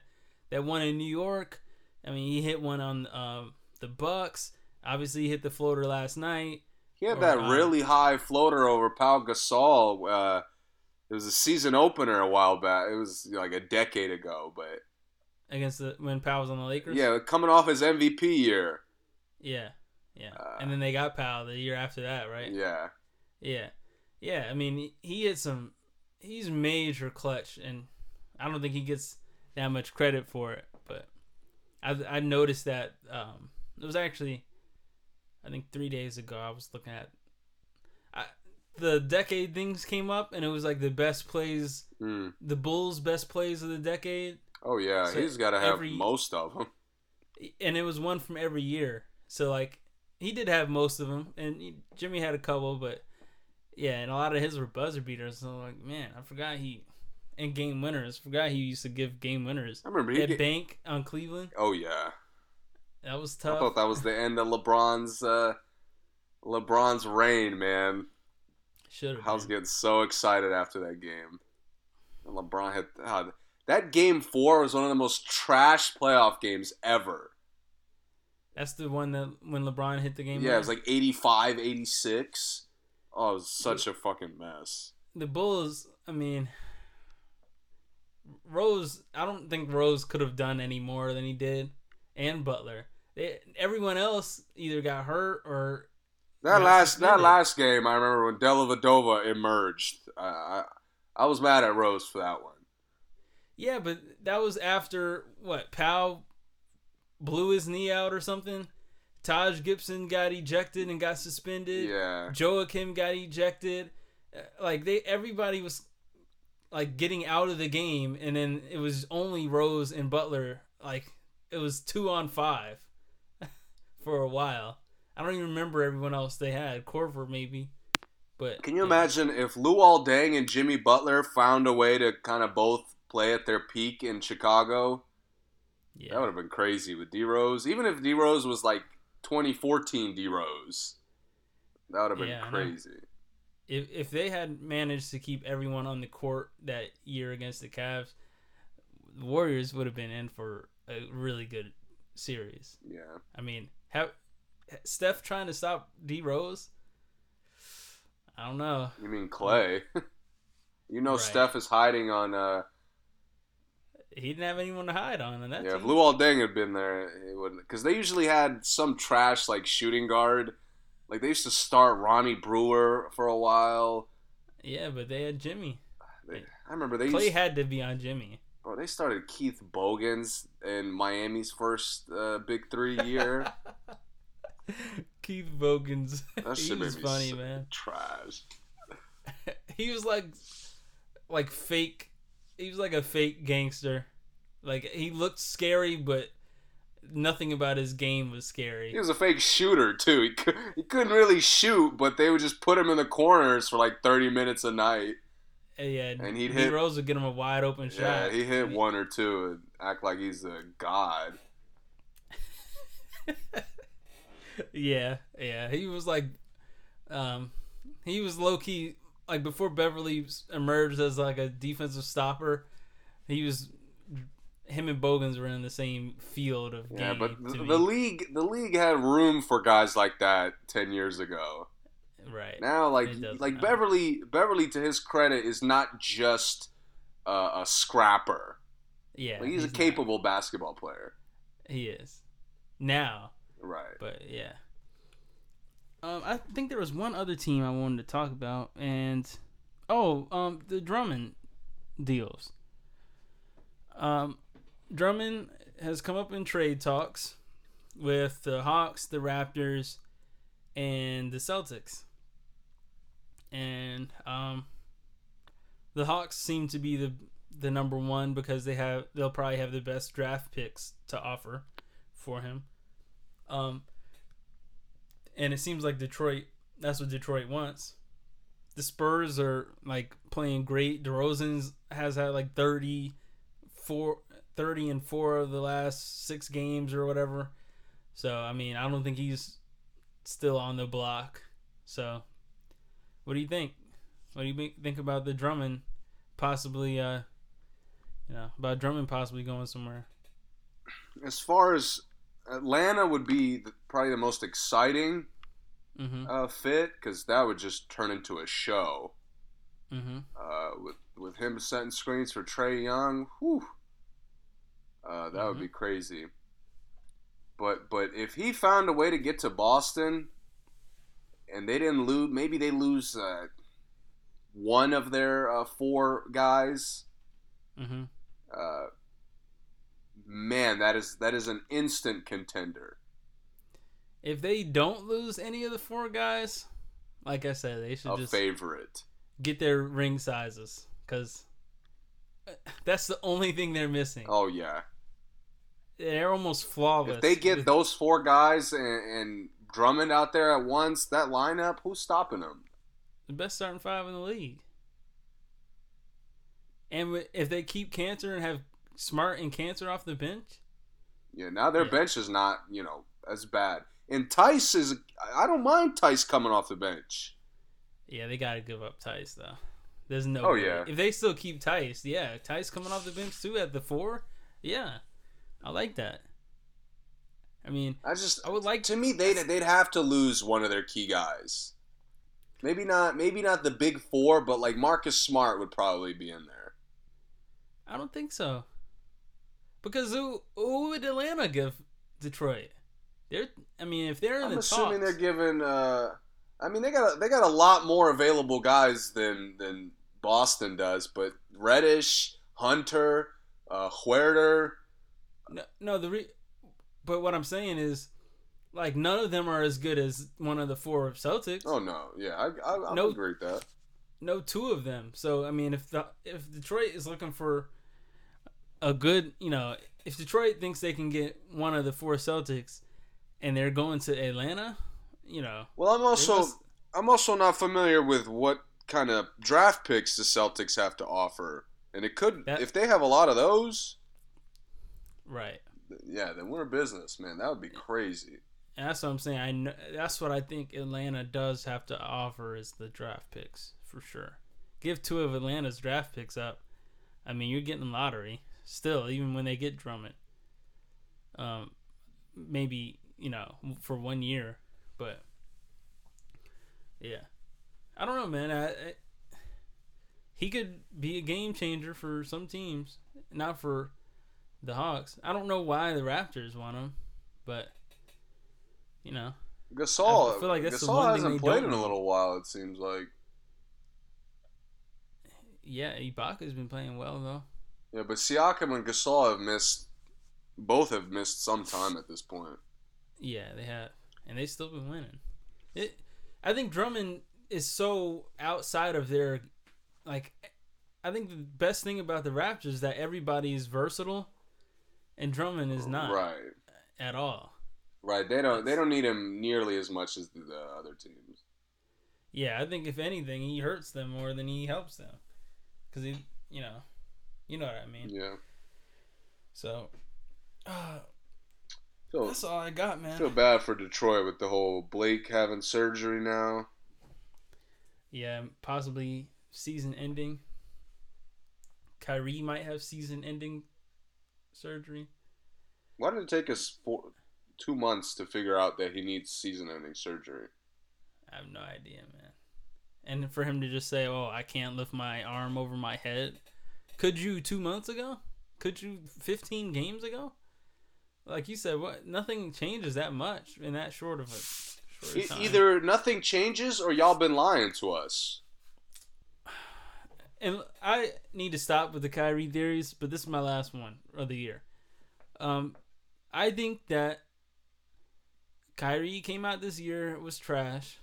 Speaker 3: that one in New York. I mean, he hit one on um, the Bucks. Obviously, he hit the floater last night.
Speaker 2: He had
Speaker 3: Or,
Speaker 2: that
Speaker 3: um,
Speaker 2: really high floater over Pau Gasol. Uh, it was a season opener a while back. It was like a decade ago, but
Speaker 3: against the when Pau was on the Lakers.
Speaker 2: yeah, coming off his MVP year.
Speaker 3: yeah, yeah.
Speaker 2: Uh,
Speaker 3: and then they got Pau the year after that, right?
Speaker 2: Yeah,
Speaker 3: Yeah, yeah. I mean, he- hit some. He's major clutch, and I don't think he gets that much credit for it. But I I noticed that um, it was actually, I think three days ago. I was looking at, I, the decade things came up, and it was like the best plays,
Speaker 2: Mm.
Speaker 3: the Bulls' best plays of the decade,
Speaker 2: Oh yeah,
Speaker 3: So
Speaker 2: he's got to have
Speaker 3: every-
Speaker 2: most of them.
Speaker 3: and it was one from every year. So like he did have most of them, and he, Jimmy had a couple, but yeah, and a lot of his were buzzer beaters. So like, man, I forgot he and game winners. Forgot he used to give game winners.
Speaker 2: I remember
Speaker 3: He
Speaker 2: Get,
Speaker 3: Bank on Cleveland.
Speaker 2: oh yeah,
Speaker 3: That was tough.
Speaker 2: I thought that was the end of LeBron's uh, LeBron's reign, man.
Speaker 3: Should have.
Speaker 2: I was getting so excited after that game. And LeBron had God, that game four was one of the most trash playoff games ever.
Speaker 3: That's the one that when LeBron hit the game.
Speaker 2: Yeah, it was like 85, 86. Oh, it was such a fucking mess.
Speaker 3: the Bulls. I mean, Rose. I don't think Rose could have done any more than he did, and Butler. They, everyone else either got hurt or
Speaker 2: That last that last game, I remember when Dellavedova emerged. I, I I was mad at Rose for that one.
Speaker 3: Yeah, but that was after what? Pau blew his knee out or something. Taj Gibson got ejected and got suspended.
Speaker 2: Yeah,
Speaker 3: Joakim got ejected. Uh, Like they, everybody was like getting out of the game, and then it was only Rose and Butler. Like it was two on five <laughs> for a while. I don't even remember everyone else they had. Korver maybe, but
Speaker 2: can you
Speaker 3: yeah.
Speaker 2: imagine if Luol Deng and Jimmy Butler found a way to kind of both play at their peak in Chicago?
Speaker 3: Yeah.
Speaker 2: That would have been crazy with D Rose. Even if D Rose was like 2014 D Rose, that would have been
Speaker 3: Yeah,
Speaker 2: crazy.
Speaker 3: if if they had managed to keep everyone on the court that year against the Cavs, the Warriors would have been in for a really good series.
Speaker 2: Yeah,
Speaker 3: I mean, have Steph trying to stop D Rose? I don't know.
Speaker 2: you mean Clay? <laughs> you know
Speaker 3: Right.
Speaker 2: Steph is hiding on. Uh,
Speaker 3: He didn't have anyone to hide on in that
Speaker 2: yeah, if
Speaker 3: team.
Speaker 2: Luol Deng had been there, it wouldn't. Because they usually had some trash like shooting guard. Like they used to start Ronnie Brewer for a while.
Speaker 3: yeah, but they had Jimmy.
Speaker 2: They, I remember they
Speaker 3: Clay
Speaker 2: used,
Speaker 3: had to be on Jimmy.
Speaker 2: bro, they started Keith Bogans in Miami's first uh, Big Three year. <laughs>
Speaker 3: Keith Bogans.
Speaker 2: That <laughs> shit
Speaker 3: was funny, man.
Speaker 2: Trash. <laughs>
Speaker 3: he was like like fake he was like a fake gangster like he looked scary but nothing about his game was scary
Speaker 2: He was a fake shooter too. He, cou- he couldn't really shoot, but they would just put him in the corners for like 30 minutes a night.
Speaker 3: Uh, yeah
Speaker 2: and he'd hit-
Speaker 3: Rose would get him a wide open shot.
Speaker 2: Yeah, he hit one or two and act like he's a god. <laughs>
Speaker 3: yeah yeah he was like um he was low-key like before beverley emerged as like a defensive stopper he was him and bogans were in the same field of
Speaker 2: Yeah,
Speaker 3: game
Speaker 2: but the, the league the league had room for guys like that 10 years ago.
Speaker 3: right
Speaker 2: Now like like
Speaker 3: now.
Speaker 2: Beverley Beverley to his credit is not just uh, a scrapper.
Speaker 3: yeah
Speaker 2: Like, he's, a
Speaker 3: not.
Speaker 2: capable basketball player.
Speaker 3: He is now,
Speaker 2: Right.
Speaker 3: but yeah. Um, I think there was one other team I wanted to talk about, and oh, um, the Drummond deals. Um, Drummond has come up in trade talks with the Hawks, the Raptors, and the Celtics, and um, the Hawks seem to be the the number one because they have they'll probably have the best draft picks to offer for him. Um, and it seems like Detroit. That's what Detroit wants. The Spurs are like playing great. DeRozan's has had like 30, four, 30 and four of the last six games or whatever. So I mean, I don't think he's still on the block. So, what do you think? What do you think- about the Drummond possibly? Uh, you know, about Drummond possibly going somewhere.
Speaker 2: as far as Atlanta would be the, probably the most exciting
Speaker 3: Mm-hmm.
Speaker 2: uh, fit because that would just turn into a show.
Speaker 3: Mm-hmm.
Speaker 2: Uh, with with him setting screens for Trae Young, whew, uh, that would be crazy. But but if he found a way to get to Boston, and they didn't lose, maybe they lose uh, one of their uh, four guys. Uh, man, that is that is an instant contender.
Speaker 3: If they don't lose any of the four guys, like I said, they should
Speaker 2: A
Speaker 3: just
Speaker 2: favorite.
Speaker 3: get their ring sizes because that's the only thing they're missing.
Speaker 2: Oh yeah.
Speaker 3: They're almost flawless.
Speaker 2: If they get <laughs> those four guys and, and Drummond out there at once, that lineup, who's stopping them?
Speaker 3: the best starting five in the league, and if they keep Kanter and have Smart and Kanter off the bench,
Speaker 2: Yeah, now their
Speaker 3: Yeah.
Speaker 2: bench is not, you know, as bad. And Theis is, I don't mind Theis coming off the bench.
Speaker 3: yeah, they got to give up Theis though. There's no.
Speaker 2: Oh,
Speaker 3: way.
Speaker 2: yeah.
Speaker 3: If they still keep Theis, yeah, Theis coming off the bench too at the four, yeah, I like that. I mean,
Speaker 2: I just,
Speaker 3: I would like
Speaker 2: to me, they'd they'd have to lose one of their key guys. Maybe not, maybe not the big four, but like Marcus Smart would probably be in there.
Speaker 3: I don't think so. Because who who would Atlanta give Detroit? They're I mean if they're in
Speaker 2: I'm
Speaker 3: the
Speaker 2: assuming
Speaker 3: talks,
Speaker 2: they're giving. Uh, I mean, they got a, they got a lot more available guys than than Boston does, but Reddish, Hunter, uh, Huerter.
Speaker 3: no, no the re- but what I'm saying is like none of them are as good as one of the four Celtics.
Speaker 2: Oh no, yeah, I I, I
Speaker 3: No.
Speaker 2: agree with that.
Speaker 3: No two of them. So I mean if the if Detroit is looking for a good, you know, if Detroit thinks they can get one of the four Celtics and they're going to Atlanta, you know,
Speaker 2: Well, I'm also
Speaker 3: must-
Speaker 2: I'm also not familiar with what kind of draft picks the Celtics have to offer, and it could
Speaker 3: That-
Speaker 2: if they have a lot of those.
Speaker 3: right.
Speaker 2: Yeah, then we're a business, man. That would be crazy.
Speaker 3: And that's what I'm saying. I know, that's what I think Atlanta does have to offer is the draft picks for sure. Give two of Atlanta's draft picks up. I mean, you're getting lottery still, even when they get Drummond. Um, maybe you know for one year, but yeah, I don't know, man. I, I, he could be a game changer for some teams, not for the Hawks. I don't know why the Raptors want him, but you know,
Speaker 2: Gasol,
Speaker 3: I feel like that's the
Speaker 2: Gasol
Speaker 3: one
Speaker 2: hasn't played in a little while. It seems like.
Speaker 3: yeah, Ibaka's been playing well though.
Speaker 2: Yeah, but Siakam and Gasol have missed. Both have missed some time at this point.
Speaker 3: Yeah, they have, and they still been winning. It, I think Drummond is so outside of their, like, I think the best thing about the Raptors is that everybody is versatile, and Drummond is not
Speaker 2: Right,
Speaker 3: at all.
Speaker 2: right. They don't. They don't need him nearly as much as the, the other teams.
Speaker 3: Yeah, I think if anything, he hurts them more than he helps them, because he, you know, you know what I mean.
Speaker 2: Yeah.
Speaker 3: So, uh, that's all I got, man.
Speaker 2: feel bad for Detroit with the whole Blake having surgery now.
Speaker 3: Yeah, possibly season ending. Kyrie might have season ending surgery.
Speaker 2: Why did it take us four, two months to figure out that he needs season-ending surgery?
Speaker 3: I have no idea, man. And for him to just say, "Oh, I can't lift my arm over my head," could you two months ago? Could you fifteen games ago? Like you said, what? Nothing changes that much in that short of a short
Speaker 2: E-
Speaker 3: time.
Speaker 2: either nothing changes or y'all been lying to us. <sighs>
Speaker 3: and I need to stop with the Kyrie theories, but this is my last one of the year. Um, I think that Kyrie came out this year was trash.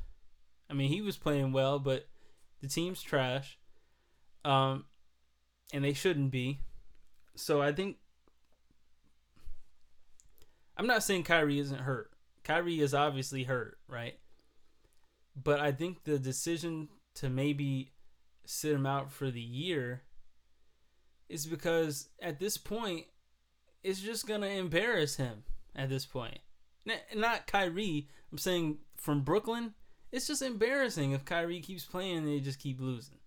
Speaker 3: I mean, he was playing well, but the team's trash. Um, and they shouldn't be. So I think I'm not saying Kyrie isn't hurt. Kyrie is obviously hurt, right? But I think the decision to maybe sit him out for the year is because at this point it's just gonna embarrass him at this point. Not Kyrie. I'm saying from Brooklyn, it's just embarrassing if Kyrie keeps playing and they just keep losing.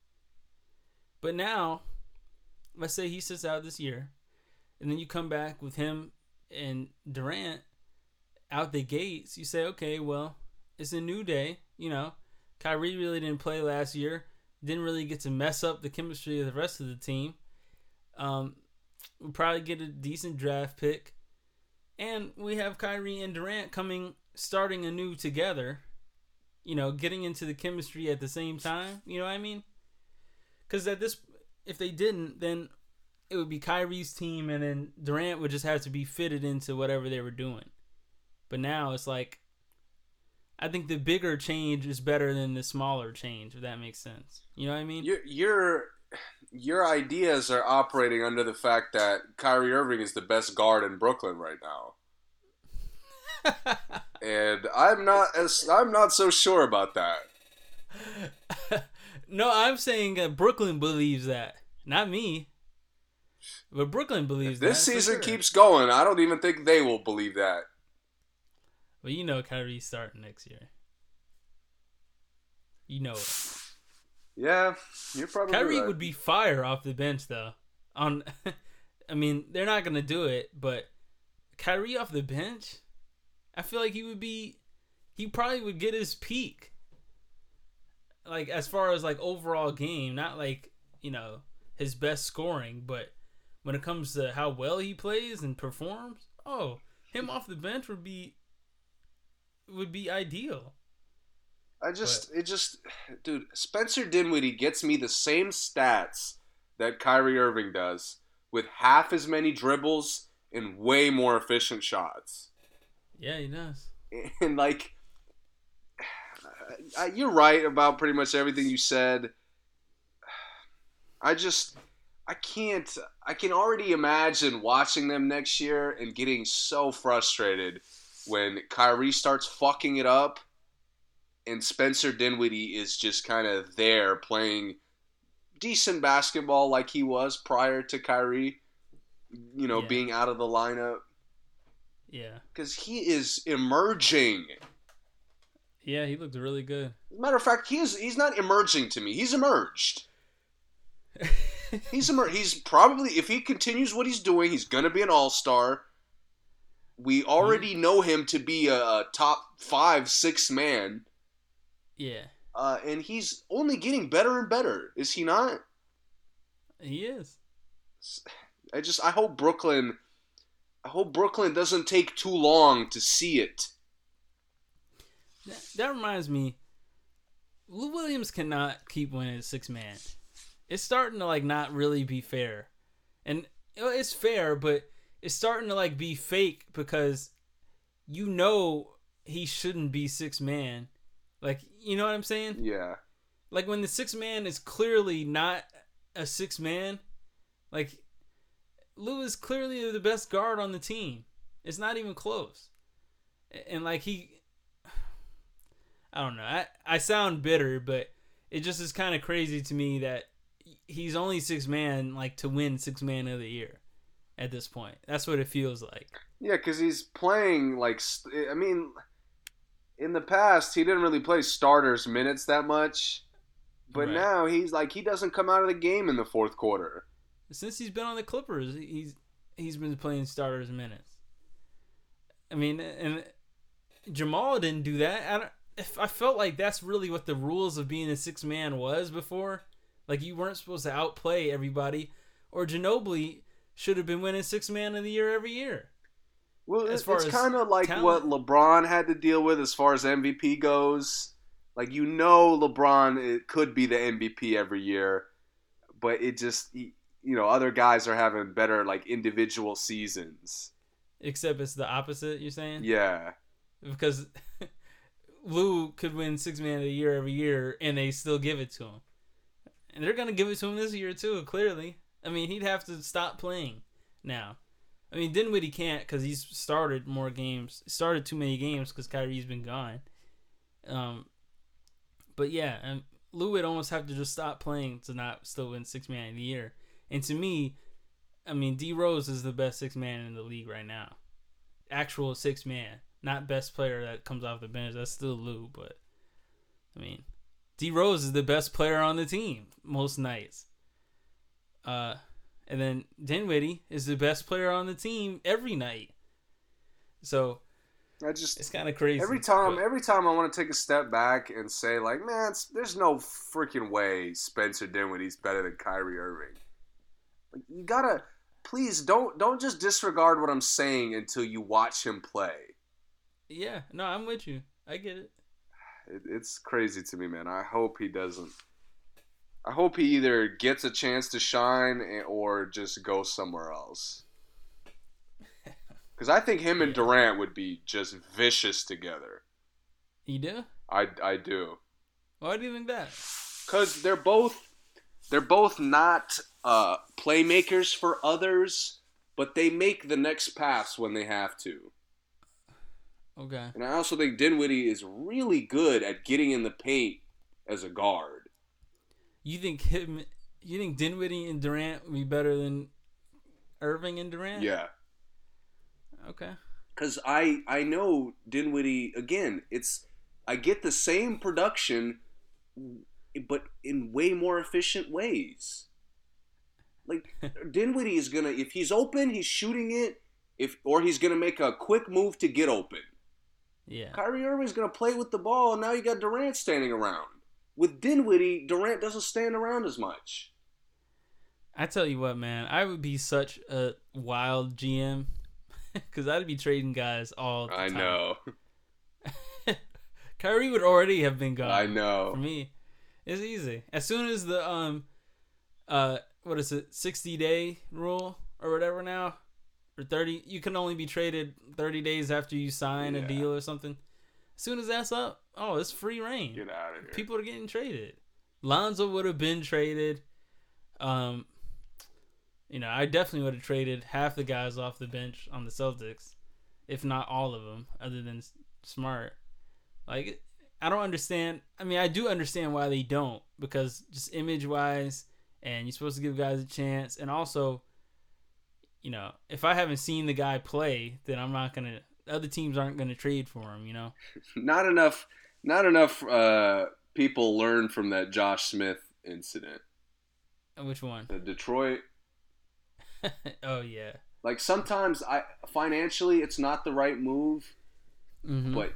Speaker 3: But now, let's say he sits out this year, and then you come back with him and Durant. out the gates, you say, okay, well, it's a new day. You know, Kyrie really didn't play last year. Didn't really get to mess up the chemistry of the rest of the team. Um, we'll probably get a decent draft pick. And we have Kyrie and Durant coming, starting anew together. You know, getting into the chemistry at the same time. You know what I mean? Because at this, if they didn't, then it would be Kyrie's team, and then Durant would just have to be fitted into whatever they were doing. But now it's like, I think the bigger change is better than the smaller change. If that makes sense, you know what I mean?
Speaker 2: Your your your ideas are operating under the fact that Kyrie Irving is the best guard in Brooklyn right now. <laughs> and I'm not as I'm not so sure about that. <laughs>
Speaker 3: no, I'm saying that Brooklyn believes that, not me. But Brooklyn believes
Speaker 2: this season
Speaker 3: sure.
Speaker 2: keeps going. I don't even think they will believe that.
Speaker 3: Well, you know Kyrie's starting next year. You know it.
Speaker 2: Yeah, you're probably
Speaker 3: Kyrie
Speaker 2: right.
Speaker 3: would be fire off the bench though. On, <laughs> I mean, they're not gonna do it, but Kyrie off the bench, I feel like he would be. He probably would get his peak. Like as far as like overall game, not like you know his best scoring, but when it comes to how well he plays and performs, oh, him off the bench would be would be ideal.
Speaker 2: I just, it just, dude, Spencer Dinwiddie gets me the same stats that Kyrie Irving does with half as many dribbles and way more efficient shots.
Speaker 3: Yeah, he does. <laughs>
Speaker 2: And like, you're right about pretty much everything you said. I just, I can't, I can already imagine watching them next year and getting so frustrated when Kyrie starts fucking it up and Spencer Dinwiddie is just kind of there playing decent basketball like he was prior to Kyrie, you know,
Speaker 3: Yeah.
Speaker 2: being out of the lineup.
Speaker 3: Yeah,
Speaker 2: Because he is emerging.
Speaker 3: Yeah, he looked really good.
Speaker 2: Matter of fact, he is, he's not emerging to me. He's emerged. <laughs> He's emer- He's probably, if he continues what he's doing, he's going to be an all star. We already know him to be a, a top five, six man.
Speaker 3: yeah,
Speaker 2: Uh, and he's only getting better and better, is he not?
Speaker 3: he is.
Speaker 2: I just I hope Brooklyn I hope Brooklyn doesn't take too long to see it.
Speaker 3: That, that reminds me, Lou Williams cannot keep winning six man. It's starting to like not really be fair, and it's fair, but it's starting to like be fake because you know he shouldn't be six man. Like you know what I'm saying?
Speaker 2: Yeah.
Speaker 3: Like when the six man is clearly not a six man, like Lou is clearly the best guard on the team. It's not even close. And like he I don't know. I, I sound bitter, but it just is kind of crazy to me that he's only six man like to win six man of the year at this point. That's what it feels like.
Speaker 2: Yeah, cuz he's playing like I mean in the past he didn't really play starters minutes that much. But
Speaker 3: Right.
Speaker 2: now he's like he doesn't come out of the game in the fourth quarter.
Speaker 3: Since he's been on the Clippers, he's he's been playing starters minutes. I mean, and Jamal didn't do that. If I felt like that's really what the rules of being a six man was before. Like you weren't supposed to outplay everybody, or Ginobili should have been winning six man of the year every year.
Speaker 2: Well,
Speaker 3: As far
Speaker 2: it's kind of like
Speaker 3: talent.
Speaker 2: what LeBron had to deal with as far as MVP goes. Like you know, LeBron it could be the MVP every year, but it just you know other guys are having better like individual seasons.
Speaker 3: Except it's the opposite. You're saying?
Speaker 2: Yeah,
Speaker 3: Because Lou could win six man of the year every year, and they still give it to him. And they're gonna give it to him this year too. Clearly, I mean, he'd have to stop playing now. I mean, Dinwiddie can't because he's started more games, started too many games because Kyrie's been gone. Um, but yeah, and Lou would almost have to just stop playing to not still win six man of the year. And to me, I mean, D Rose is the best six man in the league right now. Actual six man, not best player that comes off the bench. That's still Lou, but I mean, D Rose is the best player on the team most nights. Uh, and then Dinwiddie is the best player on the team every night. So,
Speaker 2: I just
Speaker 3: It's kind of crazy.
Speaker 2: every time,
Speaker 3: but-
Speaker 2: every time I want to take a step back and say like, man, it's, there's no freaking way Spencer Dinwiddie's better than Kyrie Irving. Like, you gotta, please don't don't just disregard what I'm saying until you watch him play.
Speaker 3: Yeah, no, I'm with you. I get it.
Speaker 2: It, it's crazy to me, man. I hope he doesn't. I hope he either gets a chance to shine or just goes somewhere else. <laughs> Because I think him and Durant would be just vicious together.
Speaker 3: You do?
Speaker 2: I, I do.
Speaker 3: Why do you think that?
Speaker 2: Because they're both they're both not uh, playmakers for others, but they make the next pass when they have to.
Speaker 3: Okay.
Speaker 2: And I also think Dinwiddie is really good at getting in the paint as a guard.
Speaker 3: You think him? You think Dinwiddie and Durant would be better than Irving and Durant?
Speaker 2: Yeah.
Speaker 3: Okay.
Speaker 2: because I I know Dinwiddie again. It's I get the same production, but in way more efficient ways. Like <laughs> Dinwiddie is gonna if he's open, he's shooting it. If or he's gonna make a quick move to get open.
Speaker 3: Yeah.
Speaker 2: Kyrie Irving's gonna play with the ball, and now you got Durant standing around. With Dinwiddie, Durant doesn't stand around as much.
Speaker 3: I tell you what, man, I would be such a wild GM because <laughs> I'd be trading guys all the
Speaker 2: I
Speaker 3: time.
Speaker 2: know. <laughs>
Speaker 3: Kyrie would already have been gone.
Speaker 2: I know.
Speaker 3: For me, it's easy. As soon as the um, uh, what is it, sixty day rule or whatever now, or thirty, you can only be traded thirty days after you sign
Speaker 2: Yeah.
Speaker 3: a deal or something. As soon as that's up, oh, it's free reign.
Speaker 2: Get out of here.
Speaker 3: People are getting traded. Lonzo would have been traded. Um, you know, I definitely would have traded half the guys off the bench on the Celtics, if not all of them, other than Smart. Like, I don't understand. I mean, I do understand why they don't because just image wise, and you're supposed to give guys a chance, and also, you know, if I haven't seen the guy play, then I'm not gonna. Other teams aren't gonna trade for him. You know. <laughs>
Speaker 2: not enough not enough uh, people learned from that Josh Smith incident.
Speaker 3: Which one?
Speaker 2: The Detroit <laughs>
Speaker 3: oh yeah.
Speaker 2: like sometimes I financially it's not the right move,
Speaker 3: Mm-hmm.
Speaker 2: but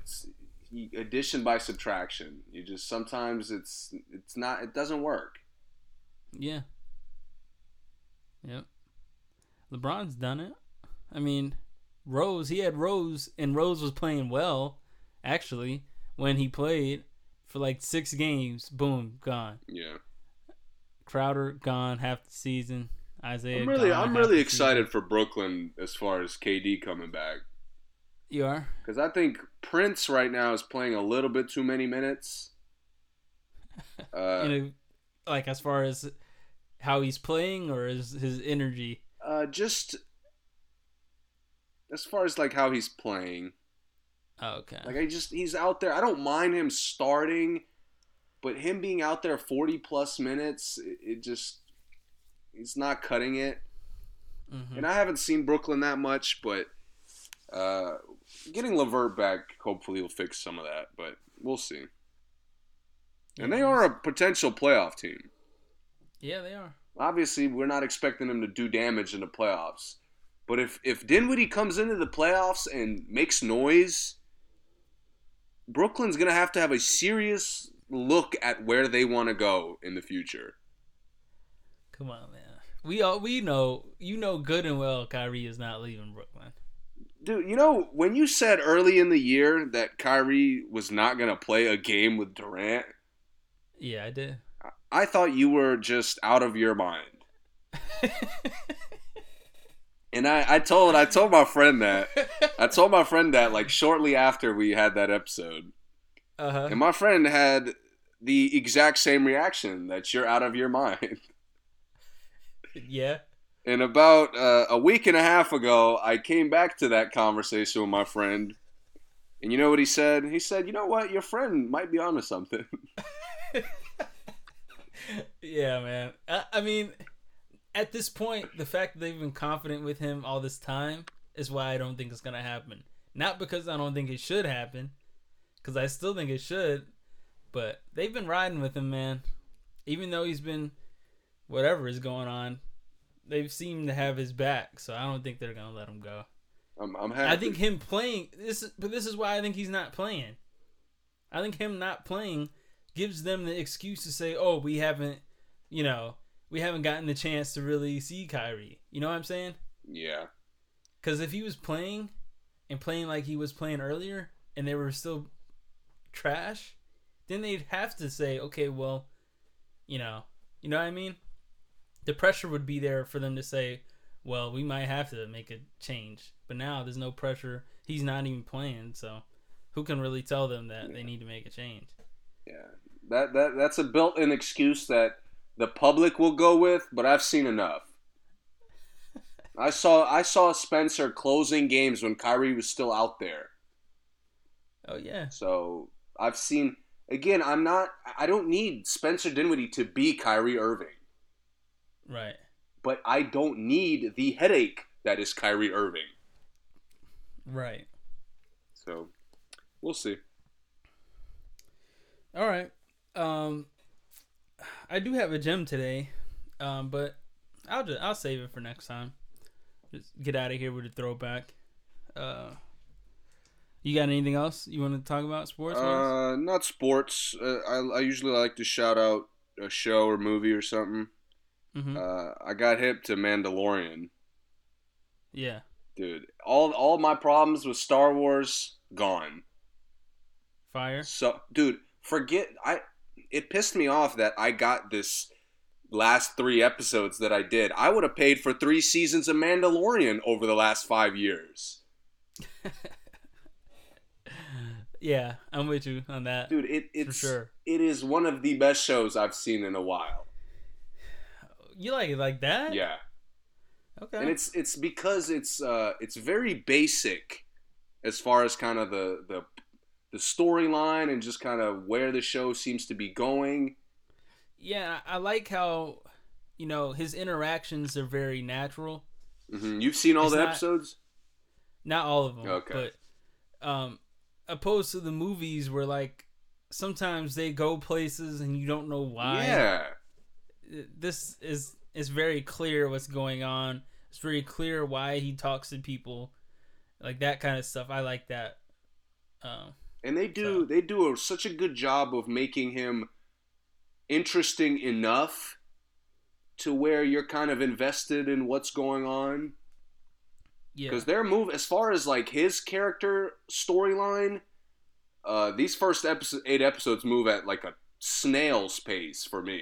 Speaker 2: addition by subtraction. You just sometimes it's it's not it doesn't work.
Speaker 3: Yeah. Yep. LeBron's done it. I mean, Rose, he had Rose, and Rose was playing well, actually, when he played for like six games. Boom, gone.
Speaker 2: Yeah.
Speaker 3: Crowder gone half the season. Isaiah.
Speaker 2: I'm really I'm really excited
Speaker 3: season.
Speaker 2: for Brooklyn as far as KD coming back
Speaker 3: You are.
Speaker 2: cuz I think Prince right now is playing a little bit too many minutes. <laughs> Uh,
Speaker 3: you know, like as far as how he's playing or his his energy.
Speaker 2: Uh, just as far as like how he's playing,
Speaker 3: Oh, okay.
Speaker 2: like I just he's out there. I don't mind him starting, but him being out there forty plus minutes, it, it just he's not cutting it.
Speaker 3: Mhm.
Speaker 2: And I haven't seen Brooklyn that much, but uh, getting Levert back hopefully will fix some of that. But we'll see. And they are a potential playoff team.
Speaker 3: Yeah, they are.
Speaker 2: Obviously, we're not expecting them to do damage in the playoffs. But if, if Dinwiddie comes into the playoffs and makes noise, Brooklyn's going to have to have a serious look at where they want to go in the future.
Speaker 3: Come on, man. We all we know you know good and well Kyrie is not leaving Brooklyn.
Speaker 2: Dude, you know, when you said early in the year that Kyrie was not going to play a game with Durant,
Speaker 3: Yeah, I did.
Speaker 2: I thought you were just out of your mind. <laughs> And I, I told I told my friend that. I told my friend that like shortly after we had that episode.
Speaker 3: uh huh.
Speaker 2: And my friend had the exact same reaction that you're out of your mind. <laughs>
Speaker 3: Yeah.
Speaker 2: And about uh, a week and a half ago, I came back to that conversation with my friend. And you know what he said? He said, "You know what? Your friend might be onto something." <laughs>
Speaker 3: Yeah, man. I, I mean, at this point, the fact that they've been confident with him all this time is why I don't think it's gonna happen. Not because I don't think it should happen, because I still think it should. But they've been riding with him, man. Even though he's been whatever is going on, they've seemed to have his back. So I don't think they're gonna let him go.
Speaker 2: I'm, I'm happy.
Speaker 3: I think him playing this, but this is why I think he's not playing. I think him not playing gives them the excuse to say, "Oh, we haven't, you know, we haven't gotten the chance to really see Kyrie." You know what I'm saying?
Speaker 2: Yeah.
Speaker 3: Because if he was playing and playing like he was playing earlier, and they were still trash, then they'd have to say, "Okay, well, you know, you know what I mean." The pressure would be there for them to say, "Well, we might have to make a change." But now there's no pressure. He's not even playing, so who can really tell them that they need to make a change?
Speaker 2: Yeah. That that that's a built-in excuse that the public will go with, but I've seen enough. I saw I saw Spencer closing games when Kyrie was still out there.
Speaker 3: Oh yeah,
Speaker 2: So I've seen again. I'm not. I don't need Spencer Dinwiddie to be Kyrie Irving,
Speaker 3: right.
Speaker 2: but I don't need the headache that is Kyrie Irving.
Speaker 3: Right.
Speaker 2: So we'll see.
Speaker 3: All right. Um, I do have a gem today, um, but I'll just I'll save it for next time. Just get out of here with a throwback. Uh, you got anything else you want to talk about sports?
Speaker 2: Uh, not sports. Uh, I I usually like to shout out a show or movie or something.
Speaker 3: Mhm.
Speaker 2: Uh, I got hip to Mandalorian,
Speaker 3: yeah.
Speaker 2: dude. All all my problems with Star Wars gone.
Speaker 3: Fire.
Speaker 2: So, dude, forget I. It pissed me off that I got this last three episodes that I did. I would have paid for three seasons of Mandalorian over the last five years, <laughs>
Speaker 3: Yeah, I'm with you on that.
Speaker 2: dude. It it's
Speaker 3: sure.
Speaker 2: it is one of the best shows I've seen in a while.
Speaker 3: You like it like that?
Speaker 2: Yeah.
Speaker 3: Okay.
Speaker 2: and it's it's because it's uh it's very basic as far as kind of the the the storyline and just kind of where the show seems to be going.
Speaker 3: yeah, I like how you know his interactions are very natural.
Speaker 2: hmm You've seen all
Speaker 3: It's
Speaker 2: the
Speaker 3: not-
Speaker 2: episodes?
Speaker 3: Not all of them.
Speaker 2: Okay.
Speaker 3: But um, opposed to the movies where like sometimes they go places and you don't know why.
Speaker 2: Yeah.
Speaker 3: This is it's very clear what's going on. It's very clear why he talks to people, like that kind of stuff. I like that. Um,
Speaker 2: And they do
Speaker 3: So-
Speaker 2: they do a, such a good job of making him interesting enough to where you're kind of invested in what's going on.
Speaker 3: yeah.
Speaker 2: because their move as far as like his character storyline uh these first episode eight episodes move at like a snail's pace for me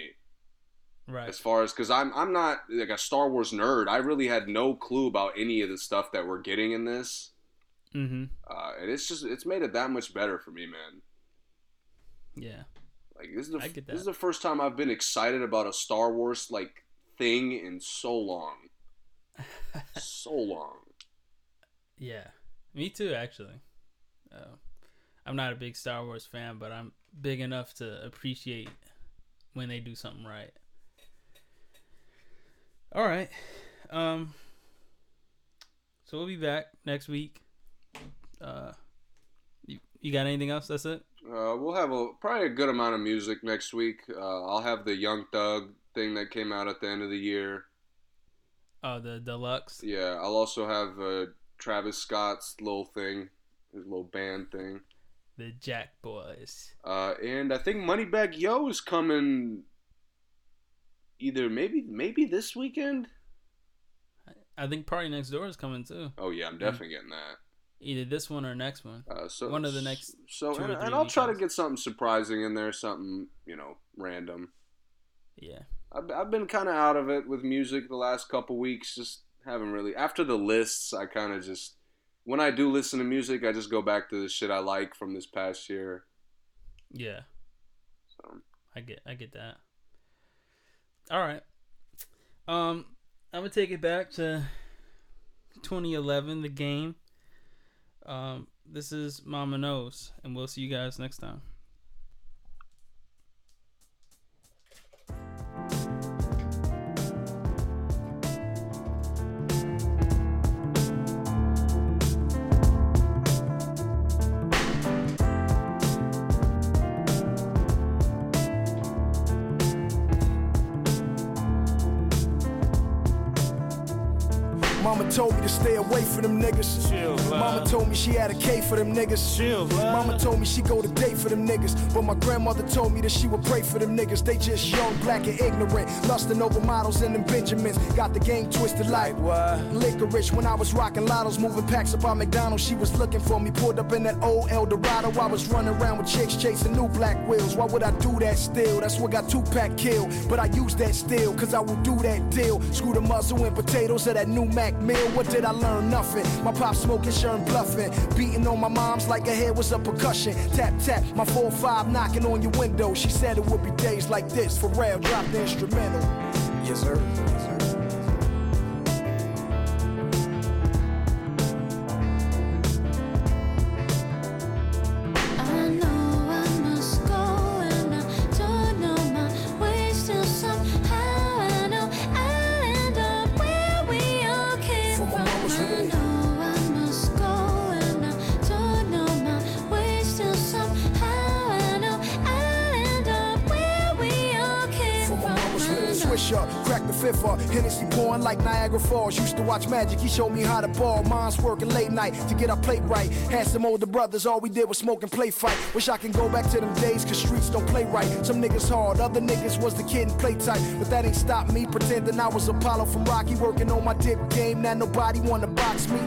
Speaker 3: Right.
Speaker 2: as far as because i'm i'm not like a star wars nerd i really had no clue about any of the stuff that we're getting in this
Speaker 3: Mm-hmm.
Speaker 2: uh and it's just it's made it that much better for me man
Speaker 3: Yeah.
Speaker 2: like this is the this is the first time i've been excited about a star wars like thing in so long <laughs> so long
Speaker 3: Yeah. Me too, actually. Uh, I'm not a big Star Wars fan, but I'm big enough to appreciate when they do something right. All right. Um. So we'll be back next week. Uh, you, you got anything else? That's it.
Speaker 2: Uh, we'll have a probably a good amount of music next week. Uh, I'll have the Young Thug thing that came out at the end of the year.
Speaker 3: Oh, the deluxe.
Speaker 2: Yeah, I'll also have uh, Travis Scott's little thing, his little band thing.
Speaker 3: The Jack Boys.
Speaker 2: Uh, and I think Moneybagg Yo is coming either maybe maybe this weekend.
Speaker 3: I think Party Next Door is coming too.
Speaker 2: Oh yeah, I'm definitely getting that.
Speaker 3: Either this one or next one.
Speaker 2: Uh, so
Speaker 3: One of the next
Speaker 2: so and, and I'll try to get something surprising in there, something you know random.
Speaker 3: Yeah.
Speaker 2: I've, I've been kind of out of it with music the last couple weeks. Just haven't really. After the lists, I kind of just when I do listen to music, I just go back to the shit I like from this past year.
Speaker 3: Yeah.
Speaker 2: So
Speaker 3: I get I get that. All right. Um I'm going to take it back to 2011 the game. Um this is Mama Knows and we'll see you guys next time.
Speaker 4: Told me to stay away from them niggas.
Speaker 5: Chill,
Speaker 4: Mama told me she had a K for them niggas.
Speaker 5: Chill,
Speaker 4: Mama told me she go to date for them niggas. But my grandmother told me that she would pray for them niggas. They just young, black, and ignorant. Lusting over models and them Benjamins. Got the game twisted like
Speaker 5: what?
Speaker 4: Licorice when I was rocking lottos, moving packs up on McDonald's. She was looking for me. Pulled up in that old Eldorado. I was running around with chicks chasing new black wheels. Why would I do that still? That's what got Tupac killed. But I use that still, cause I will do that deal. Screw the muzzle and potatoes of that new Mac meal. What did I learn? Nothing. My pop smoking, sure and bluffing. Beating on my mom's like her head was a percussion. Tap, tap, my 4-5 knocking on your window. She said it would be days like this. For real, drop the instrumental. Yes, sir. Niagara Falls. Used to watch Magic, he showed me how to ball. Mom's working late night to get our plate right. Had some older brothers, all we did was smoke and play fight. Wish I can go back to them days, cause streets don't play right. Some niggas hard, other niggas was the kid and play tight. But that ain't stopped me pretending I was Apollo from Rocky, working on my dip game. Now nobody wanna box me.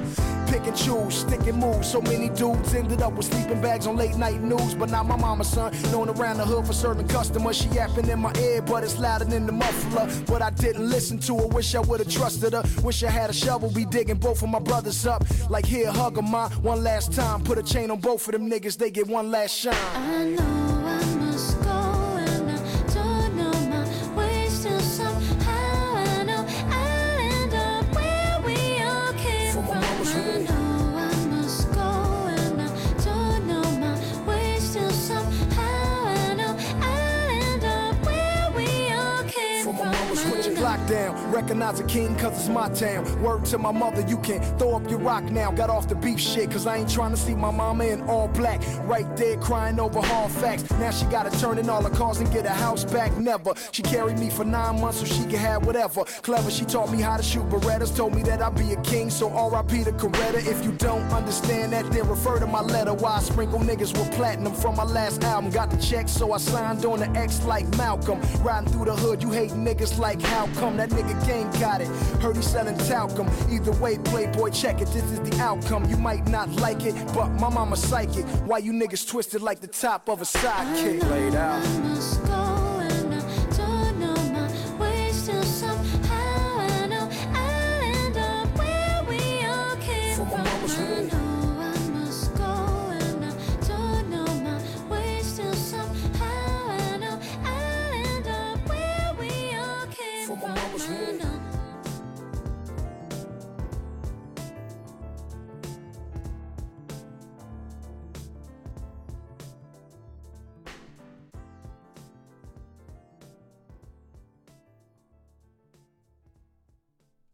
Speaker 4: Pick and choose, stick and move. So many dudes ended up with sleeping bags on late night news. But not my mama's son, known around the hood for serving customers. She yapping in my ear, but it's louder than the muffler. But I didn't listen to her, wish I would've trusted her. Wish I had a shovel, be digging both of my brothers up. Like here, hug 'em, ma, one last time. Put a chain on both of them niggas, they get one last shine. Recognize a king cause it's my town. Word to my mother, you can't throw up your rock now. Got off the beef shit cause I ain't trying to see my mama in all black. Right there crying over hard facts. Now she gotta turn in all her cars and get a house back. Never. She carried me for nine months so she could have whatever. Clever, she taught me how to shoot Berettas. Told me that I'd be a king, so RIP to Coretta. If you don't understand that, then refer to my letter. Why I sprinkle niggas with platinum from my last album. Got the check, so I signed on the X like Malcolm. Riding through the hood, you hate niggas like how come that nigga gang got it? Heard he selling talcum. Either way, Playboy, check it. This is the outcome. You might not like it, but my mama psychic. Why you niggas twisted like the top of a sidekick? Laid out.
Speaker 6: I must go